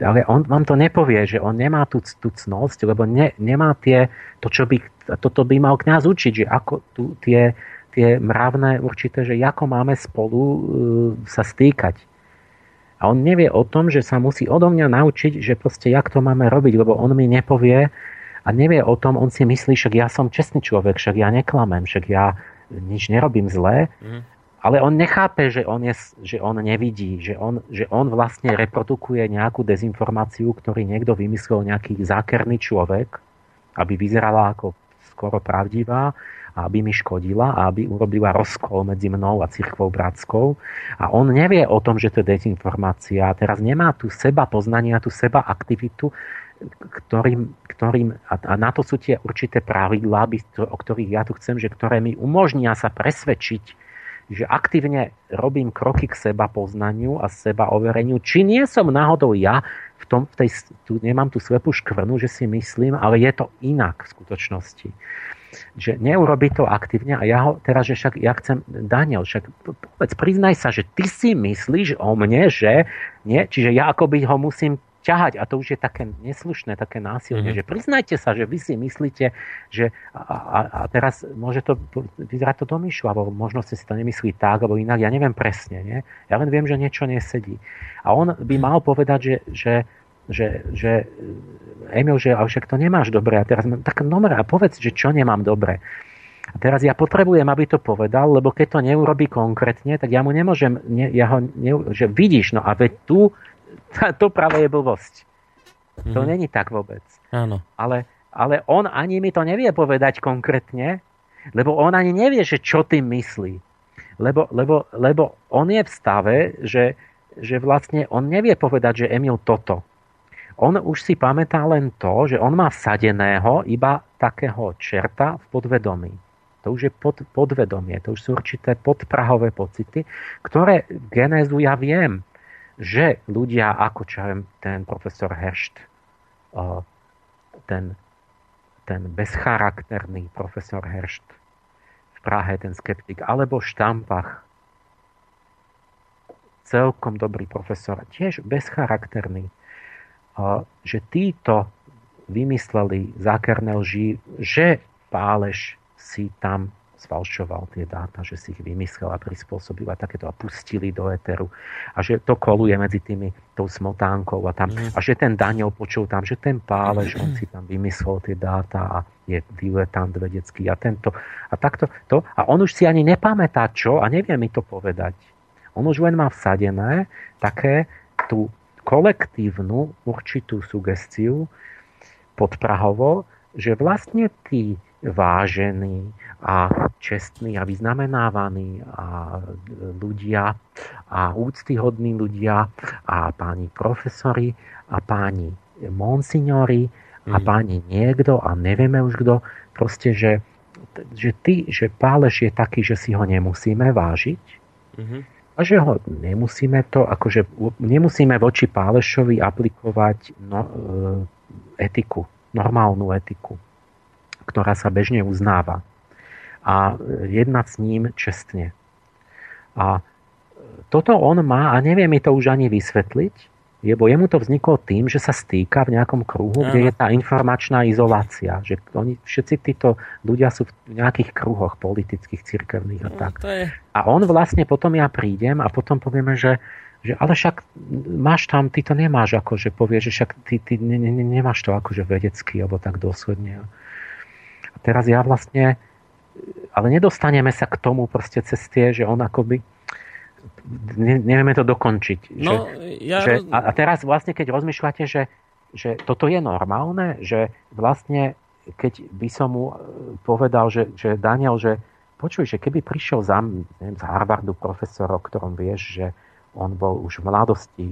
ale on vám to nepovie, že on nemá tú, tú cnosť, lebo ne, nemá tie, to, čo by, toto by mal kňaz učiť, že ako tu, tie, tie mravné určité, že ako máme spolu uh, sa stýkať. A on nevie o tom, že sa musí odo mňa naučiť, že proste jak to máme robiť, lebo on mi nepovie a nevie o tom, on si myslí, že ja som čestný človek, však ja neklamem, však ja nič nerobím zlé. Mm. Ale on nechápe, že on, je, že on nevidí, že on, že on vlastne reprodukuje nejakú dezinformáciu, ktorý niekto vymyslel nejaký zákerný človek, aby vyzerala ako skoro pravdivá a aby mi škodila a aby urobila rozkol medzi mnou a cirkvou bratskou. A on nevie o tom, že to je dezinformácia. Teraz nemá tu seba poznanie, tú seba aktivitu, ktorým, ktorým a, a na to sú tie určité pravidlá, o ktorých ja tu chcem, že ktoré mi umožnia sa presvedčiť, že aktívne robím kroky k seba poznaniu a seba overeniu, či nie som náhodou ja v tom, v tej, tu nemám tú slepú škvrnu, že si myslím, ale je to inak v skutočnosti. Že neurobi to aktívne a ja ho teraz, že však ja chcem, Daniel, však povedz, priznaj sa, že ty si myslíš o mne, že nie, čiže ja akoby ho musím ťahať a to už je také neslušné, také násilne, mm-hmm. že priznajte sa, že vy si myslíte, že a, a, a teraz môže to vyzerať to domýšľavo, možno ste si to nemyslí tak, alebo inak, ja neviem presne, nie? ja len viem, že niečo nesedí. A on by mal povedať, že, že že, že Emil, že ale však to nemáš dobre a teraz tak dobre a povedz, že čo nemám dobre. A teraz ja potrebujem, aby to povedal, lebo keď to neurobí konkrétne, tak ja mu nemôžem, ne, ja ho, ne, že vidíš, no a veď tu to práve je blbosť. Mm-hmm. To mhm. není tak vôbec.
Áno.
Ale, ale on ani mi to nevie povedať konkrétne, lebo on ani nevie, že čo tým myslí. Lebo, lebo, lebo on je v stave, že, že vlastne on nevie povedať, že Emil toto. On už si pamätá len to, že on má vsadeného iba takého čerta v podvedomí. To už je pod, podvedomie, to už sú určité podprahové pocity, ktoré genézu ja viem že ľudia ako čo viem, ten profesor Heršt, ten, ten bezcharakterný profesor Heršt v Prahe, ten skeptik, alebo Štampach, celkom dobrý profesor, tiež bezcharakterný, že títo vymysleli zákerné lži, že Páleš si tam sfalšoval tie dáta, že si ich vymyslel a prispôsobil a takéto a pustili do éteru. A že to koluje medzi tými tou smotánkou a tam. Mm. a že ten Daniel počul tam, že ten Pálež, on si tam vymyslel tie dáta a je diletant vedecký a tento. A takto to. A on už si ani nepamätá čo a nevie mi to povedať. On už len má vsadené také tú kolektívnu určitú sugestiu podprahovo, že vlastne tí vážení a čestní a vyznamenávaní a ľudia a úctyhodní ľudia a páni profesori a páni monsignori a mm. páni niekto a nevieme už kto, proste, že, že ty, že Páleš je taký, že si ho nemusíme vážiť mm-hmm. a že ho nemusíme to, akože nemusíme voči Pálešovi aplikovať no, e, etiku, normálnu etiku, ktorá sa bežne uznáva a jednať s ním čestne. A toto on má, a nevie mi to už ani vysvetliť, Lebo jemu to vzniklo tým, že sa stýka v nejakom kruhu, kde je tá informačná izolácia. Že oni, všetci títo ľudia sú v nejakých kruhoch politických, cirkevných a no, tak. je... A on vlastne potom ja prídem a potom povieme, že, že ale však máš tam, ty to nemáš ako, že povieš, že však ty, ty ne, ne, nemáš to akože vedecky alebo tak dôsledne. A teraz ja vlastne, ale nedostaneme sa k tomu proste cez tie, že on akoby ne, nevieme to dokončiť. No, že, ja... že, a, a teraz vlastne, keď rozmýšľate, že, že toto je normálne, že vlastne keď by som mu e, povedal, že, že Daniel, že počuj, že keby prišiel za, neviem, z Harvardu profesor, o ktorom vieš, že on bol už v mladosti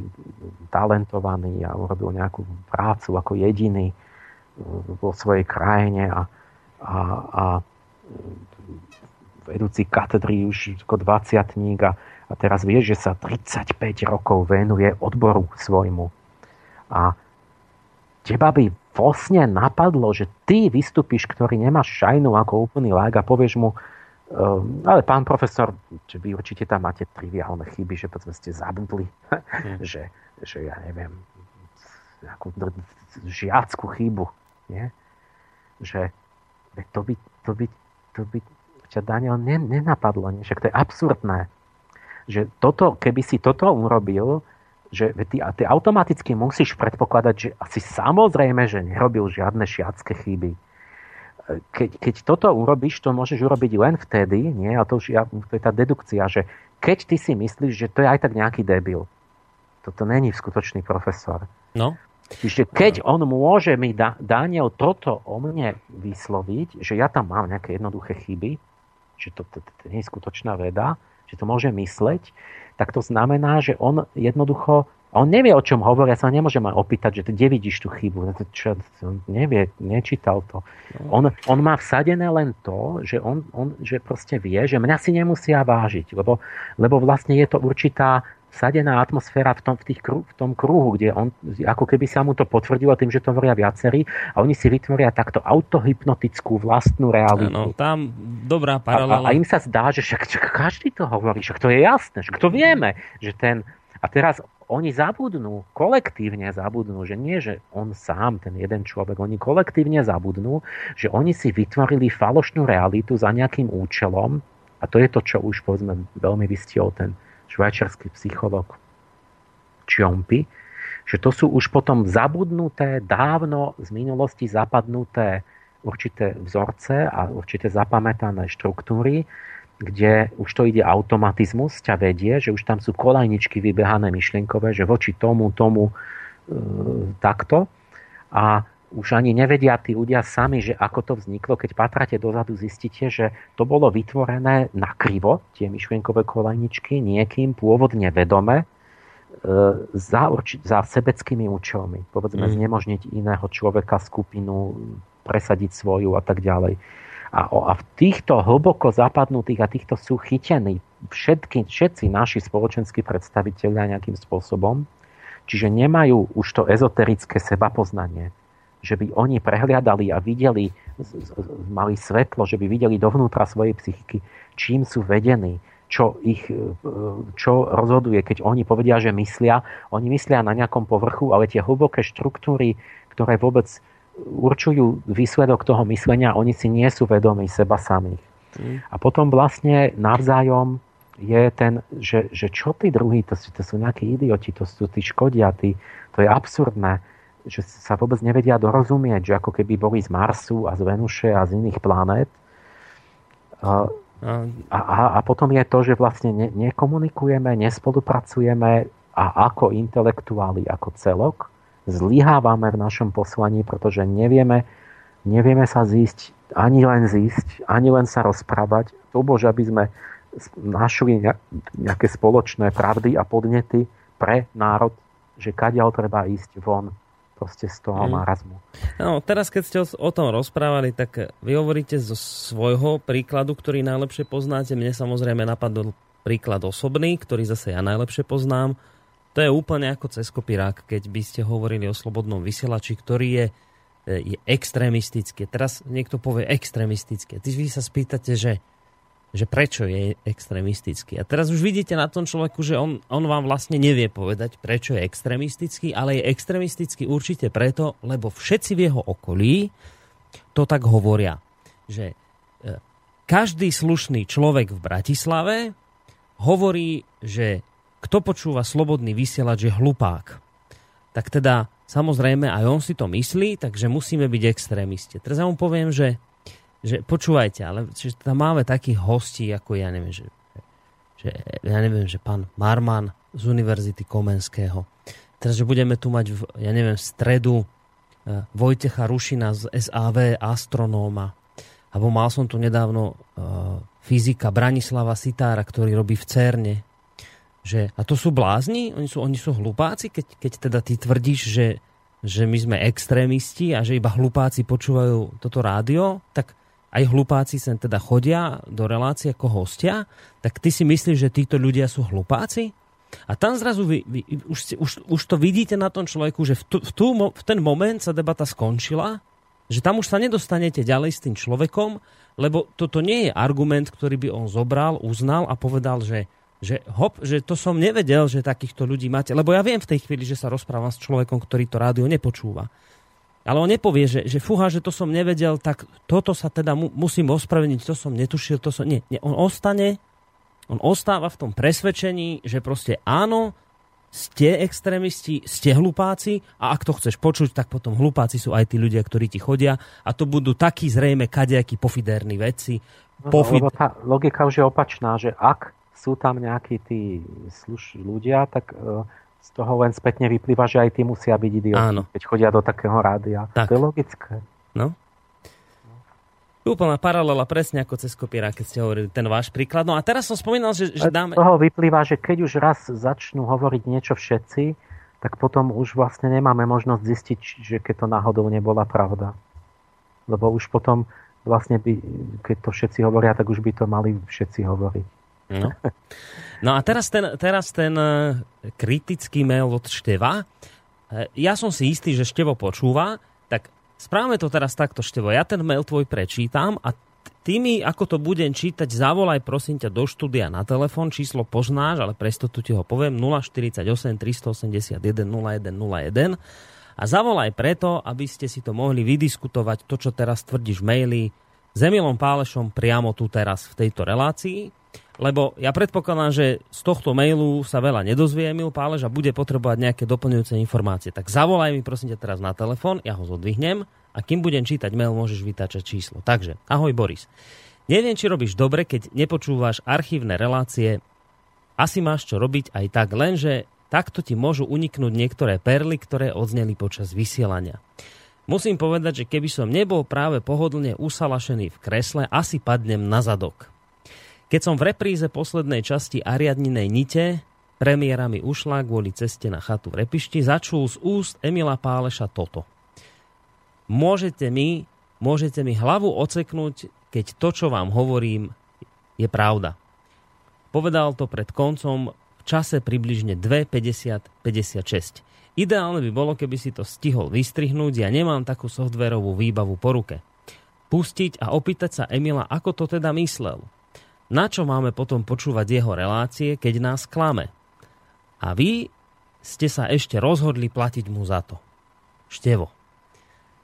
talentovaný a urobil nejakú prácu ako jediný e, vo svojej krajine a, a, a vedúci katedry už ako 20 a a teraz vieš, že sa 35 rokov venuje odboru svojmu. A teba by vlastne napadlo, že ty vystupíš, ktorý nemáš šajnu ako úplný lák a povieš mu, ehm, ale pán profesor, že vy určite tam máte triviálne chyby, že povedzme ste zabudli, hmm. [LAUGHS] že, že ja neviem, nejakú žiackú chybu. Nie? Že to by, to by, to by ťa Daniel nenapadlo, nie? však to je absurdné že toto, keby si toto urobil, že ty, ty automaticky musíš predpokladať, že asi samozrejme, že nerobil žiadne šiacké chyby. Keď, keď toto urobíš, to môžeš urobiť len vtedy, nie? a to, už, to je tá dedukcia, že keď ty si myslíš, že to je aj tak nejaký debil. Toto není skutočný profesor.
No.
Čiže keď on môže mi, da, Daniel, toto o mne vysloviť, že ja tam mám nejaké jednoduché chyby, že to, to, to, to nie je skutočná veda, že to môže mysleť, tak to znamená, že on jednoducho on nevie, o čom hovorí, ja sa nemôžem aj opýtať, že kde vidíš tú chybu. Čo, on nevie, nečítal to. On, on má vsadené len to, že on, on že proste vie, že mňa si nemusia vážiť, lebo, lebo vlastne je to určitá vsadená atmosféra v tom, v, tých, v tom kruhu, kde on, ako keby sa mu to potvrdilo tým, že to hovoria viacerí a oni si vytvoria takto autohypnotickú vlastnú realitu.
Ano, tam dobrá paralela.
A, a, im sa zdá, že však, však každý to hovorí, však to je jasné, však to vieme, že ten... A teraz oni zabudnú, kolektívne zabudnú, že nie, že on sám, ten jeden človek, oni kolektívne zabudnú, že oni si vytvorili falošnú realitu za nejakým účelom a to je to, čo už povedzme veľmi vystiel ten švajčiarsky psycholog Čiompi, že to sú už potom zabudnuté, dávno z minulosti zapadnuté určité vzorce a určité zapamätané štruktúry, kde už to ide automatizmus, ťa vedie, že už tam sú kolajničky vybehané myšlienkové, že voči tomu, tomu e, takto. A už ani nevedia tí ľudia sami, že ako to vzniklo. Keď patráte dozadu, zistíte, že to bolo vytvorené na krivo, tie myšlienkové kolajničky, niekým pôvodne vedome, e, za, za sebeckými účelmi. Povedzme, mm. znemožniť iného človeka, skupinu, presadiť svoju a tak ďalej. A, a v týchto hlboko zapadnutých a týchto sú chytení všetky, všetci naši spoločenskí predstaviteľia nejakým spôsobom, čiže nemajú už to ezoterické sebapoznanie že by oni prehliadali a videli, mali svetlo, že by videli dovnútra svojej psychiky, čím sú vedení, čo ich e, čo rozhoduje, keď oni povedia, že myslia. Oni myslia na nejakom povrchu, ale tie hlboké štruktúry, ktoré vôbec určujú výsledok toho myslenia, oni si nie sú vedomí seba samých. Mm. A potom vlastne navzájom je ten, že, že čo tí druhí, to to sú nejakí idioti, to sú tí škodia, tí, to je absurdné že sa vôbec nevedia dorozumieť, že ako keby boli z Marsu a z Venuše a z iných planét. A, a, a potom je to, že vlastne ne, nekomunikujeme, nespolupracujeme a ako intelektuáli, ako celok, zlyhávame v našom poslaní, pretože nevieme, nevieme sa zísť, ani len zísť, ani len sa rozprávať. To bože, aby sme našli nejaké spoločné pravdy a podnety pre národ, že kadiaľ treba ísť von proste z toho mm. marazmu.
No, teraz keď ste o, tom rozprávali, tak vy hovoríte zo svojho príkladu, ktorý najlepšie poznáte. Mne samozrejme napadol príklad osobný, ktorý zase ja najlepšie poznám. To je úplne ako cez kopirák, keď by ste hovorili o slobodnom vysielači, ktorý je, e, je extrémistický. Teraz niekto povie extrémistické. Ty vy sa spýtate, že že prečo je extrémistický. A teraz už vidíte na tom človeku, že on, on vám vlastne nevie povedať, prečo je extrémistický, ale je extrémistický určite preto, lebo všetci v jeho okolí to tak hovoria, že e, každý slušný človek v Bratislave hovorí, že kto počúva slobodný vysielač je hlupák. Tak teda samozrejme aj on si to myslí, takže musíme byť extrémisti. Teraz ja mu poviem, že že počúvajte, ale že tam máme takých hostí, ako ja neviem, že, že ja neviem, že pán Marman z Univerzity Komenského. Teraz, že budeme tu mať, v, ja neviem, v stredu uh, Vojtecha Rušina z SAV, astronóma. Alebo mal som tu nedávno uh, fyzika Branislava Sitára, ktorý robí v CERNE. Že, a to sú blázni? Oni sú, oni sú hlupáci, keď, keď teda ty tvrdíš, že, že my sme extrémisti a že iba hlupáci počúvajú toto rádio, tak aj hlupáci sem teda chodia do relácie ako hostia, tak ty si myslíš, že títo ľudia sú hlupáci? A tam zrazu vy, vy, už, už, už to vidíte na tom človeku, že v, tu, v, tú, v ten moment sa debata skončila, že tam už sa nedostanete ďalej s tým človekom, lebo toto nie je argument, ktorý by on zobral, uznal a povedal, že, že hop, že to som nevedel, že takýchto ľudí máte. Lebo ja viem v tej chvíli, že sa rozprávam s človekom, ktorý to rádio nepočúva. Ale on nepovie, že, že fúha, že to som nevedel, tak toto sa teda mu, musím ospravedlniť, to som netušil, to som... Nie, nie, on ostane, on ostáva v tom presvedčení, že proste áno, ste extrémisti, ste hlupáci a ak to chceš počuť, tak potom hlupáci sú aj tí ľudia, ktorí ti chodia a to budú takí zrejme kadejakí pofiderní veci.
No, Pofid... No, tá logika už je opačná, že ak sú tam nejakí tí sluš ľudia, tak uh, z toho len spätne vyplýva, že aj tí musia byť idioti, Áno. keď chodia do takého rádia. Tak. To je logické.
No. Úplná paralela, presne ako cez kopiera, keď ste hovorili ten váš príklad. No a teraz som spomínal, že, že dáme...
Z toho vyplýva, že keď už raz začnú hovoriť niečo všetci, tak potom už vlastne nemáme možnosť zistiť, že keď to náhodou nebola pravda. Lebo už potom vlastne by, keď to všetci hovoria, tak už by to mali všetci hovoriť.
No. no a teraz ten, teraz ten e, kritický mail od Števa. E, ja som si istý, že Števo počúva, tak správame to teraz takto, Števo. Ja ten mail tvoj prečítam a ty mi, ako to budem čítať, zavolaj prosím ťa do štúdia na telefón, číslo poznáš, ale presto tu ti ho poviem 048 381 0101 a zavolaj preto, aby ste si to mohli vydiskutovať, to, čo teraz tvrdíš v maili, s Emilom Pálešom priamo tu teraz v tejto relácii lebo ja predpokladám, že z tohto mailu sa veľa nedozvie Emil Pálež a bude potrebovať nejaké doplňujúce informácie. Tak zavolaj mi prosím ťa teraz na telefón, ja ho zodvihnem a kým budem čítať mail, môžeš vytáčať číslo. Takže, ahoj Boris. Neviem, či robíš dobre, keď nepočúvaš archívne relácie. Asi máš čo robiť aj tak, lenže takto ti môžu uniknúť niektoré perly, ktoré odzneli počas vysielania. Musím povedať, že keby som nebol práve pohodlne usalašený v kresle, asi padnem na zadok. Keď som v repríze poslednej časti Ariadninej nite premiéra mi ušla kvôli ceste na chatu v Repišti, začul z úst Emila Páleša toto. Môžete mi, môžete mi hlavu oceknúť, keď to, čo vám hovorím, je pravda. Povedal to pred koncom v čase približne 2.50-56. Ideálne by bolo, keby si to stihol vystrihnúť, ja nemám takú softverovú výbavu po ruke. Pustiť a opýtať sa Emila, ako to teda myslel – na čo máme potom počúvať jeho relácie, keď nás klame? A vy ste sa ešte rozhodli platiť mu za to. Števo.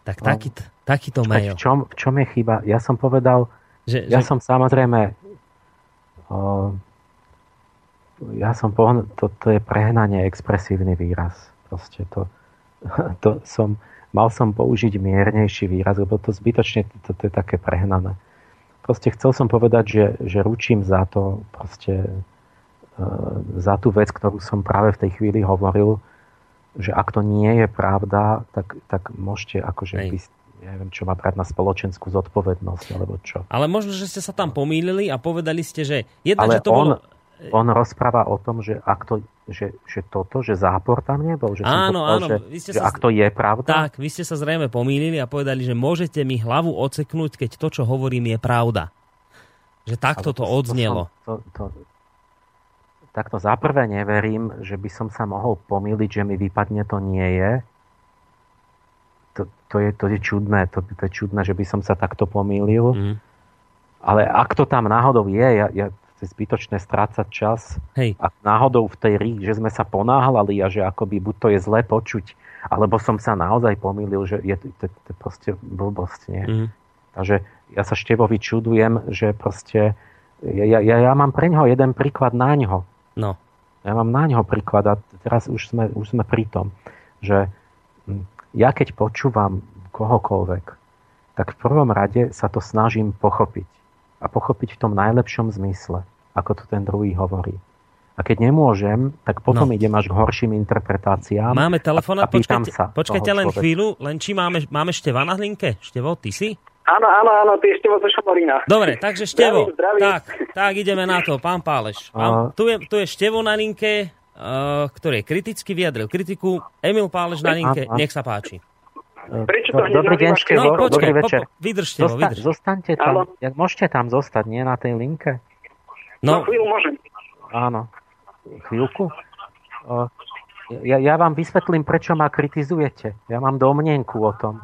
Tak no, taký, takýto mail.
V čom, v čom je chyba? Ja som povedal, že, ja že... som samozrejme o, ja som pohn- to, to je prehnanie expresívny výraz. Proste to, [LAUGHS] to som, mal som použiť miernejší výraz, lebo to zbytočne to, to je také prehnané proste chcel som povedať, že, že ručím za to, proste, e, za tú vec, ktorú som práve v tej chvíli hovoril, že ak to nie je pravda, tak, tak môžete akože vy, neviem, čo má brať na spoločenskú zodpovednosť, alebo čo.
Ale možno, že ste sa tam pomýlili a povedali ste, že jedna,
Ale
že to
on,
bolo...
on rozpráva o tom, že ak to že, že toto, že zápor tam nebol? Že
áno,
povedal,
áno.
Že, vy ste že sa, ak to je pravda?
Tak, vy ste sa zrejme pomýlili a povedali, že môžete mi hlavu oceknúť, keď to, čo hovorím, je pravda. Že takto to, to odznelo. To, to, to,
takto za prvé neverím, že by som sa mohol pomýliť, že mi vypadne to nie je. To, to, je, to je čudné, to, to je čudné, že by som sa takto pomýlil. Mm. ale ak to tam náhodou je, ja, ja je zbytočné strácať čas.
Hej.
A náhodou v tej rí, že sme sa ponáhľali a že akoby buď to je zle počuť, alebo som sa naozaj pomýlil, že je to, to, to proste blbosť, nie? Mm. Takže ja sa Števovi čudujem, že proste ja, ja, ja mám pre ňoho jeden príklad na ňo.
No.
Ja mám na ňo príklad a teraz už sme, už sme pri tom, že hm, ja keď počúvam kohokoľvek, tak v prvom rade sa to snažím pochopiť. A pochopiť v tom najlepšom zmysle, ako to ten druhý hovorí. A keď nemôžem, tak potom no. idem až k horším interpretáciám.
Máme telefóna, počkajte, sa počkajte len človeka. chvíľu, len či máme, máme Števa na linke. Števo, ty si?
Áno, áno, áno, ty Števo zo Šamorína.
Dobre, takže Števo, zdravím, zdravím. Tak, tak ideme na to, pán Páleš. Pán, tu, je, tu je Števo na linke, uh, ktorý kriticky vyjadril kritiku. Emil Páleš na linke, nech sa páči.
Prečo to
Dobrý deň, Števo, no, počkej, dobrý večer. Po, po,
vydržte Zosta- vydrž.
Zostaňte tam, jak môžete tam zostať, nie na tej linke?
No, no chvíľu môžem.
Áno, chvíľku. Ja, ja vám vysvetlím, prečo ma kritizujete. Ja mám domnenku o tom,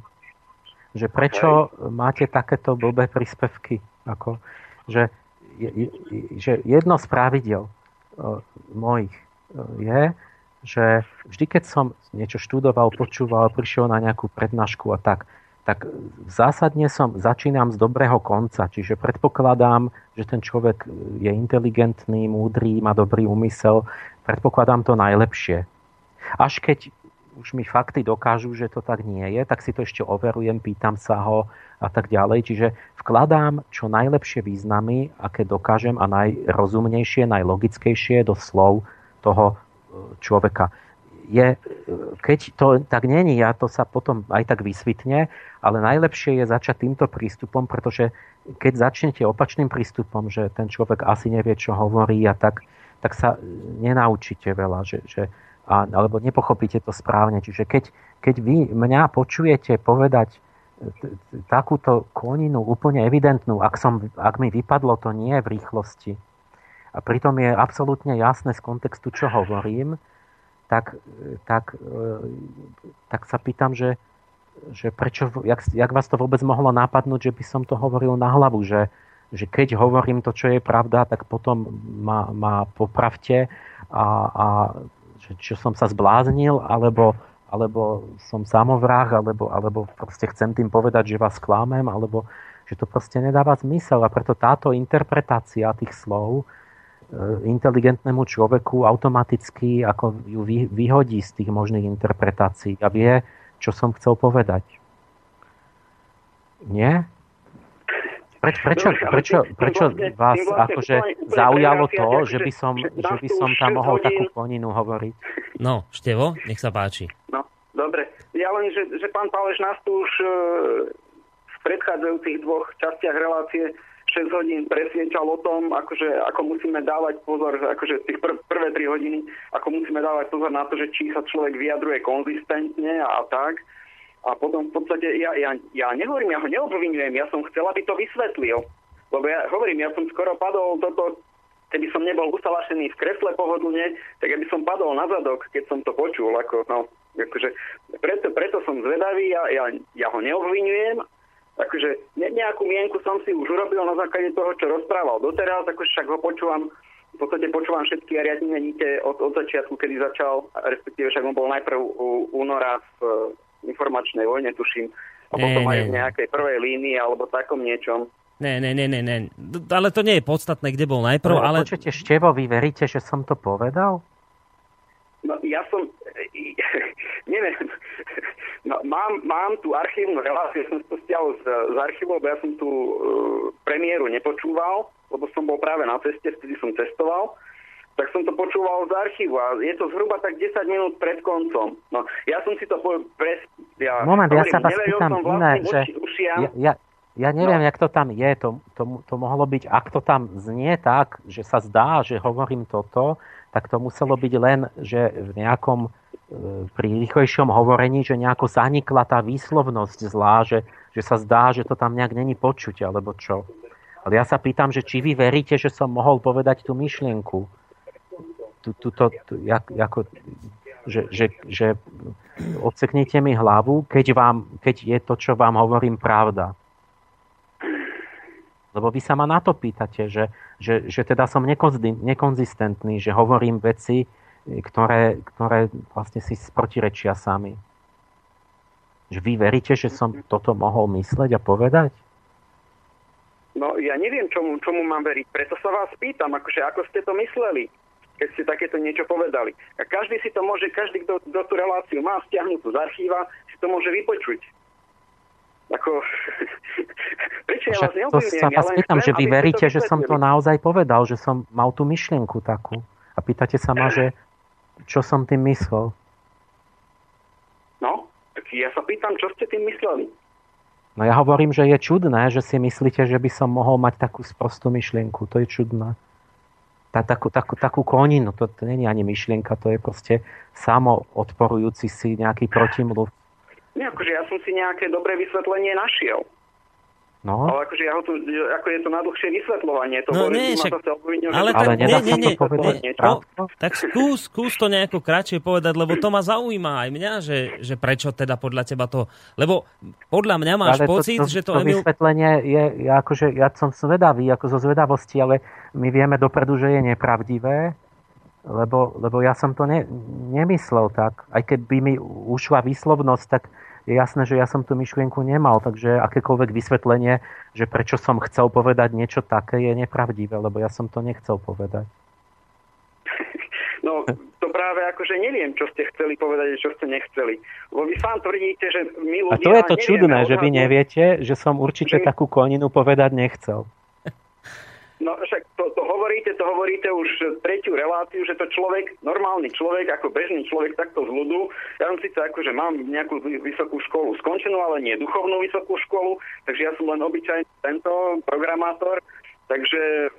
že prečo okay. máte takéto blbé príspevky. Ako, že, že jedno z pravidel mojich je, že vždy, keď som niečo študoval, počúval, prišiel na nejakú prednášku a tak, tak zásadne som, začínam z dobrého konca, čiže predpokladám, že ten človek je inteligentný, múdry, má dobrý úmysel, predpokladám to najlepšie. Až keď už mi fakty dokážu, že to tak nie je, tak si to ešte overujem, pýtam sa ho a tak ďalej. Čiže vkladám čo najlepšie významy, aké dokážem a najrozumnejšie, najlogickejšie do slov toho človeka. Je, keď to tak není, ja to sa potom aj tak vysvytne, ale najlepšie je začať týmto prístupom, pretože keď začnete opačným prístupom, že ten človek asi nevie, čo hovorí a tak, tak sa nenaučíte veľa, že, že, a, alebo nepochopíte to správne. Čiže keď, keď vy mňa počujete povedať takúto koninu úplne evidentnú, ak, som, ak mi vypadlo to nie v rýchlosti, a pritom je absolútne jasné z kontextu, čo hovorím, tak, tak, e, tak sa pýtam, že, že prečo, jak, jak vás to vôbec mohlo napadnúť, že by som to hovoril na hlavu, že, že keď hovorím to, čo je pravda, tak potom ma, ma popravte a, a že, čo som sa zbláznil, alebo, alebo som samovrah, alebo, alebo proste chcem tým povedať, že vás klamem, alebo že to proste nedáva zmysel. A preto táto interpretácia tých slov inteligentnému človeku automaticky ako ju vyhodí z tých možných interpretácií a vie, čo som chcel povedať. Nie? Preč, prečo, prečo, prečo vás akože zaujalo to, že by som, že by som tam mohol takú koninu hovoriť?
No, Števo, nech sa páči.
No, dobre. Ja len, že, že pán Páleš nás tu už e, v predchádzajúcich dvoch častiach relácie 6 hodín presviečal o tom, akože, ako musíme dávať pozor, akože tých pr- prvé 3 hodiny, ako musíme dávať pozor na to, že či sa človek vyjadruje konzistentne a tak. A potom v podstate ja, ja, ja nehovorím, ja ho neobvinujem, ja som chcel, aby to vysvetlil. Lebo ja hovorím, ja som skoro padol toto, keby som nebol usalašený v kresle pohodlne, tak ja by som padol na zadok, keď som to počul. Ako, no, akože, preto, preto som zvedavý, ja, ja, ja ho neobvinujem, Takže ne, nejakú mienku som si už urobil na základe toho, čo rozprával doteraz, ako však ho počúvam, v podstate počúvam všetky riadne nite od, od začiatku, kedy začal, respektíve však on bol najprv u února v informačnej vojne, tuším, a potom aj v nejakej prvej línii alebo takom niečom.
Ne, ne, ne, ne, ne. Ale to nie je podstatné, kde bol najprv, no, ale...
Počujete, Števo, vy veríte, že som to povedal?
No, ja som... [LAUGHS] Neviem. No, mám, mám tu archívnu reláciu, som to stiahol z, z archívu, lebo ja som tu uh, premiéru nepočúval, lebo som bol práve na ceste, vtedy som cestoval tak som to počúval z archívu a je to zhruba tak 10 minút pred koncom. No, ja som si to po, pres...
Ja, Moment, hovorím, ja sa vás pýtam iné, že ja, ja, ja neviem, no. jak to tam je. To, to, to mohlo byť, ak to tam znie tak, že sa zdá, že hovorím toto, tak to muselo byť len, že v nejakom pri rýchlejšom hovorení, že nejako zanikla tá výslovnosť zlá, že, že sa zdá, že to tam nejak není počuť, alebo čo. Ale ja sa pýtam, že či vy veríte, že som mohol povedať tú myšlienku. Jak, ako, že, že, že odseknite mi hlavu, keď, vám, keď je to, čo vám hovorím, pravda. Lebo vy sa ma na to pýtate, že, že, že teda som nekonzistentný, že hovorím veci, ktoré, ktoré vlastne si protirečia sami. Že vy veríte, že som toto mohol mysleť a povedať?
No ja neviem, čomu, čomu mám veriť. Preto sa vás pýtam, akože ako ste to mysleli, keď ste takéto niečo povedali. A každý si to môže, každý, kto, kto tú reláciu má stiahnutú z archíva, si to môže vypočuť. Ako, [LAUGHS] prečo ja vás
neobvinujem? sa vás ja pýtam, že vy veríte, že som to naozaj povedal, že som mal tú myšlienku takú. A pýtate sa ma, [LAUGHS] že čo som tým myslel.
No, tak ja sa pýtam, čo ste tým mysleli.
No ja hovorím, že je čudné, že si myslíte, že by som mohol mať takú sprostú myšlienku. To je čudné. Tá, takú, takú, takú koninu, to, to je ani myšlienka, to je proste samo odporujúci si nejaký protimluv
nie, akože ja som si nejaké dobré vysvetlenie našiel. No. Ale akože ja ho tu, ako je to na dlhšie vysvetľovanie. To
no nie, však, obvinil, ale, tak, ale nie, nie, nie, nie, no, tak skús, skús to nejako kratšie povedať, lebo to ma zaujíma aj mňa, že, že prečo teda podľa teba to... Lebo podľa mňa máš ale pocit,
to,
to, že to...
To Emil... vysvetlenie je, ja, akože, ja som zvedavý, ako zo zvedavosti, ale my vieme dopredu, že je nepravdivé, lebo, lebo ja som to ne, nemyslel tak. Aj keď by mi ušla výslovnosť, tak je jasné, že ja som tú myšlienku nemal, takže akékoľvek vysvetlenie, že prečo som chcel povedať niečo také, je nepravdivé, lebo ja som to nechcel povedať. [LAUGHS]
No, to práve akože neviem, čo ste chceli povedať a čo ste nechceli. Lebo vy sám tvrdíte, že my ľudia...
A to je to čudné, že vy neviete, že som určite že... takú koninu povedať nechcel.
No však to, to hovoríte, to hovoríte už tretiu reláciu, že to človek, normálny človek, ako bežný človek takto z ľudu, ja som síce že mám nejakú vysokú školu skončenú, ale nie duchovnú vysokú školu, takže ja som len obyčajný tento programátor, takže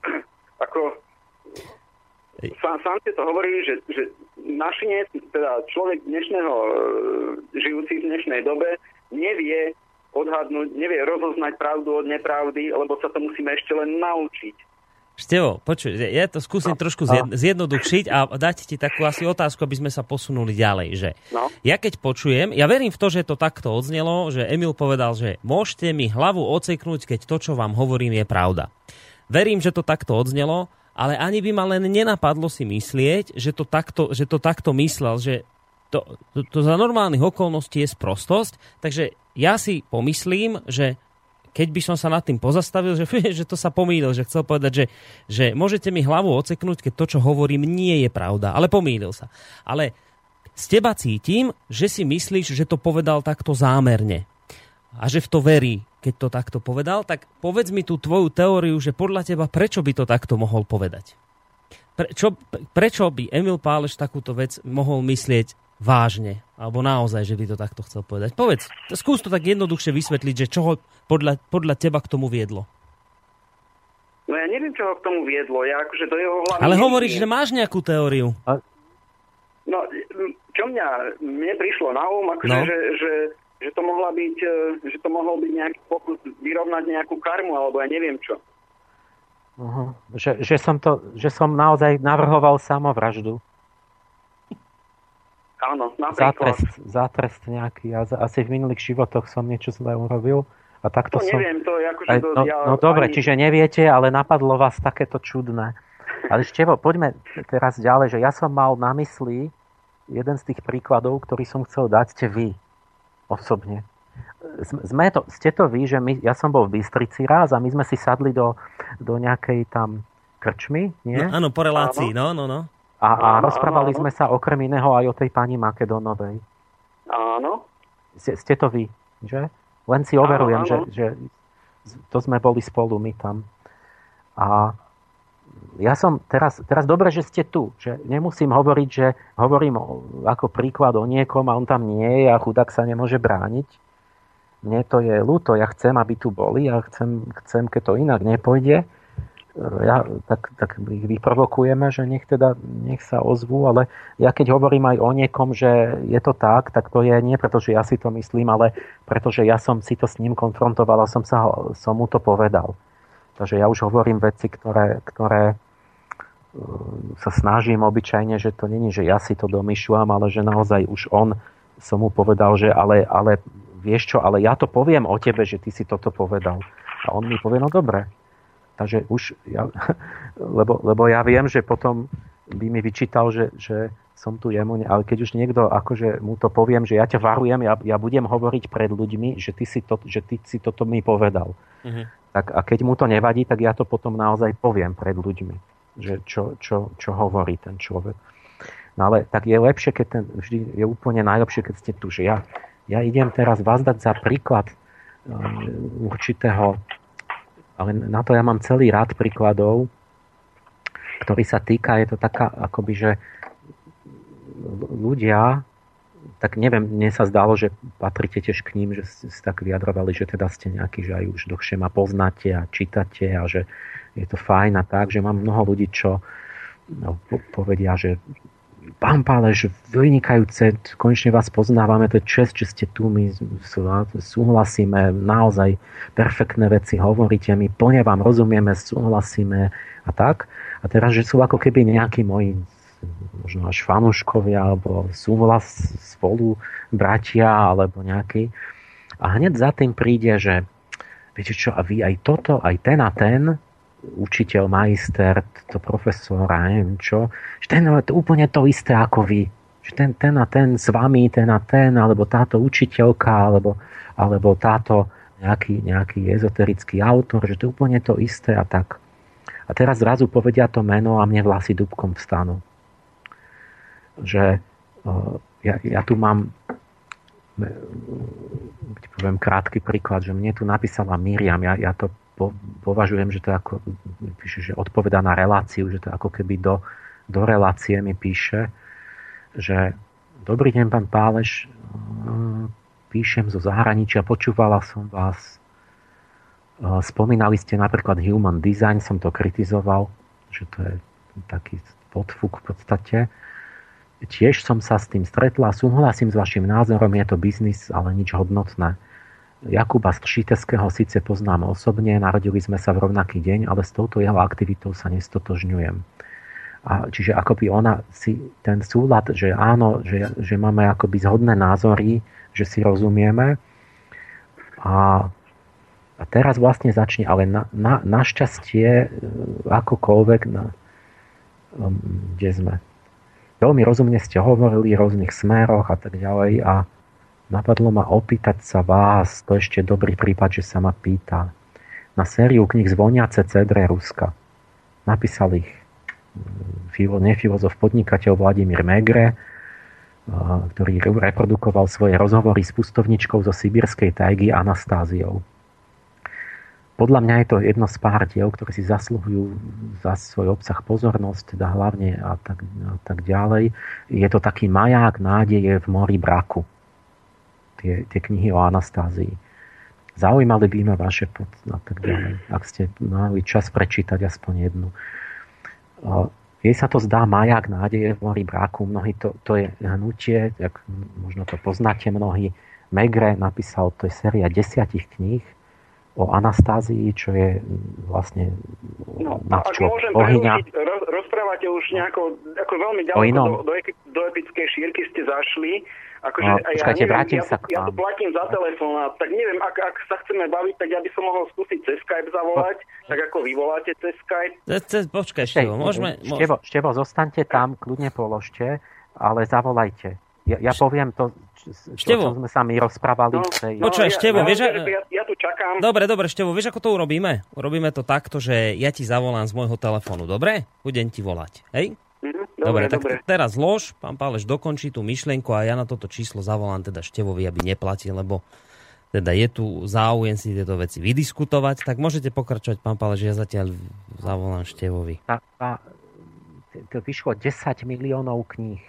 [CLEARS THROAT] ako sám, sám ste to hovorili, že, že našinec, teda človek dnešného, e, žijúci v dnešnej dobe, nevie odhadnúť, nevie rozoznať pravdu od nepravdy, lebo sa to musíme ešte len naučiť.
Števo, počuj, ja to skúsim no, trošku no. zjednodušiť a dať ti takú asi otázku, aby sme sa posunuli ďalej. Že no. Ja keď počujem, ja verím v to, že to takto odznelo, že Emil povedal, že môžete mi hlavu oceknúť, keď to, čo vám hovorím, je pravda. Verím, že to takto odznelo, ale ani by ma len nenapadlo si myslieť, že to takto, že to takto myslel, že to, to, to za normálnych okolností je sprostosť, takže ja si pomyslím, že keď by som sa nad tým pozastavil, že, [LAUGHS] že to sa pomýlil, že chcel povedať, že, že môžete mi hlavu oceknúť, keď to, čo hovorím, nie je pravda. Ale pomýlil sa. Ale z teba cítim, že si myslíš, že to povedal takto zámerne. A že v to verí, keď to takto povedal. Tak povedz mi tú tvoju teóriu, že podľa teba prečo by to takto mohol povedať? Prečo, prečo by Emil Páleš takúto vec mohol myslieť vážne, alebo naozaj, že by to takto chcel povedať. Povedz, skús to tak jednoduchšie vysvetliť, že čo ho podľa, podľa teba k tomu viedlo.
No ja neviem, čo ho k tomu viedlo. Ja akože do jeho hlavy...
Ale hovoríš, že máš nejakú teóriu. A...
No, čo mňa, mne prišlo na um, akože, no. že, že, že, to mohla byť, e, že to mohol byť nejaký pokus vyrovnať nejakú karmu, alebo ja neviem čo.
Uh-huh. Že, že, som to, že som naozaj navrhoval samovraždu.
Áno, napríklad.
Za trest nejaký. Ja asi v minulých životoch som niečo zlé urobil. A takto
to
som...
neviem, to je akože...
Aj, no, ja, no dobre, ani... čiže neviete, ale napadlo vás takéto čudné. Ale Števo, poďme teraz ďalej, že ja som mal na mysli jeden z tých príkladov, ktorý som chcel dať, ste vy osobne. Sme to, ste to vy, že my, ja som bol v Bystrici raz a my sme si sadli do, do nejakej tam krčmy, nie?
No, áno, po relácii, no, no, no.
A, a áno, rozprávali áno, sme sa okrem iného aj o tej pani Makedonovej.
Áno.
Ste, ste to vy, že? Len si overujem, áno, áno. Že, že to sme boli spolu my tam. A ja som teraz, teraz dobre, že ste tu, že nemusím hovoriť, že hovorím ako príklad o niekom a on tam nie je a chudák sa nemôže brániť. Mne to je ľúto, ja chcem, aby tu boli a chcem, chcem keď to inak nepôjde, ja, tak, tak ich vyprovokujeme, že nech teda nech sa ozvú, ale ja keď hovorím aj o niekom, že je to tak, tak to je nie preto, že ja si to myslím, ale pretože ja som si to s ním konfrontoval a som, sa, som mu to povedal. Takže ja už hovorím veci, ktoré, ktoré e, sa snažím obyčajne, že to není, že ja si to domýšľam, ale že naozaj už on som mu povedal, že ale, ale vieš čo, ale ja to poviem o tebe, že ty si toto povedal. A on mi povie, no dobre. Takže už, ja, [LAUGHS] lebo, lebo ja viem, že potom by mi vyčítal, že, že som tu jemu, ale keď už niekto akože mu to poviem, že ja ťa varujem, ja, ja budem hovoriť pred ľuďmi, že ty si, to, že ty si toto mi povedal. Uh-huh. Tak, a keď mu to nevadí, tak ja to potom naozaj poviem pred ľuďmi, že čo, čo, čo hovorí ten človek. No ale tak je lepšie, keď ten, vždy je úplne najlepšie, keď ste tu, že ja, ja idem teraz vás dať za príklad um, určitého, ale na to ja mám celý rád príkladov, ktorý sa týka, je to taká, akoby, že ľudia, tak neviem, mne sa zdalo, že patríte tiež k ním, že ste tak vyjadrovali, že teda ste nejakí, že aj už dlhšie ma poznáte a čítate a že je to fajn a tak, že mám mnoho ľudí, čo no, povedia, že pán Páleš, vynikajúce, konečne vás poznávame, to je čest, že ste tu, my súhlasíme, naozaj perfektné veci hovoríte, my plne vám rozumieme, súhlasíme a tak. A teraz, že sú ako keby nejakí moji možno až fanúškovia alebo súhlas spolu bratia alebo nejaký. A hneď za tým príde, že viete čo, a vy aj toto, aj ten a ten, učiteľ, majster, to profesor a neviem čo, že ten je úplne to isté ako vy. Že ten, ten a ten s vami, ten a ten, alebo táto učiteľka, alebo, alebo táto nejaký, nejaký ezoterický autor, že to je úplne to isté a tak. A teraz zrazu povedia to meno a mne vlasy dubkom vstanú že ja, ja tu mám poviem krátky príklad, že mne tu napísala Miriam, ja, ja to po, považujem, že to je ako, píše, že odpoveda na reláciu, že to ako keby do, do relácie mi píše, že dobrý deň, pán Páleš, píšem zo zahraničia, počúvala som vás, spomínali ste napríklad human design, som to kritizoval, že to je taký podfúk v podstate, Tiež som sa s tým stretla, súhlasím s vašim názorom, je to biznis, ale nič hodnotné. Jakuba Stršiteského síce poznám osobne, narodili sme sa v rovnaký deň, ale s touto jeho aktivitou sa nestotožňujem. A čiže akoby ona si ten súlad, že áno, že, že máme akoby zhodné názory, že si rozumieme. A, a teraz vlastne začne, ale na, na, našťastie akokoľvek, na, um, kde sme, Veľmi rozumne ste hovorili o rôznych smeroch a tak ďalej a napadlo ma opýtať sa vás, to ešte dobrý prípad, že sa ma pýta, na sériu knih Zvoniace cedre Ruska. Napísal ich mm, nefilozof podnikateľ Vladimír Megre, ktorý reprodukoval svoje rozhovory s pustovničkou zo sibírskej tajgy Anastáziou. Podľa mňa je to jedno z pár diel, ktoré si zasluhujú za svoj obsah pozornosť, teda hlavne a tak, a tak ďalej. Je to taký maják nádeje v mori braku. Tie, tie knihy o Anastázii. Zaujímali by ma vaše pod, a tak ďalej. [CLEARS THROAT] Ak ste mali čas prečítať aspoň jednu. Jej sa to zdá maják nádeje v mori braku. Mnohí to, to je hnutie, jak možno to poznáte mnohí. Megre napísal, to je séria desiatich kníh, o Anastázii, čo je vlastne
no, ak môžem prerušiť, roz, rozprávate už nejako ako veľmi ďaleko do, do, do epickej šírky ste zašli.
Akože, no, počkajte, ja vrátim
ja,
sa k
vám. Ja tu platím za telefón tak neviem, ak, ak sa chceme baviť, tak ja by som mohol skúsiť cez Skype zavolať, po... tak ako vy voláte cez Skype.
Cez, počkaj, Števo, môžeme...
Števo, Števo, zostaňte tam, kľudne položte, ale zavolajte. Ja, ja poviem to, Števo. čo sme sa my rozprávali. No,
tej... Počúvaj, Števo, ja, vieš...
Ja, ja tu čakám.
Dobre, dobre, Števo, vieš, ako to urobíme? Urobíme to takto, že ja ti zavolám z môjho telefónu, dobre? Budem ti volať, hej?
Mhm, dobre,
dobre, tak dobre. teraz lož, pán Páleš dokončí tú myšlienku a ja na toto číslo zavolám teda Števovi, aby neplatil, lebo teda je tu záujem si tieto veci vydiskutovať, tak môžete pokračovať, pán Páleš, ja zatiaľ zavolám Števovi.
A, a, to vyšlo 10 miliónov kníh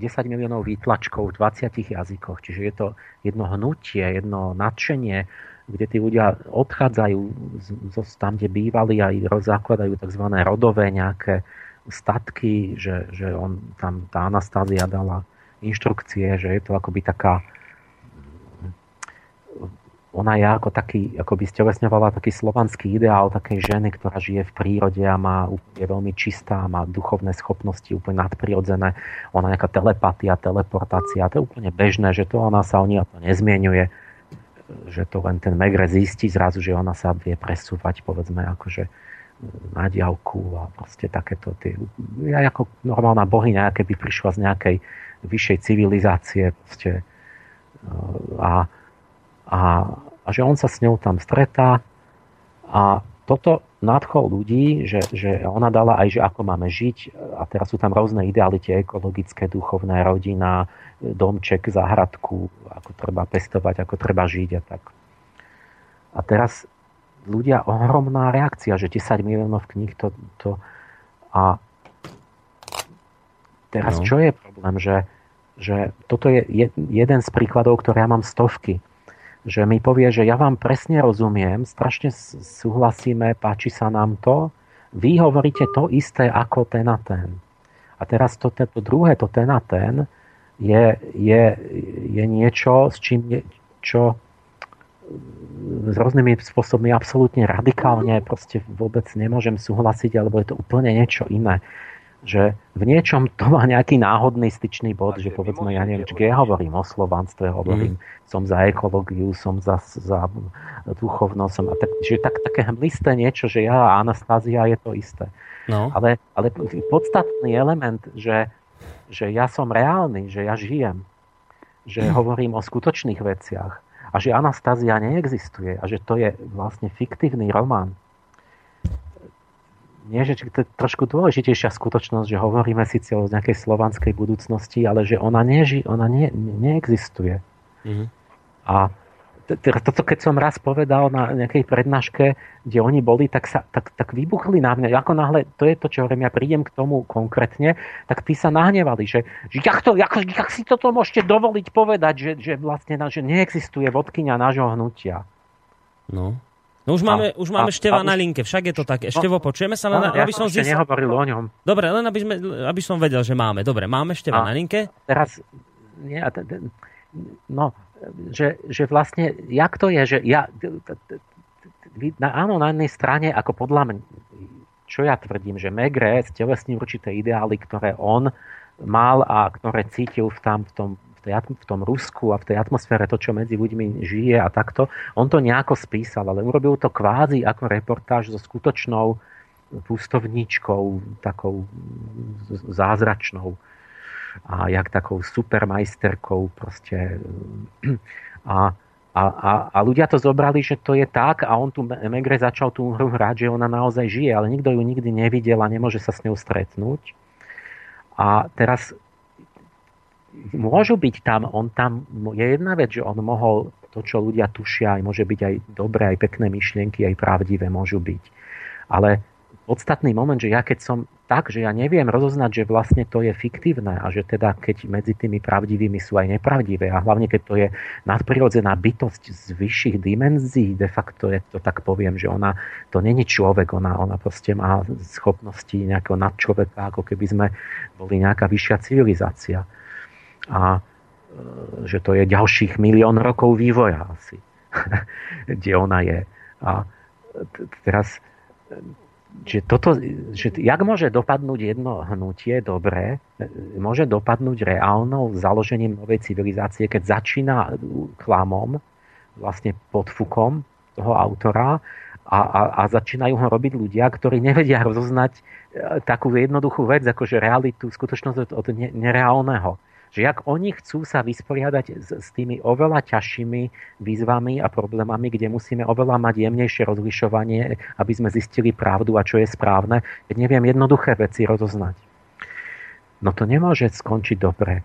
10 miliónov výtlačkov v 20 jazykoch. Čiže je to jedno hnutie, jedno nadšenie, kde tí ľudia odchádzajú z, z, tam, kde bývali a zakladajú tzv. rodové nejaké statky, že, že on, tam tá Anastázia dala inštrukcie, že je to akoby taká ona je ako taký, ako by stelesňovala taký slovanský ideál takej ženy, ktorá žije v prírode a má, je veľmi čistá, má duchovné schopnosti úplne nadprirodzené. Ona nejaká telepatia, teleportácia, to je úplne bežné, že to ona sa o ní to nezmienuje. že to len ten Megre zistí zrazu, že ona sa vie presúvať, povedzme, akože na diálku a proste takéto tie, ja ako normálna bohyňa, keby prišla z nejakej vyššej civilizácie proste, a, a, a že on sa s ňou tam stretá a toto nadchol ľudí, že, že ona dala aj, že ako máme žiť a teraz sú tam rôzne ideály, tie ekologické, duchovné, rodina, domček, záhradku, ako treba pestovať, ako treba žiť a tak. A teraz ľudia, ohromná reakcia, že 10 miliónov kníh to, to a teraz no. čo je problém, že, že toto je jeden z príkladov, ktoré ja mám stovky že mi povie, že ja vám presne rozumiem, strašne súhlasíme, páči sa nám to, vy hovoríte to isté ako ten a ten. A teraz to, to, to druhé, to ten a ten, je, je, je niečo, s čím je, čo s rôznymi spôsobmi absolútne radikálne proste vôbec nemôžem súhlasiť, alebo je to úplne niečo iné že v niečom to má nejaký náhodný styčný bod, že povedzme, ja neviem, či ja hovorím o slovanstve, hovorím, mm. som za ekológiu, som za, za duchovnosť, som, a tak, že tak, také hmlisté niečo, že ja a Anastázia je to isté. No. Ale, ale podstatný element, že, že ja som reálny, že ja žijem, že mm. hovorím o skutočných veciach a že Anastázia neexistuje a že to je vlastne fiktívny román, nie, že to je trošku dôležitejšia skutočnosť, že hovoríme síce o nejakej slovanskej budúcnosti, ale že ona, neži, ona nie, neexistuje. Mm-hmm. A toto keď som raz povedal na nejakej prednáške, kde oni boli, tak, sa, tak, tak vybuchli na mňa. Ako náhle, to je to, čo hovorím, ja prídem k tomu konkrétne, tak tí sa nahnevali, že, že jak, to, jak, jak si toto môžete dovoliť povedať, že, že vlastne že neexistuje vodkynia nášho hnutia.
No. No už máme, a, už máme a, Števa a, na linke, však je to tak. Števo, no, počujeme sa? Len,
no, ja aby som ešte nehovoril o ňom.
Dobre, len aby, sme, aby som vedel, že máme. Dobre, máme Števa a, na linke.
Teraz, nie, no, že, že vlastne, jak to je, že ja, na, áno, na jednej strane, ako podľa mňa, čo ja tvrdím, že Megre stelesní určité ideály, ktoré on mal a ktoré cítil v, tam, v tom tej, v tom Rusku a v tej atmosfére to, čo medzi ľuďmi žije a takto. On to nejako spísal, ale urobil to kvázi ako reportáž so skutočnou pustovníčkou, takou zázračnou a jak takou supermajsterkou proste. [CLEARS THROAT] A, a, a, a ľudia to zobrali, že to je tak a on tu Megre začal tú hru hrať, že ona naozaj žije, ale nikto ju nikdy nevidel a nemôže sa s ňou stretnúť. A teraz môžu byť tam, on tam, je jedna vec, že on mohol to, čo ľudia tušia, aj môže byť aj dobré, aj pekné myšlienky, aj pravdivé môžu byť. Ale podstatný moment, že ja keď som tak, že ja neviem rozoznať, že vlastne to je fiktívne a že teda keď medzi tými pravdivými sú aj nepravdivé a hlavne keď to je nadprirodzená bytosť z vyšších dimenzií, de facto je to tak poviem, že ona, to není človek, ona, ona proste má schopnosti nejakého nadčloveka, ako keby sme boli nejaká vyššia civilizácia a e, že to je ďalších milión rokov vývoja asi, [LAUGHS] kde ona je. A teraz, že toto, že jak môže dopadnúť jedno hnutie dobre, môže dopadnúť reálnou založením novej civilizácie, keď začína klamom, vlastne podfukom toho autora a, a, a začínajú ho robiť ľudia, ktorí nevedia rozoznať e, takú jednoduchú vec, ako že realitu, skutočnosť od nereálneho že jak oni chcú sa vysporiadať s, s tými oveľa ťažšími výzvami a problémami, kde musíme oveľa mať jemnejšie rozlišovanie, aby sme zistili pravdu a čo je správne, keď neviem jednoduché veci rozoznať. No to nemôže skončiť dobre.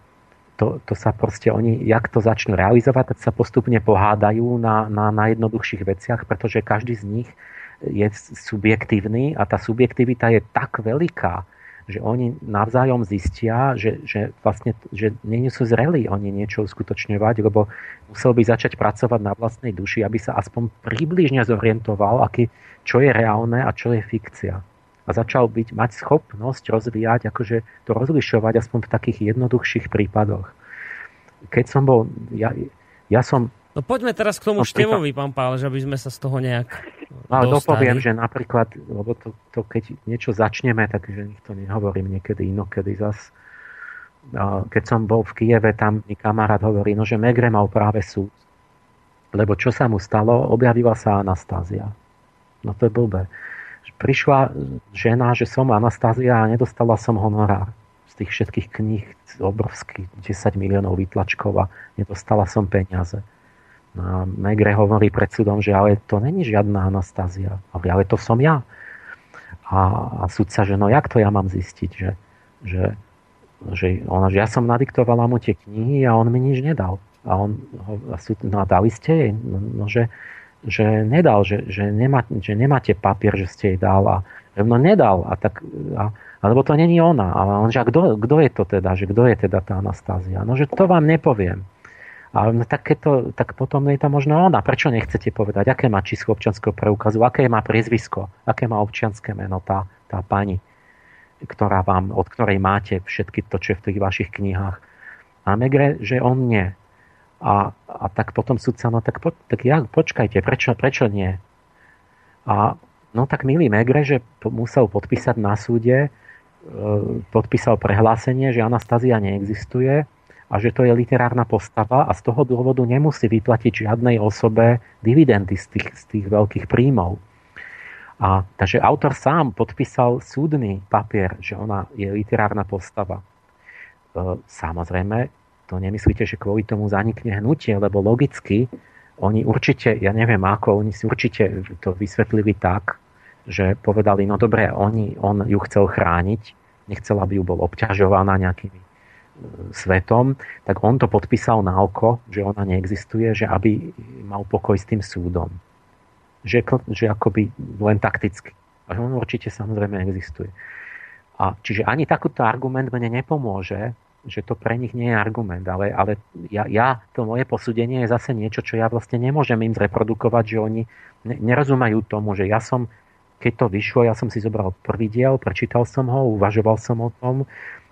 To, to sa proste oni, jak to začnú realizovať, tak sa postupne pohádajú na, na, na jednoduchších veciach, pretože každý z nich je subjektívny a tá subjektivita je tak veľká, že oni navzájom zistia, že, že vlastne že nie sú zrelí oni niečo uskutočňovať, lebo musel by začať pracovať na vlastnej duši, aby sa aspoň približne zorientoval, aký, čo je reálne a čo je fikcia. A začal byť, mať schopnosť rozvíjať, akože to rozlišovať aspoň v takých jednoduchších prípadoch. Keď som bol, ja, ja som
No poďme teraz k tomu Števovi, pán že aby sme sa z toho nejak
No ale dopoviem, že napríklad, lebo to, to keď niečo začneme, takže to nehovorím niekedy inokedy zas. Keď som bol v Kieve, tam mi kamarát hovorí, no že Megre mal práve súd. Lebo čo sa mu stalo? Objavila sa Anastázia. No to je blbé. Prišla žena, že som Anastázia a nedostala som honorár z tých všetkých kníh, obrovských 10 miliónov výtlačkov a nedostala som peniaze. A Megre hovorí pred súdom, že ale to není žiadna Anastázia. Ale to som ja. A, a sudca, že no jak to ja mám zistiť, že, že, že, ona, že ja som nadiktovala mu tie knihy a on mi nič nedal. A on, a súd, no a dali ste jej? No, no že, že nedal, že, že, nemá, že nemáte papier, že ste jej dal a no nedal. A tak, a, alebo to není ona. A on, že a kto je to teda, že kto je teda tá Anastázia? No, že to vám nepoviem. A no, tak, to, tak potom je to možno ona. Prečo nechcete povedať, aké má číslo občanského preukazu, aké má priezvisko, aké má občianské meno tá, tá pani, ktorá vám, od ktorej máte všetky to, čo je v tých vašich knihách. A Megre, že on nie. A, a tak potom sudca, no tak, po, tak ja, počkajte, prečo, prečo nie? A no tak milý Megre, že musel podpísať na súde, e, podpísal prehlásenie, že Anastázia neexistuje, a že to je literárna postava a z toho dôvodu nemusí vyplatiť žiadnej osobe dividendy z tých, z tých veľkých príjmov. A, takže autor sám podpísal súdny papier, že ona je literárna postava. E, samozrejme, to nemyslíte, že kvôli tomu zanikne hnutie, lebo logicky oni určite, ja neviem ako, oni si určite to vysvetlili tak, že povedali, no dobre, oni, on ju chcel chrániť, nechcel, aby ju bol obťažovaná nejakými svetom, tak on to podpísal na oko, že ona neexistuje, že aby mal pokoj s tým súdom. Že, že akoby len takticky. A on určite samozrejme existuje. A čiže ani takúto argument mne nepomôže, že to pre nich nie je argument, ale, ale ja, ja, to moje posúdenie je zase niečo, čo ja vlastne nemôžem im zreprodukovať, že oni nerozumajú tomu, že ja som, keď to vyšlo, ja som si zobral prvý diel, prečítal som ho, uvažoval som o tom,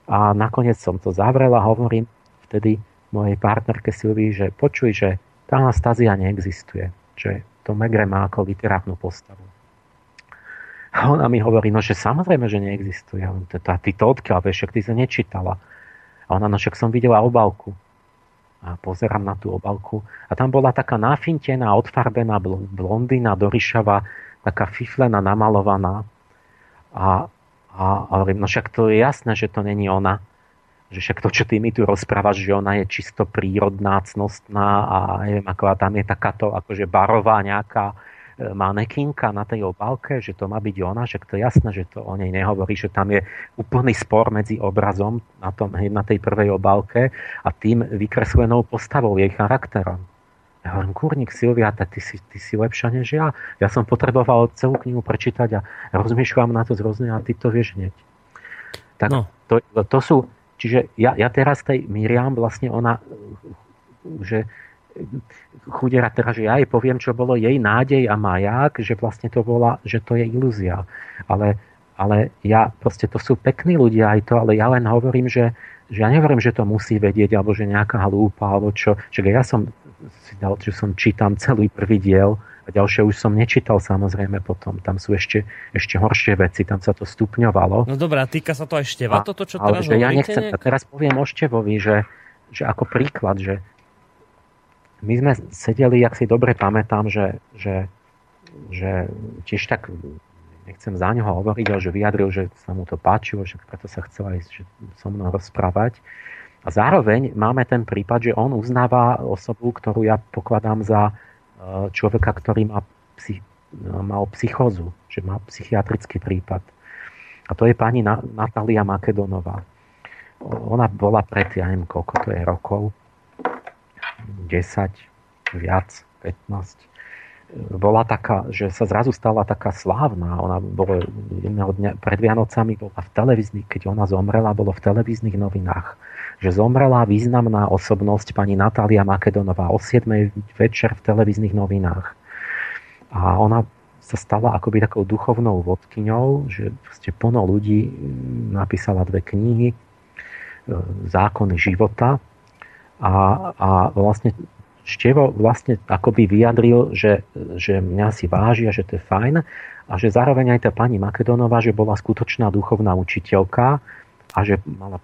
a nakoniec som to zavrel a hovorím vtedy mojej partnerke Silvii, že počuj, že tá Anastázia neexistuje. Že to Megre má ako literárnu postavu. A ona mi hovorí, no že samozrejme, že neexistuje. A ty to odkiaľ vieš, však ty sa nečítala. A ona, no však som videla obalku. A pozerám na tú obalku. A tam bola taká nafintená, odfarbená blondína, dorišava, taká fiflená, namalovaná. A a, hovorím, no však to je jasné, že to není ona. Že však to, čo ty mi tu rozprávaš, že ona je čisto prírodná, cnostná a neviem, ako tam je takáto akože barová nejaká e, manekinka na tej obálke, že to má byť ona, že to je jasné, že to o nej nehovorí, že tam je úplný spor medzi obrazom na, tom, na tej prvej obálke a tým vykreslenou postavou, jej charakterom. Ja hovorím, kurník Silvia, ty si, ty si lepšia než ja. Ja som potreboval celú knihu prečítať a rozmýšľam na to zrozne a ty to vieš hneď. Tak no. to, to sú, čiže ja, ja teraz tej Miriam vlastne ona, že chudera teraz, že ja jej poviem, čo bolo jej nádej a maják, že vlastne to bola, že to je ilúzia. Ale, ale ja, proste to sú pekní ľudia aj to, ale ja len hovorím, že, že ja nehovorím, že to musí vedieť, alebo že nejaká hlúpa, alebo čo. Čiže ja som si dal, že som čítam celý prvý diel a ďalšie už som nečítal samozrejme potom. Tam sú ešte, ešte horšie veci, tam sa to stupňovalo.
No dobrá, týka sa to aj Števa,
a,
toto, čo
ale
teraz
že ja nechcem, nejak... teraz poviem o Števovi, že, že ako príklad, že my sme sedeli, ak si dobre pamätám, že, že, že tiež tak nechcem za neho hovoriť, ale že vyjadril, že sa mu to páčilo, že preto sa chcel aj so mnou rozprávať. A zároveň máme ten prípad, že on uznáva osobu, ktorú ja pokladám za e, človeka, ktorý má, psych, mal psychózu, že má psychiatrický prípad. A to je pani Natália Makedonová. Ona bola pred, ja neviem koľko to je rokov, 10, viac, 15 bola taká, že sa zrazu stala taká slávna. Ona bola jedného dňa pred Vianocami bola v televíznych, keď ona zomrela, bolo v televíznych novinách, že zomrela významná osobnosť pani Natália Makedonová o 7. večer v televíznych novinách. A ona sa stala akoby takou duchovnou vodkyňou, že ste plno ľudí napísala dve knihy, e, Zákony života a, a vlastne Števo vlastne akoby vyjadril, že, že mňa si vážia, že to je fajn a že zároveň aj tá pani Makedonová, že bola skutočná duchovná učiteľka a že mala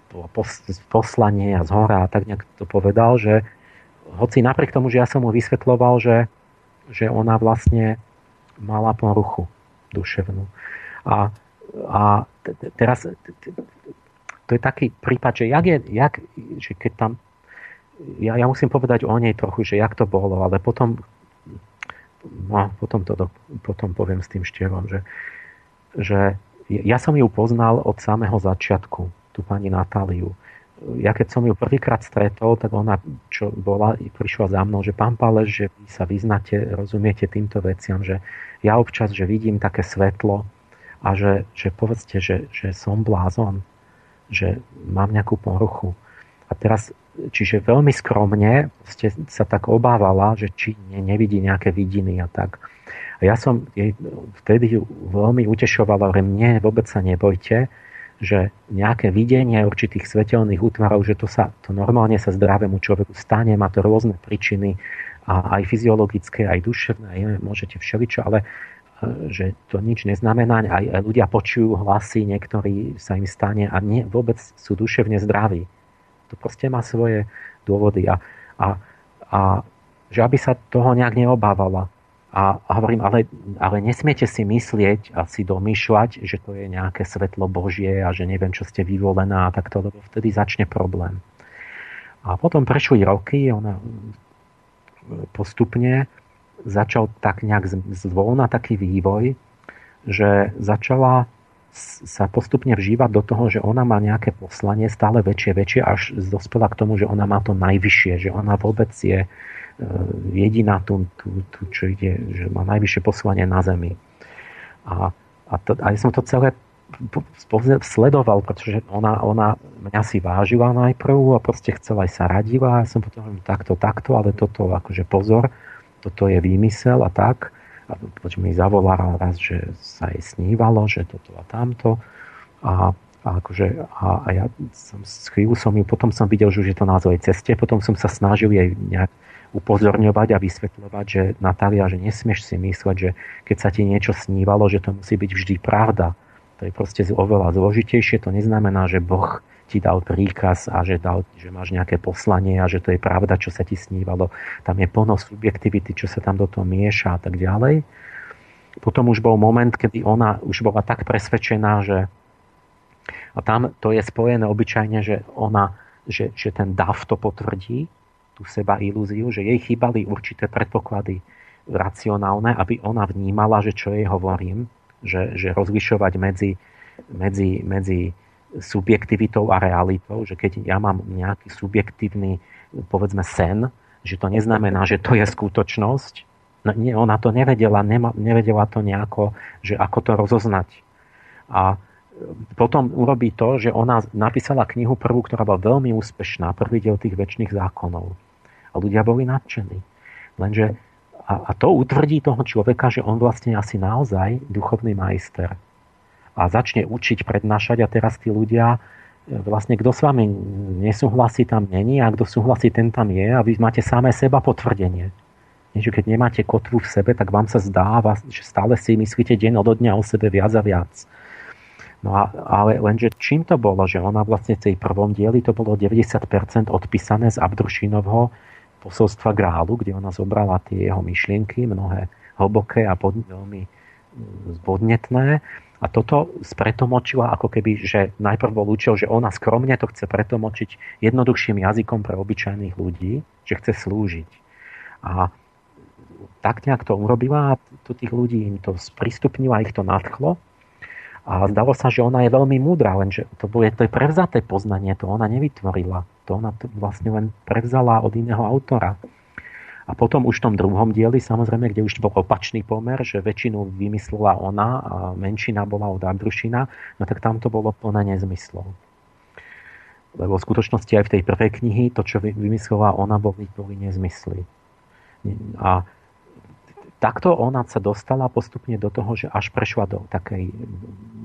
poslanie a zhora a tak nejak to povedal, že, hoci napriek tomu, že ja som mu vysvetloval, že, že ona vlastne mala poruchu duševnú. A, a teraz to je taký prípad, že, jak je, jak, že keď tam ja, ja musím povedať o nej trochu, že jak to bolo, ale potom no, potom, to, potom poviem s tým štierom, že, že ja som ju poznal od samého začiatku, tú pani Natáliu ja keď som ju prvýkrát stretol, tak ona, čo bola, prišla za mnou, že pán Páleš, že vy sa vyznáte, rozumiete týmto veciam, že ja občas, že vidím také svetlo a že, že povedzte, že, že som blázon, že mám nejakú poruchu. A teraz, čiže veľmi skromne ste sa tak obávala, že či ne, nevidí nejaké vidiny a tak. A ja som jej vtedy veľmi utešovala, že mne vôbec sa nebojte, že nejaké videnie určitých svetelných útvarov, že to, sa, to normálne sa zdravému človeku stane, má to rôzne príčiny, a aj fyziologické, aj duševné, aj môžete všeličo, ale e, že to nič neznamená, aj, aj ľudia počujú hlasy, niektorí sa im stane a nie, vôbec sú duševne zdraví. To proste má svoje dôvody a, a, a že aby sa toho nejak neobávala. A, a hovorím, ale, ale nesmiete si myslieť a si domýšľať, že to je nejaké svetlo Božie a že neviem, čo ste vyvolená a takto, lebo vtedy začne problém. A potom prešli roky, ona postupne začal tak nejak zvolna taký vývoj, že začala sa postupne vžívať do toho, že ona má nejaké poslanie stále väčšie, väčšie, až dospela k tomu, že ona má to najvyššie, že ona vôbec je E, jediná tu, tu, tu, čo ide, že má najvyššie poslanie na Zemi. A, a, to, a ja som to celé sledoval, pretože ona, ona mňa si vážila najprv a proste chcela aj sa radila a ja som potom takto, takto, ale toto akože pozor, toto je výmysel a tak. A potom mi zavolala raz, že sa jej snívalo, že toto a tamto. A, a, akože, a, a ja som, chvíľu som ju, potom som videl, že už je to na zlej ceste, potom som sa snažil jej nejak upozorňovať a vysvetľovať, že Natália, že nesmieš si mysleť, že keď sa ti niečo snívalo, že to musí byť vždy pravda. To je proste oveľa zložitejšie. To neznamená, že Boh ti dal príkaz a že, dal, že máš nejaké poslanie a že to je pravda, čo sa ti snívalo. Tam je plno subjektivity, čo sa tam do toho mieša a tak ďalej. Potom už bol moment, kedy ona už bola tak presvedčená, že a tam to je spojené obyčajne, že ona, že, že ten DAF to potvrdí, tú seba ilúziu, že jej chýbali určité predpoklady racionálne, aby ona vnímala, že čo jej hovorím, že, že rozlišovať medzi, medzi, medzi subjektivitou a realitou, že keď ja mám nejaký subjektívny, povedzme, sen, že to neznamená, že to je skutočnosť. No, nie, ona to nevedela, nema, nevedela to nejako, že ako to rozoznať. A potom urobí to, že ona napísala knihu prvú, ktorá bola veľmi úspešná, prvý diel tých väčšných zákonov. A ľudia boli nadšení. Lenže a, a to utvrdí toho človeka, že on vlastne asi naozaj duchovný majster. A začne učiť, prednášať a teraz tí ľudia, e, vlastne kto s vami nesúhlasí, tam není a kto súhlasí, ten tam je a vy máte samé seba potvrdenie. Nie, že keď nemáte kotvu v sebe, tak vám sa zdá, že stále si myslíte deň od dňa o sebe viac a viac. No a, ale lenže čím to bolo, že ona vlastne v tej prvom dieli to bolo 90% odpísané z Abdrušinovho posolstva Grálu, kde ona zobrala tie jeho myšlienky, mnohé hlboké a pod, veľmi zbodnetné. A toto spretomočila ako keby, že najprv bol účel, že ona skromne to chce pretomočiť jednoduchším jazykom pre obyčajných ľudí, že chce slúžiť. A tak nejak to urobila a to tých ľudí im to sprístupnila, ich to nadchlo a zdalo sa, že ona je veľmi múdra, lenže to, bude, to je prevzaté poznanie, to ona nevytvorila. To ona to vlastne len prevzala od iného autora. A potom už v tom druhom dieli, samozrejme, kde už bol opačný pomer, že väčšinu vymyslela ona a menšina bola od Abrušina, no tak tam to bolo plné nezmyslov. Lebo v skutočnosti aj v tej prvej knihy to, čo vymyslela ona, boli, boli nezmysly. A takto ona sa dostala postupne do toho, že až prešla do takej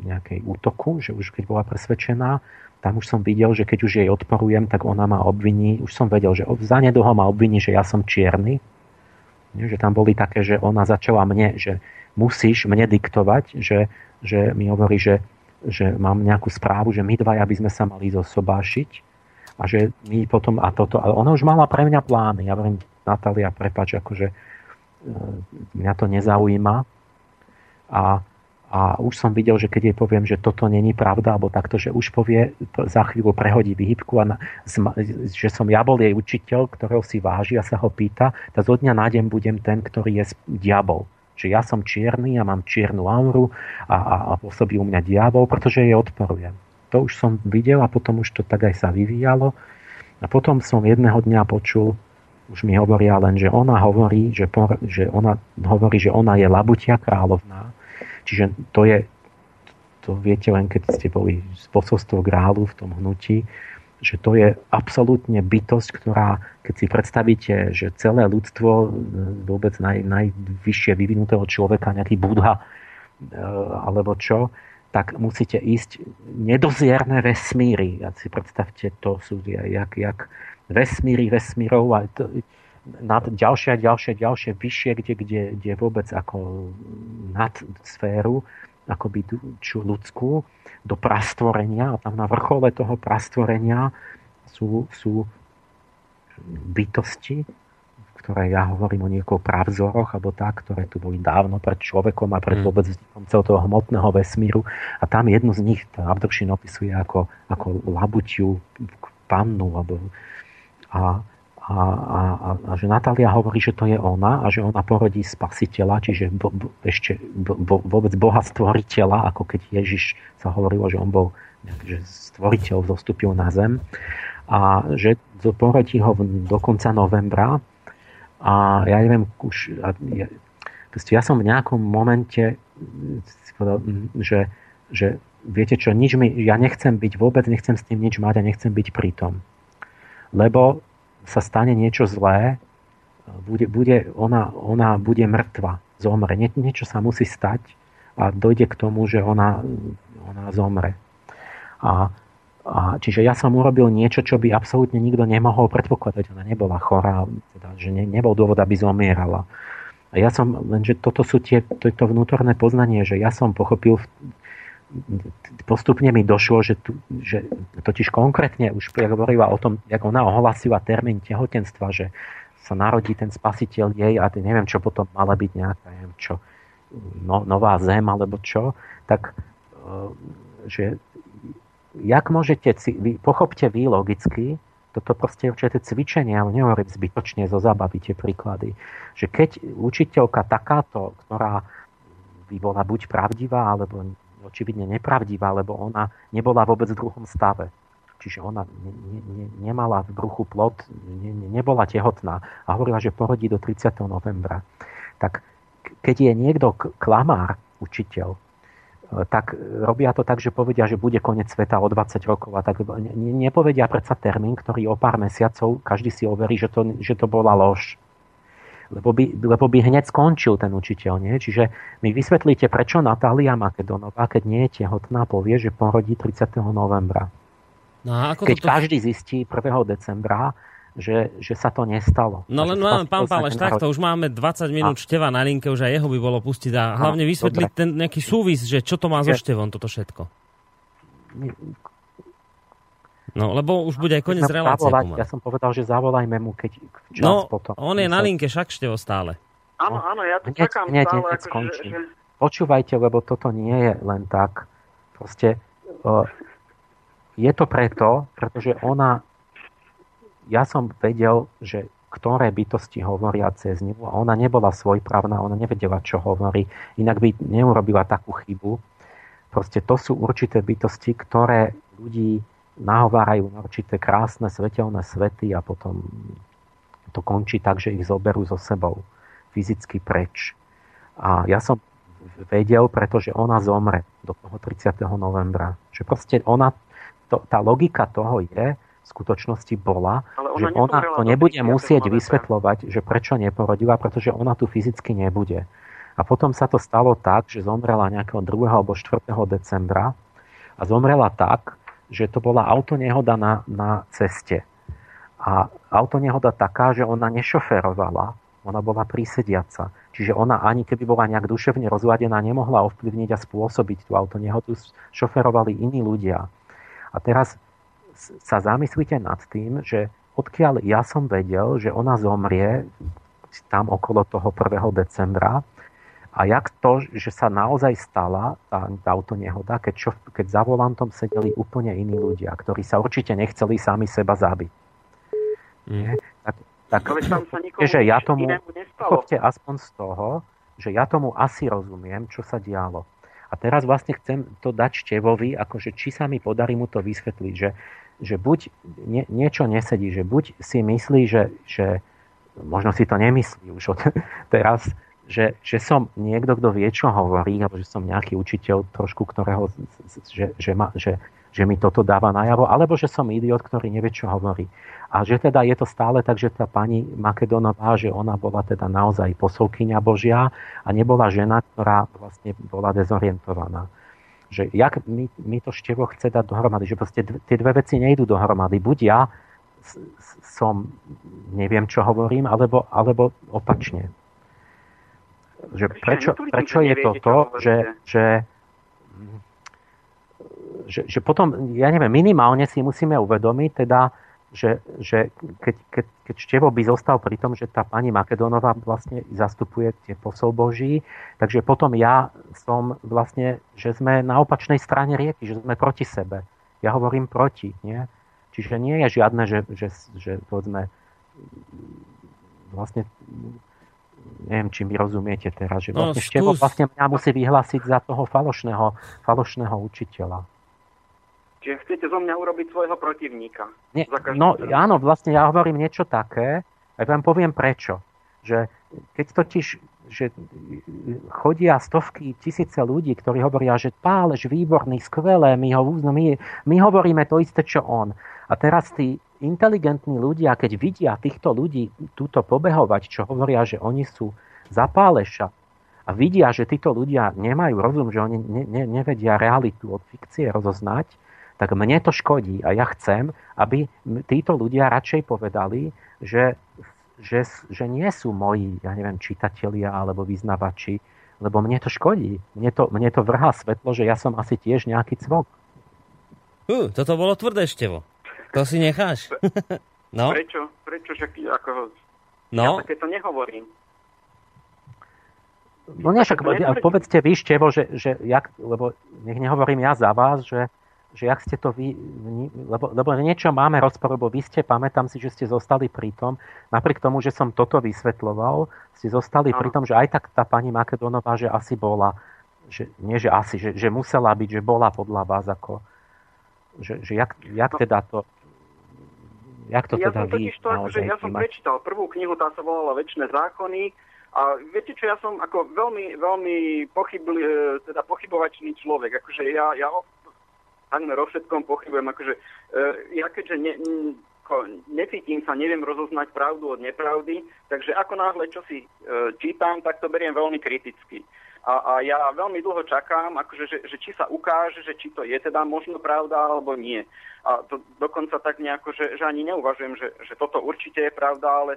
nejakej útoku, že už keď bola presvedčená, tam už som videl, že keď už jej odporujem, tak ona ma obviní. Už som vedel, že zanedlho ma obviní, že ja som čierny. Že tam boli také, že ona začala mne, že musíš mne diktovať, že, že mi hovorí, že, že mám nejakú správu, že my dvaja by sme sa mali zosobášiť a že my potom a toto, ale ona už mala pre mňa plány. Ja hovorím, Natália, prepač, akože e, mňa to nezaujíma. A, a už som videl, že keď jej poviem, že toto není pravda, alebo takto, že už povie, za chvíľu prehodí výhybku a na, že som ja bol jej učiteľ, ktorého si váži a sa ho pýta, tak zo dňa na deň budem ten, ktorý je diabol. Že ja som čierny a mám čiernu auru a, a, a pôsobí u mňa diabol, pretože jej odporujem. To už som videl a potom už to tak aj sa vyvíjalo. A potom som jedného dňa počul, už mi hovoria len, že ona hovorí, že, por, že ona hovorí, že ona je labutia kráľovná. Čiže to je, to viete len keď ste boli z posolstvo grálu v tom hnutí, že to je absolútne bytosť, ktorá, keď si predstavíte, že celé ľudstvo, vôbec naj, najvyššie vyvinutého človeka, nejaký budha, alebo čo, tak musíte ísť nedozierne vesmíry. Ja si predstavte, to sú jak, jak vesmíry vesmírov a to, nad ďalšie a ďalšie, ďalšie vyššie, kde, kde, kde vôbec ako nad sféru, akoby čo ľudskú, do prastvorenia a tam na vrchole toho prastvorenia sú, sú bytosti, ktoré ja hovorím o niekoho pravzoroch alebo tak, ktoré tu boli dávno pred človekom a pred mm. vôbec vznikom celého toho hmotného vesmíru. A tam jednu z nich Abdršin opisuje ako, ako labutiu pannu. Alebo, a, a, a, a, a že Natália hovorí, že to je ona a že ona porodí spasiteľa, čiže bo, bo, ešte bo, vôbec Boha stvoriteľa, ako keď Ježiš sa hovorilo, že on bol že stvoriteľ zostúpil na zem a že porodí ho do konca novembra a ja neviem, už, ja, ja som v nejakom momente povedal, že, že viete čo, nič mi, ja nechcem byť vôbec, nechcem s tým nič mať a nechcem byť pritom. Lebo sa stane niečo zlé, bude, bude, ona, ona bude mŕtva, zomre. Nie, niečo sa musí stať a dojde k tomu, že ona, ona zomre. A a, čiže ja som urobil niečo, čo by absolútne nikto nemohol predpokladať. Ona nebola chorá, teda, že ne, nebol dôvod, aby zomierala. A ja som, lenže toto sú tie, to, to vnútorné poznanie, že ja som pochopil, postupne mi došlo, že, tu, že totiž konkrétne už hovorila o tom, jak ona ohlasila termín tehotenstva, že sa narodí ten spasiteľ jej a neviem, čo potom mala byť nejaká, neviem čo, no, nová zem alebo čo, tak e, že jak môžete, vy, pochopte vy logicky, toto proste je určité cvičenie, ale nehovorím zbytočne zo zábavy tie príklady, že keď učiteľka takáto, ktorá by bola buď pravdivá, alebo očividne nepravdivá, lebo ona nebola vôbec v druhom stave. Čiže ona ne, ne, nemala v bruchu plod, ne, ne, nebola tehotná a hovorila, že porodí do 30. novembra. Tak keď je niekto klamár, učiteľ, E, tak robia to tak, že povedia, že bude koniec sveta o 20 rokov a tak nepovedia predsa termín, ktorý o pár mesiacov každý si overí, že to, že to bola lož. Lebo by, lebo by hneď skončil ten učiteľ. Nie? Čiže mi vysvetlíte, prečo Natália Makedonová, keď nie je tehotná, povie, že porodí 30. novembra. No ako keď toto... každý zistí 1. decembra, že, že sa to nestalo.
No len máme, pán Páleš, takto, už máme 20 minút a... števa na linke, už aj jeho by bolo pustiť a hlavne vysvetliť ten nejaký súvis, že čo to má so števom, toto všetko. No, lebo už bude aj koniec relácie.
Zavolať, ja som povedal, že zavolajme mu, keď čas no, potom.
on je na linke, však števo stále.
Áno, áno, ja to čakám hneď, stále. Hneď
ako, že, že... Počúvajte, lebo toto nie je len tak. Proste uh, je to preto, pretože ona ja som vedel, že ktoré bytosti hovoria cez ňu a ona nebola svojprávna, ona nevedela, čo hovorí, inak by neurobila takú chybu. Proste to sú určité bytosti, ktoré ľudí nahovárajú na určité krásne svetelné svety a potom to končí tak, že ich zoberú so sebou fyzicky preč. A ja som vedel, pretože ona zomre do toho 30. novembra. Že proste ona, to, tá logika toho je, skutočnosti bola, ona že ona to nebude musieť vysvetľovať, že prečo neporodila, pretože ona tu fyzicky nebude. A potom sa to stalo tak, že zomrela nejakého 2. alebo 4. decembra a zomrela tak, že to bola autonehoda na, na ceste. A autonehoda taká, že ona nešoferovala, ona bola prísediaca. Čiže ona ani keby bola nejak duševne rozladená, nemohla ovplyvniť a spôsobiť tú autonehodu. Šoferovali iní ľudia. A teraz sa zamyslíte nad tým, že odkiaľ ja som vedel, že ona zomrie tam okolo toho 1. decembra a jak to, že sa naozaj stala tá, táto nehoda, keď, čo, keď za volantom sedeli úplne iní ľudia, ktorí sa určite nechceli sami seba zabiť. Mm. Tak, tak že ja tomu, pochopte aspoň z toho, že ja tomu asi rozumiem, čo sa dialo. A teraz vlastne chcem to dať Števovi, akože či sa mi podarí mu to vysvetliť, že, že buď nie, niečo nesedí, že buď si myslí, že, že možno si to nemyslí už od [LAUGHS] teraz, že, že som niekto, kto vie, čo hovorí, alebo že som nejaký učiteľ trošku, ktorého, že, že, ma, že, že mi toto dáva najavo, alebo že som idiot, ktorý nevie, čo hovorí. A že teda je to stále tak, že tá pani Makedonová, že ona bola teda naozaj posolkyňa Božia a nebola žena, ktorá vlastne bola dezorientovaná. Že jak mi, mi to števo chce dať dohromady, že proste tie dve veci nejdú dohromady. Buď ja som, neviem, čo hovorím, alebo, alebo opačne. Že prečo, prečo je to to, že, že že, že potom, ja neviem, minimálne si musíme uvedomiť teda, že, že keď, keď, keď Števo by zostal pri tom, že tá pani Makedónová vlastne zastupuje tie posol Boží, takže potom ja som vlastne, že sme na opačnej strane rieky, že sme proti sebe. Ja hovorím proti, nie? Čiže nie je žiadne, že, že, že povedzme, vlastne neviem, či mi rozumiete teraz, že no, vlastne no, Števo vlastne mňa musí vyhlásiť za toho falošného, falošného učiteľa.
Čiže chcete zo mňa urobiť svojho protivníka.
Nie, no stranu. áno, vlastne ja hovorím niečo také, a vám poviem prečo. Že keď totiž že chodia stovky, tisíce ľudí, ktorí hovoria, že Pálež výborný, skvelé, my, ho, my, my hovoríme to isté, čo on. A teraz tí inteligentní ľudia, keď vidia týchto ľudí túto pobehovať, čo hovoria, že oni sú za Páleša a vidia, že títo ľudia nemajú rozum, že oni ne, ne, nevedia realitu od fikcie rozoznať, tak mne to škodí a ja chcem, aby títo ľudia radšej povedali, že, že, že nie sú moji, ja neviem, čitatelia alebo vyznavači, lebo mne to škodí. Mne to, mne to vrhá svetlo, že ja som asi tiež nejaký cvok.
Uh, toto bolo tvrdé števo. To si necháš. [LAUGHS]
no? Prečo? Prečo? Že, ako, no? Ja takéto nehovorím.
No nie, však povedzte vy, Števo, že, že jak, lebo nech nehovorím ja za vás, že, že jak ste to vy, lebo, lebo niečo máme rozpor, lebo vy ste, pamätám si, že ste zostali pri tom, napriek tomu, že som toto vysvetloval, ste zostali no. pri tom, že aj tak tá pani Makedónová, že asi bola, že, nie že asi, že, že musela byť, že bola podľa vás ako, že, že jak, jak no. teda to, jak to
ja
teda
som vy to, že Ja som prečítal prvú knihu, tá sa volala Večné zákony, a viete čo, ja som ako veľmi, veľmi pochybli, e, teda pochybovačný človek. Akože ja, ja takmer o všetkom pochybujem. Akože, e, ja keďže ne, necítim sa, neviem rozoznať pravdu od nepravdy, takže ako náhle čo si e, čítam, tak to beriem veľmi kriticky. A, a ja veľmi dlho čakám, akože, že, že či sa ukáže, že či to je teda možno pravda alebo nie. A to dokonca tak nejako, že, že ani neuvažujem, že, že toto určite je pravda, ale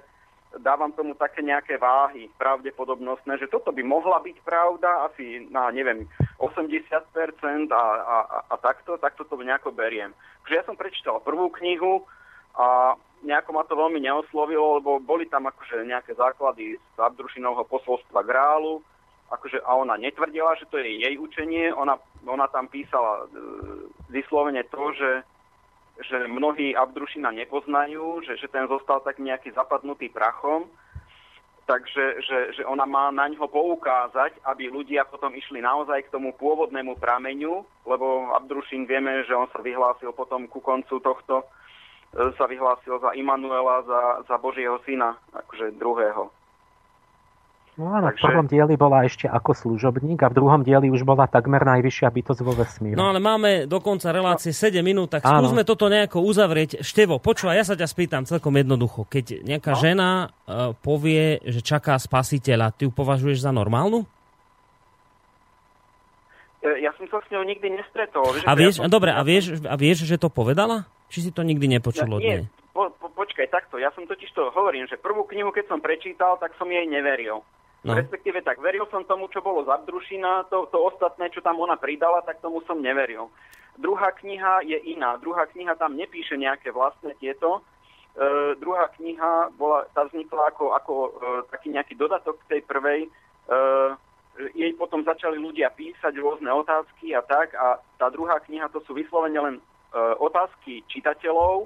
dávam tomu také nejaké váhy pravdepodobnostné, že toto by mohla byť pravda asi na, neviem, 80% a, a, a takto, takto to nejako beriem. Takže ja som prečítal prvú knihu a nejako ma to veľmi neoslovilo, lebo boli tam akože nejaké základy z Abdrušinovho posolstva Grálu, akože, a ona netvrdila, že to je jej učenie, ona, ona tam písala e, vyslovene to, že že mnohí Abdrušina nepoznajú, že, že ten zostal tak nejaký zapadnutý prachom, takže že, že ona má na ňo poukázať, aby ľudia potom išli naozaj k tomu pôvodnému prameňu, lebo Abdrušin vieme, že on sa vyhlásil potom ku koncu tohto, e, sa vyhlásil za Immanuela, za, za Božieho syna, akože druhého.
No áno, Takže... v prvom dieli bola ešte ako služobník a v druhom dieli už bola takmer najvyššia bytosť vo vesmíru.
No ale máme do konca relácie 7 minút, tak áno. skúsme toto nejako uzavrieť. Števo, počúvaj, ja sa ťa spýtam celkom jednoducho. Keď nejaká no. žena uh, povie, že čaká spasiteľa, ty ju považuješ za normálnu?
E, ja som sa s ňou nikdy nestretol.
A vieš, ja som... dobre, a vieš, a vieš, že to povedala? Či si to nikdy nepočul od nej?
Po, po, počkaj, takto. Ja som totiž to hovorím, že prvú knihu, keď som prečítal, tak som jej neveril. No. Respektíve tak, veril som tomu, čo bolo z to, to ostatné, čo tam ona pridala, tak tomu som neveril. Druhá kniha je iná. Druhá kniha tam nepíše nejaké vlastné tieto. E, druhá kniha bola, tá vznikla ako, ako e, taký nejaký dodatok k tej prvej. E, jej potom začali ľudia písať rôzne otázky a tak. A tá druhá kniha to sú vyslovene len e, otázky čitateľov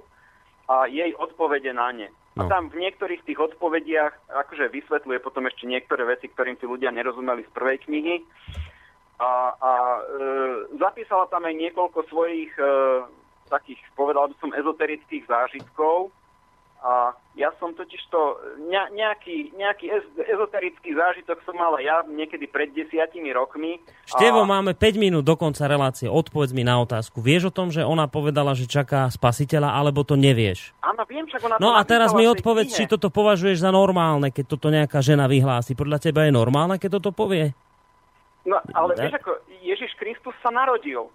a jej odpovede na ne. No. A tam v niektorých tých odpovediach akože vysvetľuje potom ešte niektoré veci, ktorým tí ľudia nerozumeli z prvej knihy. A, a e, zapísala tam aj niekoľko svojich e, takých, povedal by som, ezoterických zážitkov, a ja som totiž to, ne, nejaký, nejaký ezoterický zážitok som mal ja niekedy pred desiatimi rokmi.
Števo, a... máme 5 minút do konca relácie. Odpovedz mi na otázku. Vieš o tom, že ona povedala, že čaká spasiteľa, alebo to nevieš?
Áno, viem, čak ona
No a teraz mi odpovedz, či toto považuješ za normálne, keď toto nejaká žena vyhlási. Podľa teba je normálne, keď toto povie?
No, ale ne? vieš ako, Ježiš Kristus sa narodil.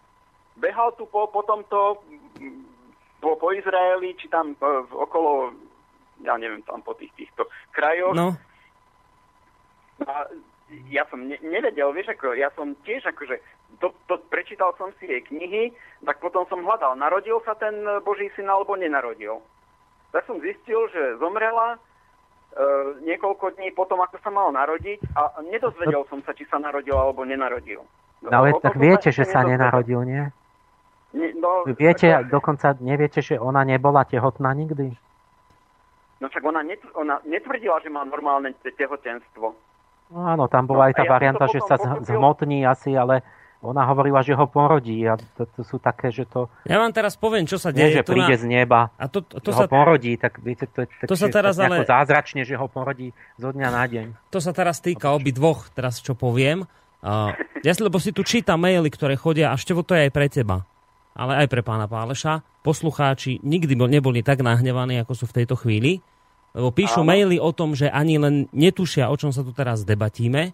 Behal tu po, po tomto po, po Izraeli, či tam uh, okolo, ja neviem, tam po tých týchto krajoch. No. A ja som ne, nevedel, vieš, ako, ja som tiež akože, to, to, prečítal som si jej knihy, tak potom som hľadal, narodil sa ten Boží syn alebo nenarodil. Tak som zistil, že zomrela, Uh, niekoľko dní potom, ako sa mal narodiť a nedozvedel som sa, či sa narodil alebo nenarodil.
No ale tak viete, že sa nenarodil, nie? No, Viete, tak, dokonca neviete, že ona nebola tehotná nikdy?
No však ona, netv- ona netvrdila, že má normálne tehotenstvo.
No áno, tam bola no, aj tá ja varianta, že sa pochopil... zhmotní asi, ale ona hovorila, že ho porodí a to, to sú také, že to...
Ja vám teraz poviem, čo sa deje.
Nie, že príde na... z neba, a to, to, to sa... ho porodí, tak viete, to je tak,
to sa teraz ale...
zázračne, že ho porodí zo dňa na deň.
To sa teraz týka obi dvoch, teraz čo poviem. Uh, ja si, lebo si tu čítam maily, ktoré chodia a števo to je aj pre teba ale aj pre pána Páleša. Poslucháči nikdy neboli tak nahnevaní, ako sú v tejto chvíli, lebo píšu Áno. maily o tom, že ani len netušia, o čom sa tu teraz debatíme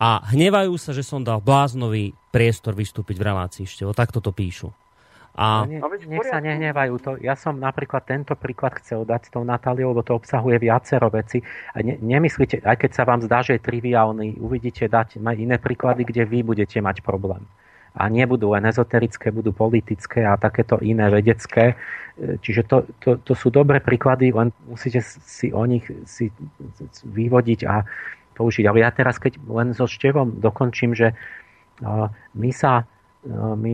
a hnevajú sa, že som dal bláznový priestor vystúpiť v relácii ešte. O takto to píšu.
A... Nech, nech sa nehnevajú. To, ja som napríklad tento príklad chcel dať s tou Natáliou, lebo to obsahuje viacero veci. A ne, nemyslíte, aj keď sa vám zdá, že je triviálny, uvidíte dať iné príklady, kde vy budete mať problém a nebudú len ezoterické, budú politické a takéto iné vedecké. Čiže to, to, to sú dobré príklady, len musíte si o nich si vyvodiť a použiť. Ale ja teraz, keď len so Števom dokončím, že my sa, my,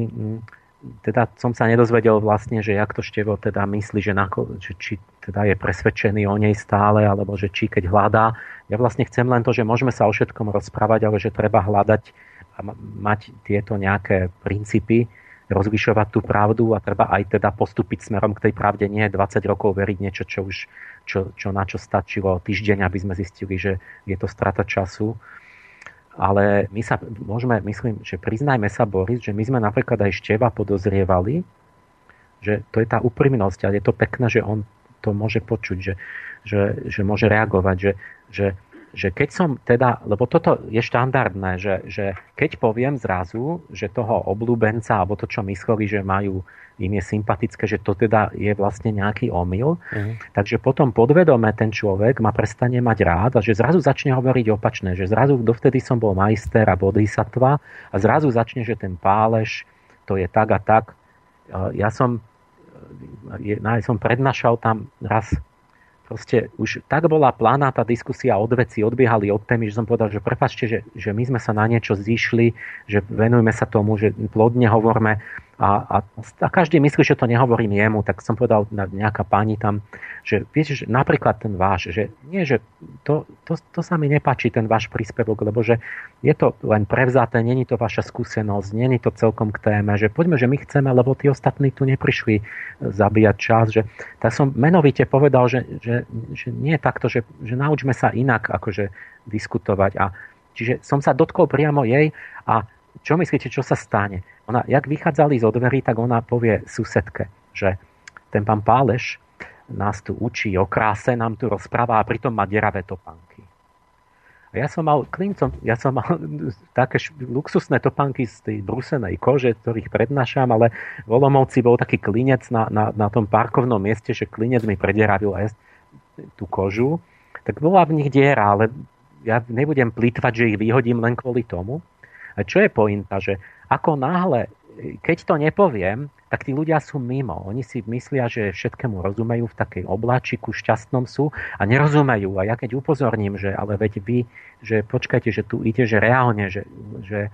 teda som sa nedozvedel vlastne, že jak to Števo teda myslí, že, na, že či teda je presvedčený o nej stále, alebo že či keď hľadá. Ja vlastne chcem len to, že môžeme sa o všetkom rozprávať, ale že treba hľadať a mať tieto nejaké princípy, rozlišovať tú pravdu a treba aj teda postúpiť smerom k tej pravde, nie 20 rokov veriť niečo, čo už čo, čo na čo stačilo týždeň, aby sme zistili, že je to strata času. Ale my sa môžeme, myslím, že priznajme sa, Boris, že my sme napríklad aj Števa podozrievali, že to je tá úprimnosť, ale je to pekné, že on to môže počuť, že, že, že môže reagovať, že, že že keď som teda, lebo toto je štandardné, že, že keď poviem zrazu, že toho oblúbenca, alebo to, čo mysleli, že majú, im je sympatické, že to teda je vlastne nejaký omyl, uh-huh. takže potom podvedome ten človek ma prestane mať rád a že zrazu začne hovoriť opačné, že zrazu dovtedy som bol majster a bodhisattva a zrazu začne, že ten páleš, to je tak a tak. Ja som, ja som prednášal tam raz proste už tak bola plána tá diskusia od veci, odbiehali od témy, že som povedal, že prepačte, že, že my sme sa na niečo zišli, že venujme sa tomu, že plodne hovorme a, a, a každý myslí, že to nehovorím jemu, tak som povedal na nejaká pani tam, že viete, že napríklad ten váš, že nie, že to, to, to sa mi nepáči, ten váš príspevok, lebo že je to len prevzaté, není to vaša skúsenosť, není to celkom k téme, že poďme, že my chceme, lebo tí ostatní tu neprišli zabíjať čas, že tak som menovite povedal, že, že, že nie takto, že, že naučme sa inak akože diskutovať a Čiže som sa dotkol priamo jej a čo myslíte, čo sa stane? Ona, jak vychádzali z dverí, tak ona povie susedke, že ten pán Páleš nás tu učí o kráse, nám tu rozpráva a pritom má deravé topánky. A ja som mal klincom, ja som mal [LAUGHS] také luxusné topánky z tej brusenej kože, ktorých prednášam, ale v Olomovci bol taký klinec na, na, na tom parkovnom mieste, že klinec mi predieravil aj tú kožu. Tak bola v nich diera, ale ja nebudem plýtvať, že ich vyhodím len kvôli tomu. Čo je pointa, že ako náhle keď to nepoviem, tak tí ľudia sú mimo. Oni si myslia, že všetkému rozumejú, v takej obláčiku šťastnom sú a nerozumejú. A ja keď upozorním, že ale veď vy, že počkajte, že tu ide, že reálne, že, že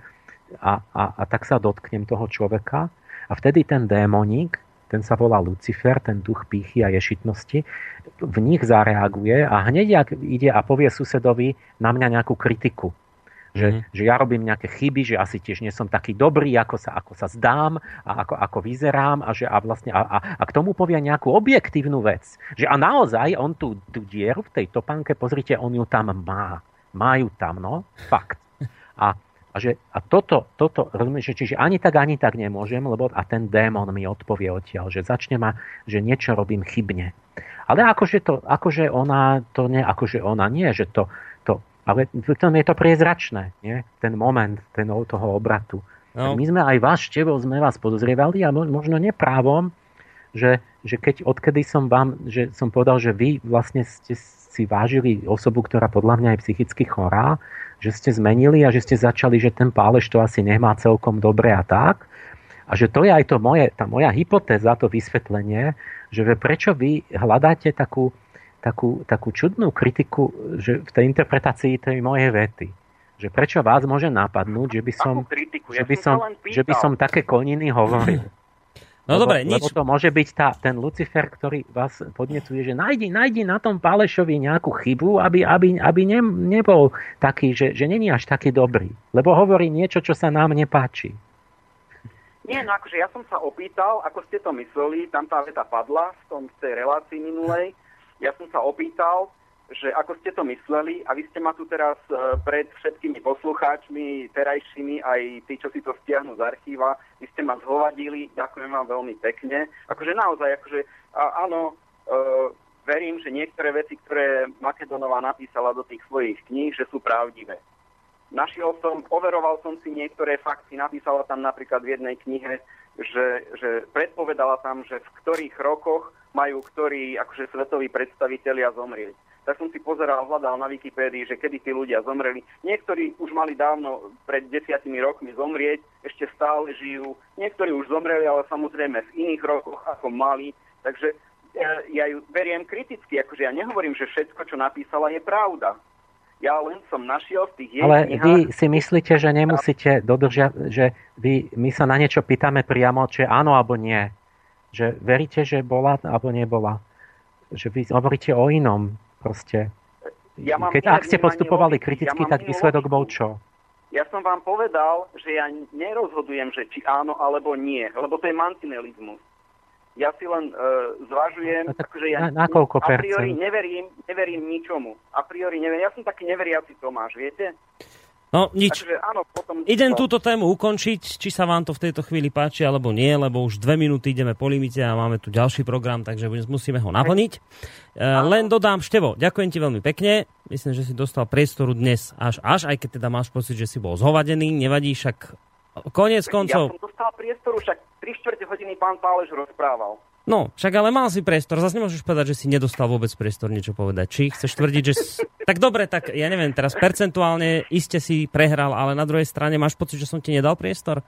a, a, a tak sa dotknem toho človeka a vtedy ten démoník, ten sa volá Lucifer, ten duch pýchy a ješitnosti, v nich zareaguje a hneď ak ide a povie susedovi na mňa nejakú kritiku, že, mm. že ja robím nejaké chyby, že asi tiež nie som taký dobrý, ako sa, ako sa zdám a ako, ako vyzerám a, že, a, vlastne, a, a, a k tomu povie nejakú objektívnu vec. Že a naozaj on tú, tú dieru v tej topánke, pozrite, on ju tam má. Majú tam, no, fakt. A, a, že, a toto, toto, rozumieš, čiže ani tak, ani tak nemôžem, lebo a ten démon mi odpovie odtiaľ, že začne ma, že niečo robím chybne. Ale akože to, akože ona, to nie, akože ona nie, že to, ale tom je to priezračné, nie? ten moment ten, toho obratu. No. My sme aj vás, Števo, sme vás podozrievali a možno neprávom, že, že keď odkedy som vám, že som povedal, že vy vlastne ste si vážili osobu, ktorá podľa mňa je psychicky chorá, že ste zmenili a že ste začali, že ten pálež to asi nemá celkom dobre a tak. A že to je aj to moje, tá moja hypotéza, to vysvetlenie, že prečo vy hľadáte takú, takú, takú čudnú kritiku že v tej interpretácii tej mojej vety. Že prečo vás môže napadnúť, že by som, že by som, že by som také koniny hovoril.
No lebo, dobre, nič.
Lebo to môže byť tá, ten Lucifer, ktorý vás podnecuje, že nájdi, nájdi na tom Pálešovi nejakú chybu, aby, aby, aby ne, nebol taký, že, že není až taký dobrý. Lebo hovorí niečo, čo sa nám nepáči.
Nie, no akože ja som sa opýtal, ako ste to mysleli, tam tá veta padla v, tom, v tej relácii minulej, ja som sa opýtal, že ako ste to mysleli a vy ste ma tu teraz e, pred všetkými poslucháčmi, terajšími, aj tí, čo si to stiahnu z archíva, vy ste ma zhovadili, ďakujem vám veľmi pekne. Akože naozaj, akože a, áno, e, verím, že niektoré veci, ktoré Makedonová napísala do tých svojich kníh, že sú pravdivé. Našiel som, overoval som si niektoré fakty, napísala tam napríklad v jednej knihe, že, že predpovedala tam, že v ktorých rokoch majú ktorí akože svetoví predstavitelia zomrieť. Tak som si pozeral, hľadal na Wikipédii, že kedy tí ľudia zomreli. Niektorí už mali dávno pred desiatimi rokmi zomrieť, ešte stále žijú. Niektorí už zomreli, ale samozrejme v iných rokoch ako mali. Takže ja, ja ju beriem kriticky, akože ja nehovorím, že všetko, čo napísala, je pravda. Ja len som našiel v tých jej
Ale knihách... vy si myslíte, že nemusíte dodržiať, že vy, my sa na niečo pýtame priamo, či áno alebo nie. Že veríte, že bola alebo nebola. Že vy hovoríte o inom proste. Ja mám Keď, ak ste postupovali kriticky, ja tak výsledok bol čo?
Ja som vám povedal, že ja nerozhodujem, že či áno alebo nie, lebo to je mantinelizmus. Ja si len uh, zvažujem, no,
tak, akože ja na, na koľko
a priori neverím, neverím ničomu. A priori neverím. Ja som taký neveriaci Tomáš, viete?
No nič. Takže, áno, potom Idem to... túto tému ukončiť, či sa vám to v tejto chvíli páči alebo nie, lebo už dve minúty ideme po limite a máme tu ďalší program, takže musíme ho naplniť. Uh, len dodám, Števo, ďakujem ti veľmi pekne. Myslím, že si dostal priestoru dnes až, až aj keď teda máš pocit, že si bol zhovadený. Nevadí, však koniec koncov.
Ja som dostal priestoru, však 3 čtvrte hodiny pán Pálež rozprával.
No, však ale mal si priestor. Zase nemôžeš povedať, že si nedostal vôbec priestor niečo povedať. Či chceš tvrdiť, že... Tak dobre, tak ja neviem, teraz percentuálne iste si prehral, ale na druhej strane máš pocit, že som ti nedal priestor?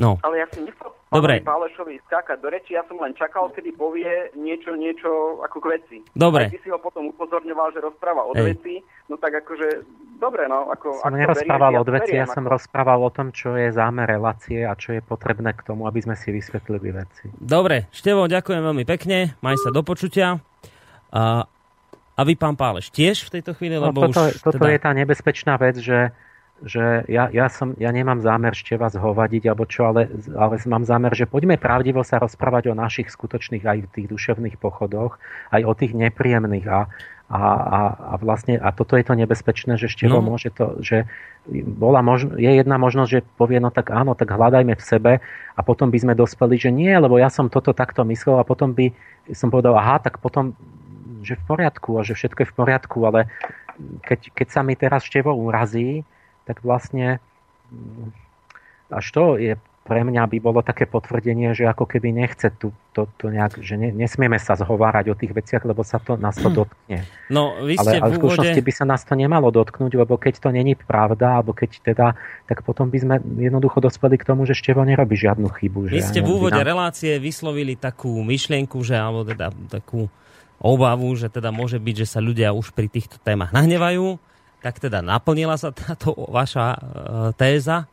No. Ale ja si nechcel Dobre. Pálešovi skákať do reči, ja som len čakal, kedy povie niečo, niečo ako k veci.
Dobre.
Aj ty si ho potom upozorňoval, že rozpráva od Ej. veci, no tak akože, dobre, no. Ako,
som nerozprával od veci, ja, ja som ako... rozprával o tom, čo je zámer relácie a čo je potrebné k tomu, aby sme si vysvetlili veci.
Dobre, Števo, ďakujem veľmi pekne, maj sa do počutia. A, a vy, pán Páleš, tiež v tejto chvíli? No, lebo
no, toto,
už
toto teda... je tá nebezpečná vec, že že ja, ja, som, ja nemám zámer ešte vás hovadiť, alebo čo, ale, ale mám zámer, že poďme pravdivo sa rozprávať o našich skutočných aj tých duševných pochodoch, aj o tých nepríjemných a, a, a, a vlastne, a toto je to nebezpečné, že ešte no. môže to, že bola možno, je jedna možnosť, že povie, no tak áno, tak hľadajme v sebe a potom by sme dospeli, že nie, lebo ja som toto takto myslel a potom by som povedal, aha, tak potom že v poriadku a že všetko je v poriadku, ale keď, keď sa mi teraz števo urazí, tak vlastne mm, až to je pre mňa by bolo také potvrdenie, že ako keby nechce tu, to, to nejak, že ne, nesmieme sa zhovárať o tých veciach, lebo sa to, nás to dotkne.
No, vy ste ale, ale v
skutočnosti by sa nás to nemalo dotknúť, lebo keď to není pravda, alebo keď teda, tak potom by sme jednoducho dospeli k tomu, že Števo nerobí žiadnu chybu.
Vy ste v úvode nám... relácie vyslovili takú myšlienku, že, alebo teda takú obavu, že teda môže byť, že sa ľudia už pri týchto témach nahnevajú. Tak teda naplnila sa táto vaša e, téza?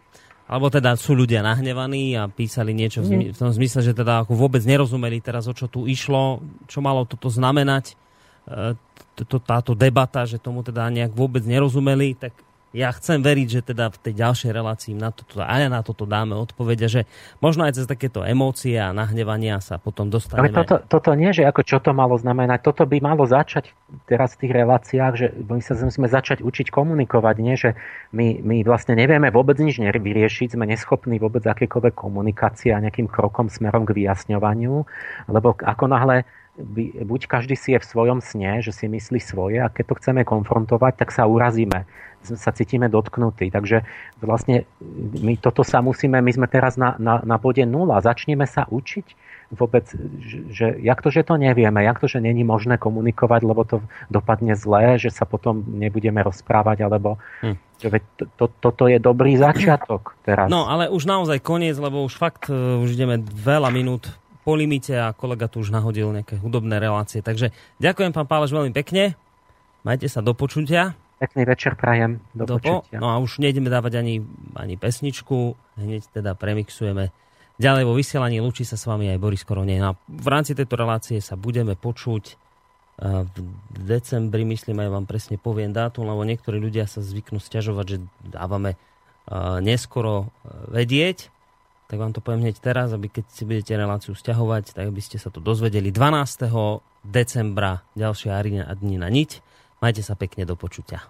Alebo teda sú ľudia nahnevaní a písali niečo v, v tom zmysle, že teda ako vôbec nerozumeli teraz, o čo tu išlo, čo malo toto znamenať, e, táto debata, že tomu teda nejak vôbec nerozumeli, tak ja chcem veriť, že teda v tej ďalšej relácii na toto, aj na toto dáme odpovede, že možno aj cez takéto emócie a nahnevania sa potom dostaneme.
Ale toto, toto nie, že ako čo to malo znamenať, toto by malo začať teraz v tých reláciách, že my sa musíme začať učiť komunikovať, nie, že my, my vlastne nevieme vôbec nič vyriešiť, sme neschopní vôbec akékoľvek komunikácie a nejakým krokom smerom k vyjasňovaniu, lebo ako náhle buď každý si je v svojom sne, že si myslí svoje a keď to chceme konfrontovať, tak sa urazíme sa cítime dotknutí. Takže vlastne my toto sa musíme, my sme teraz na, na, na bode nula. Začneme sa učiť vôbec, že jak to, že to nevieme, jak to, že není možné komunikovať, lebo to dopadne zlé, že sa potom nebudeme rozprávať, alebo hm. že to, to, toto je dobrý začiatok teraz.
No, ale už naozaj koniec, lebo už fakt uh, už ideme veľa minút po limite a kolega tu už nahodil nejaké hudobné relácie. Takže ďakujem pán Páleš veľmi pekne. Majte sa do počutia.
Pekný večer prajem. Do
Dopo, No a už nejdeme dávať ani, ani pesničku, hneď teda premixujeme. Ďalej vo vysielaní lúči sa s vami aj Boris Korone. No v rámci tejto relácie sa budeme počuť e, v decembri, myslím aj vám presne poviem dátum, lebo niektorí ľudia sa zvyknú stiažovať, že dávame e, neskoro e, vedieť. Tak vám to poviem hneď teraz, aby keď si budete reláciu stiahovať, tak aby ste sa to dozvedeli 12. decembra, ďalšie Arina dni na niť. Majte sa pekne do počutia.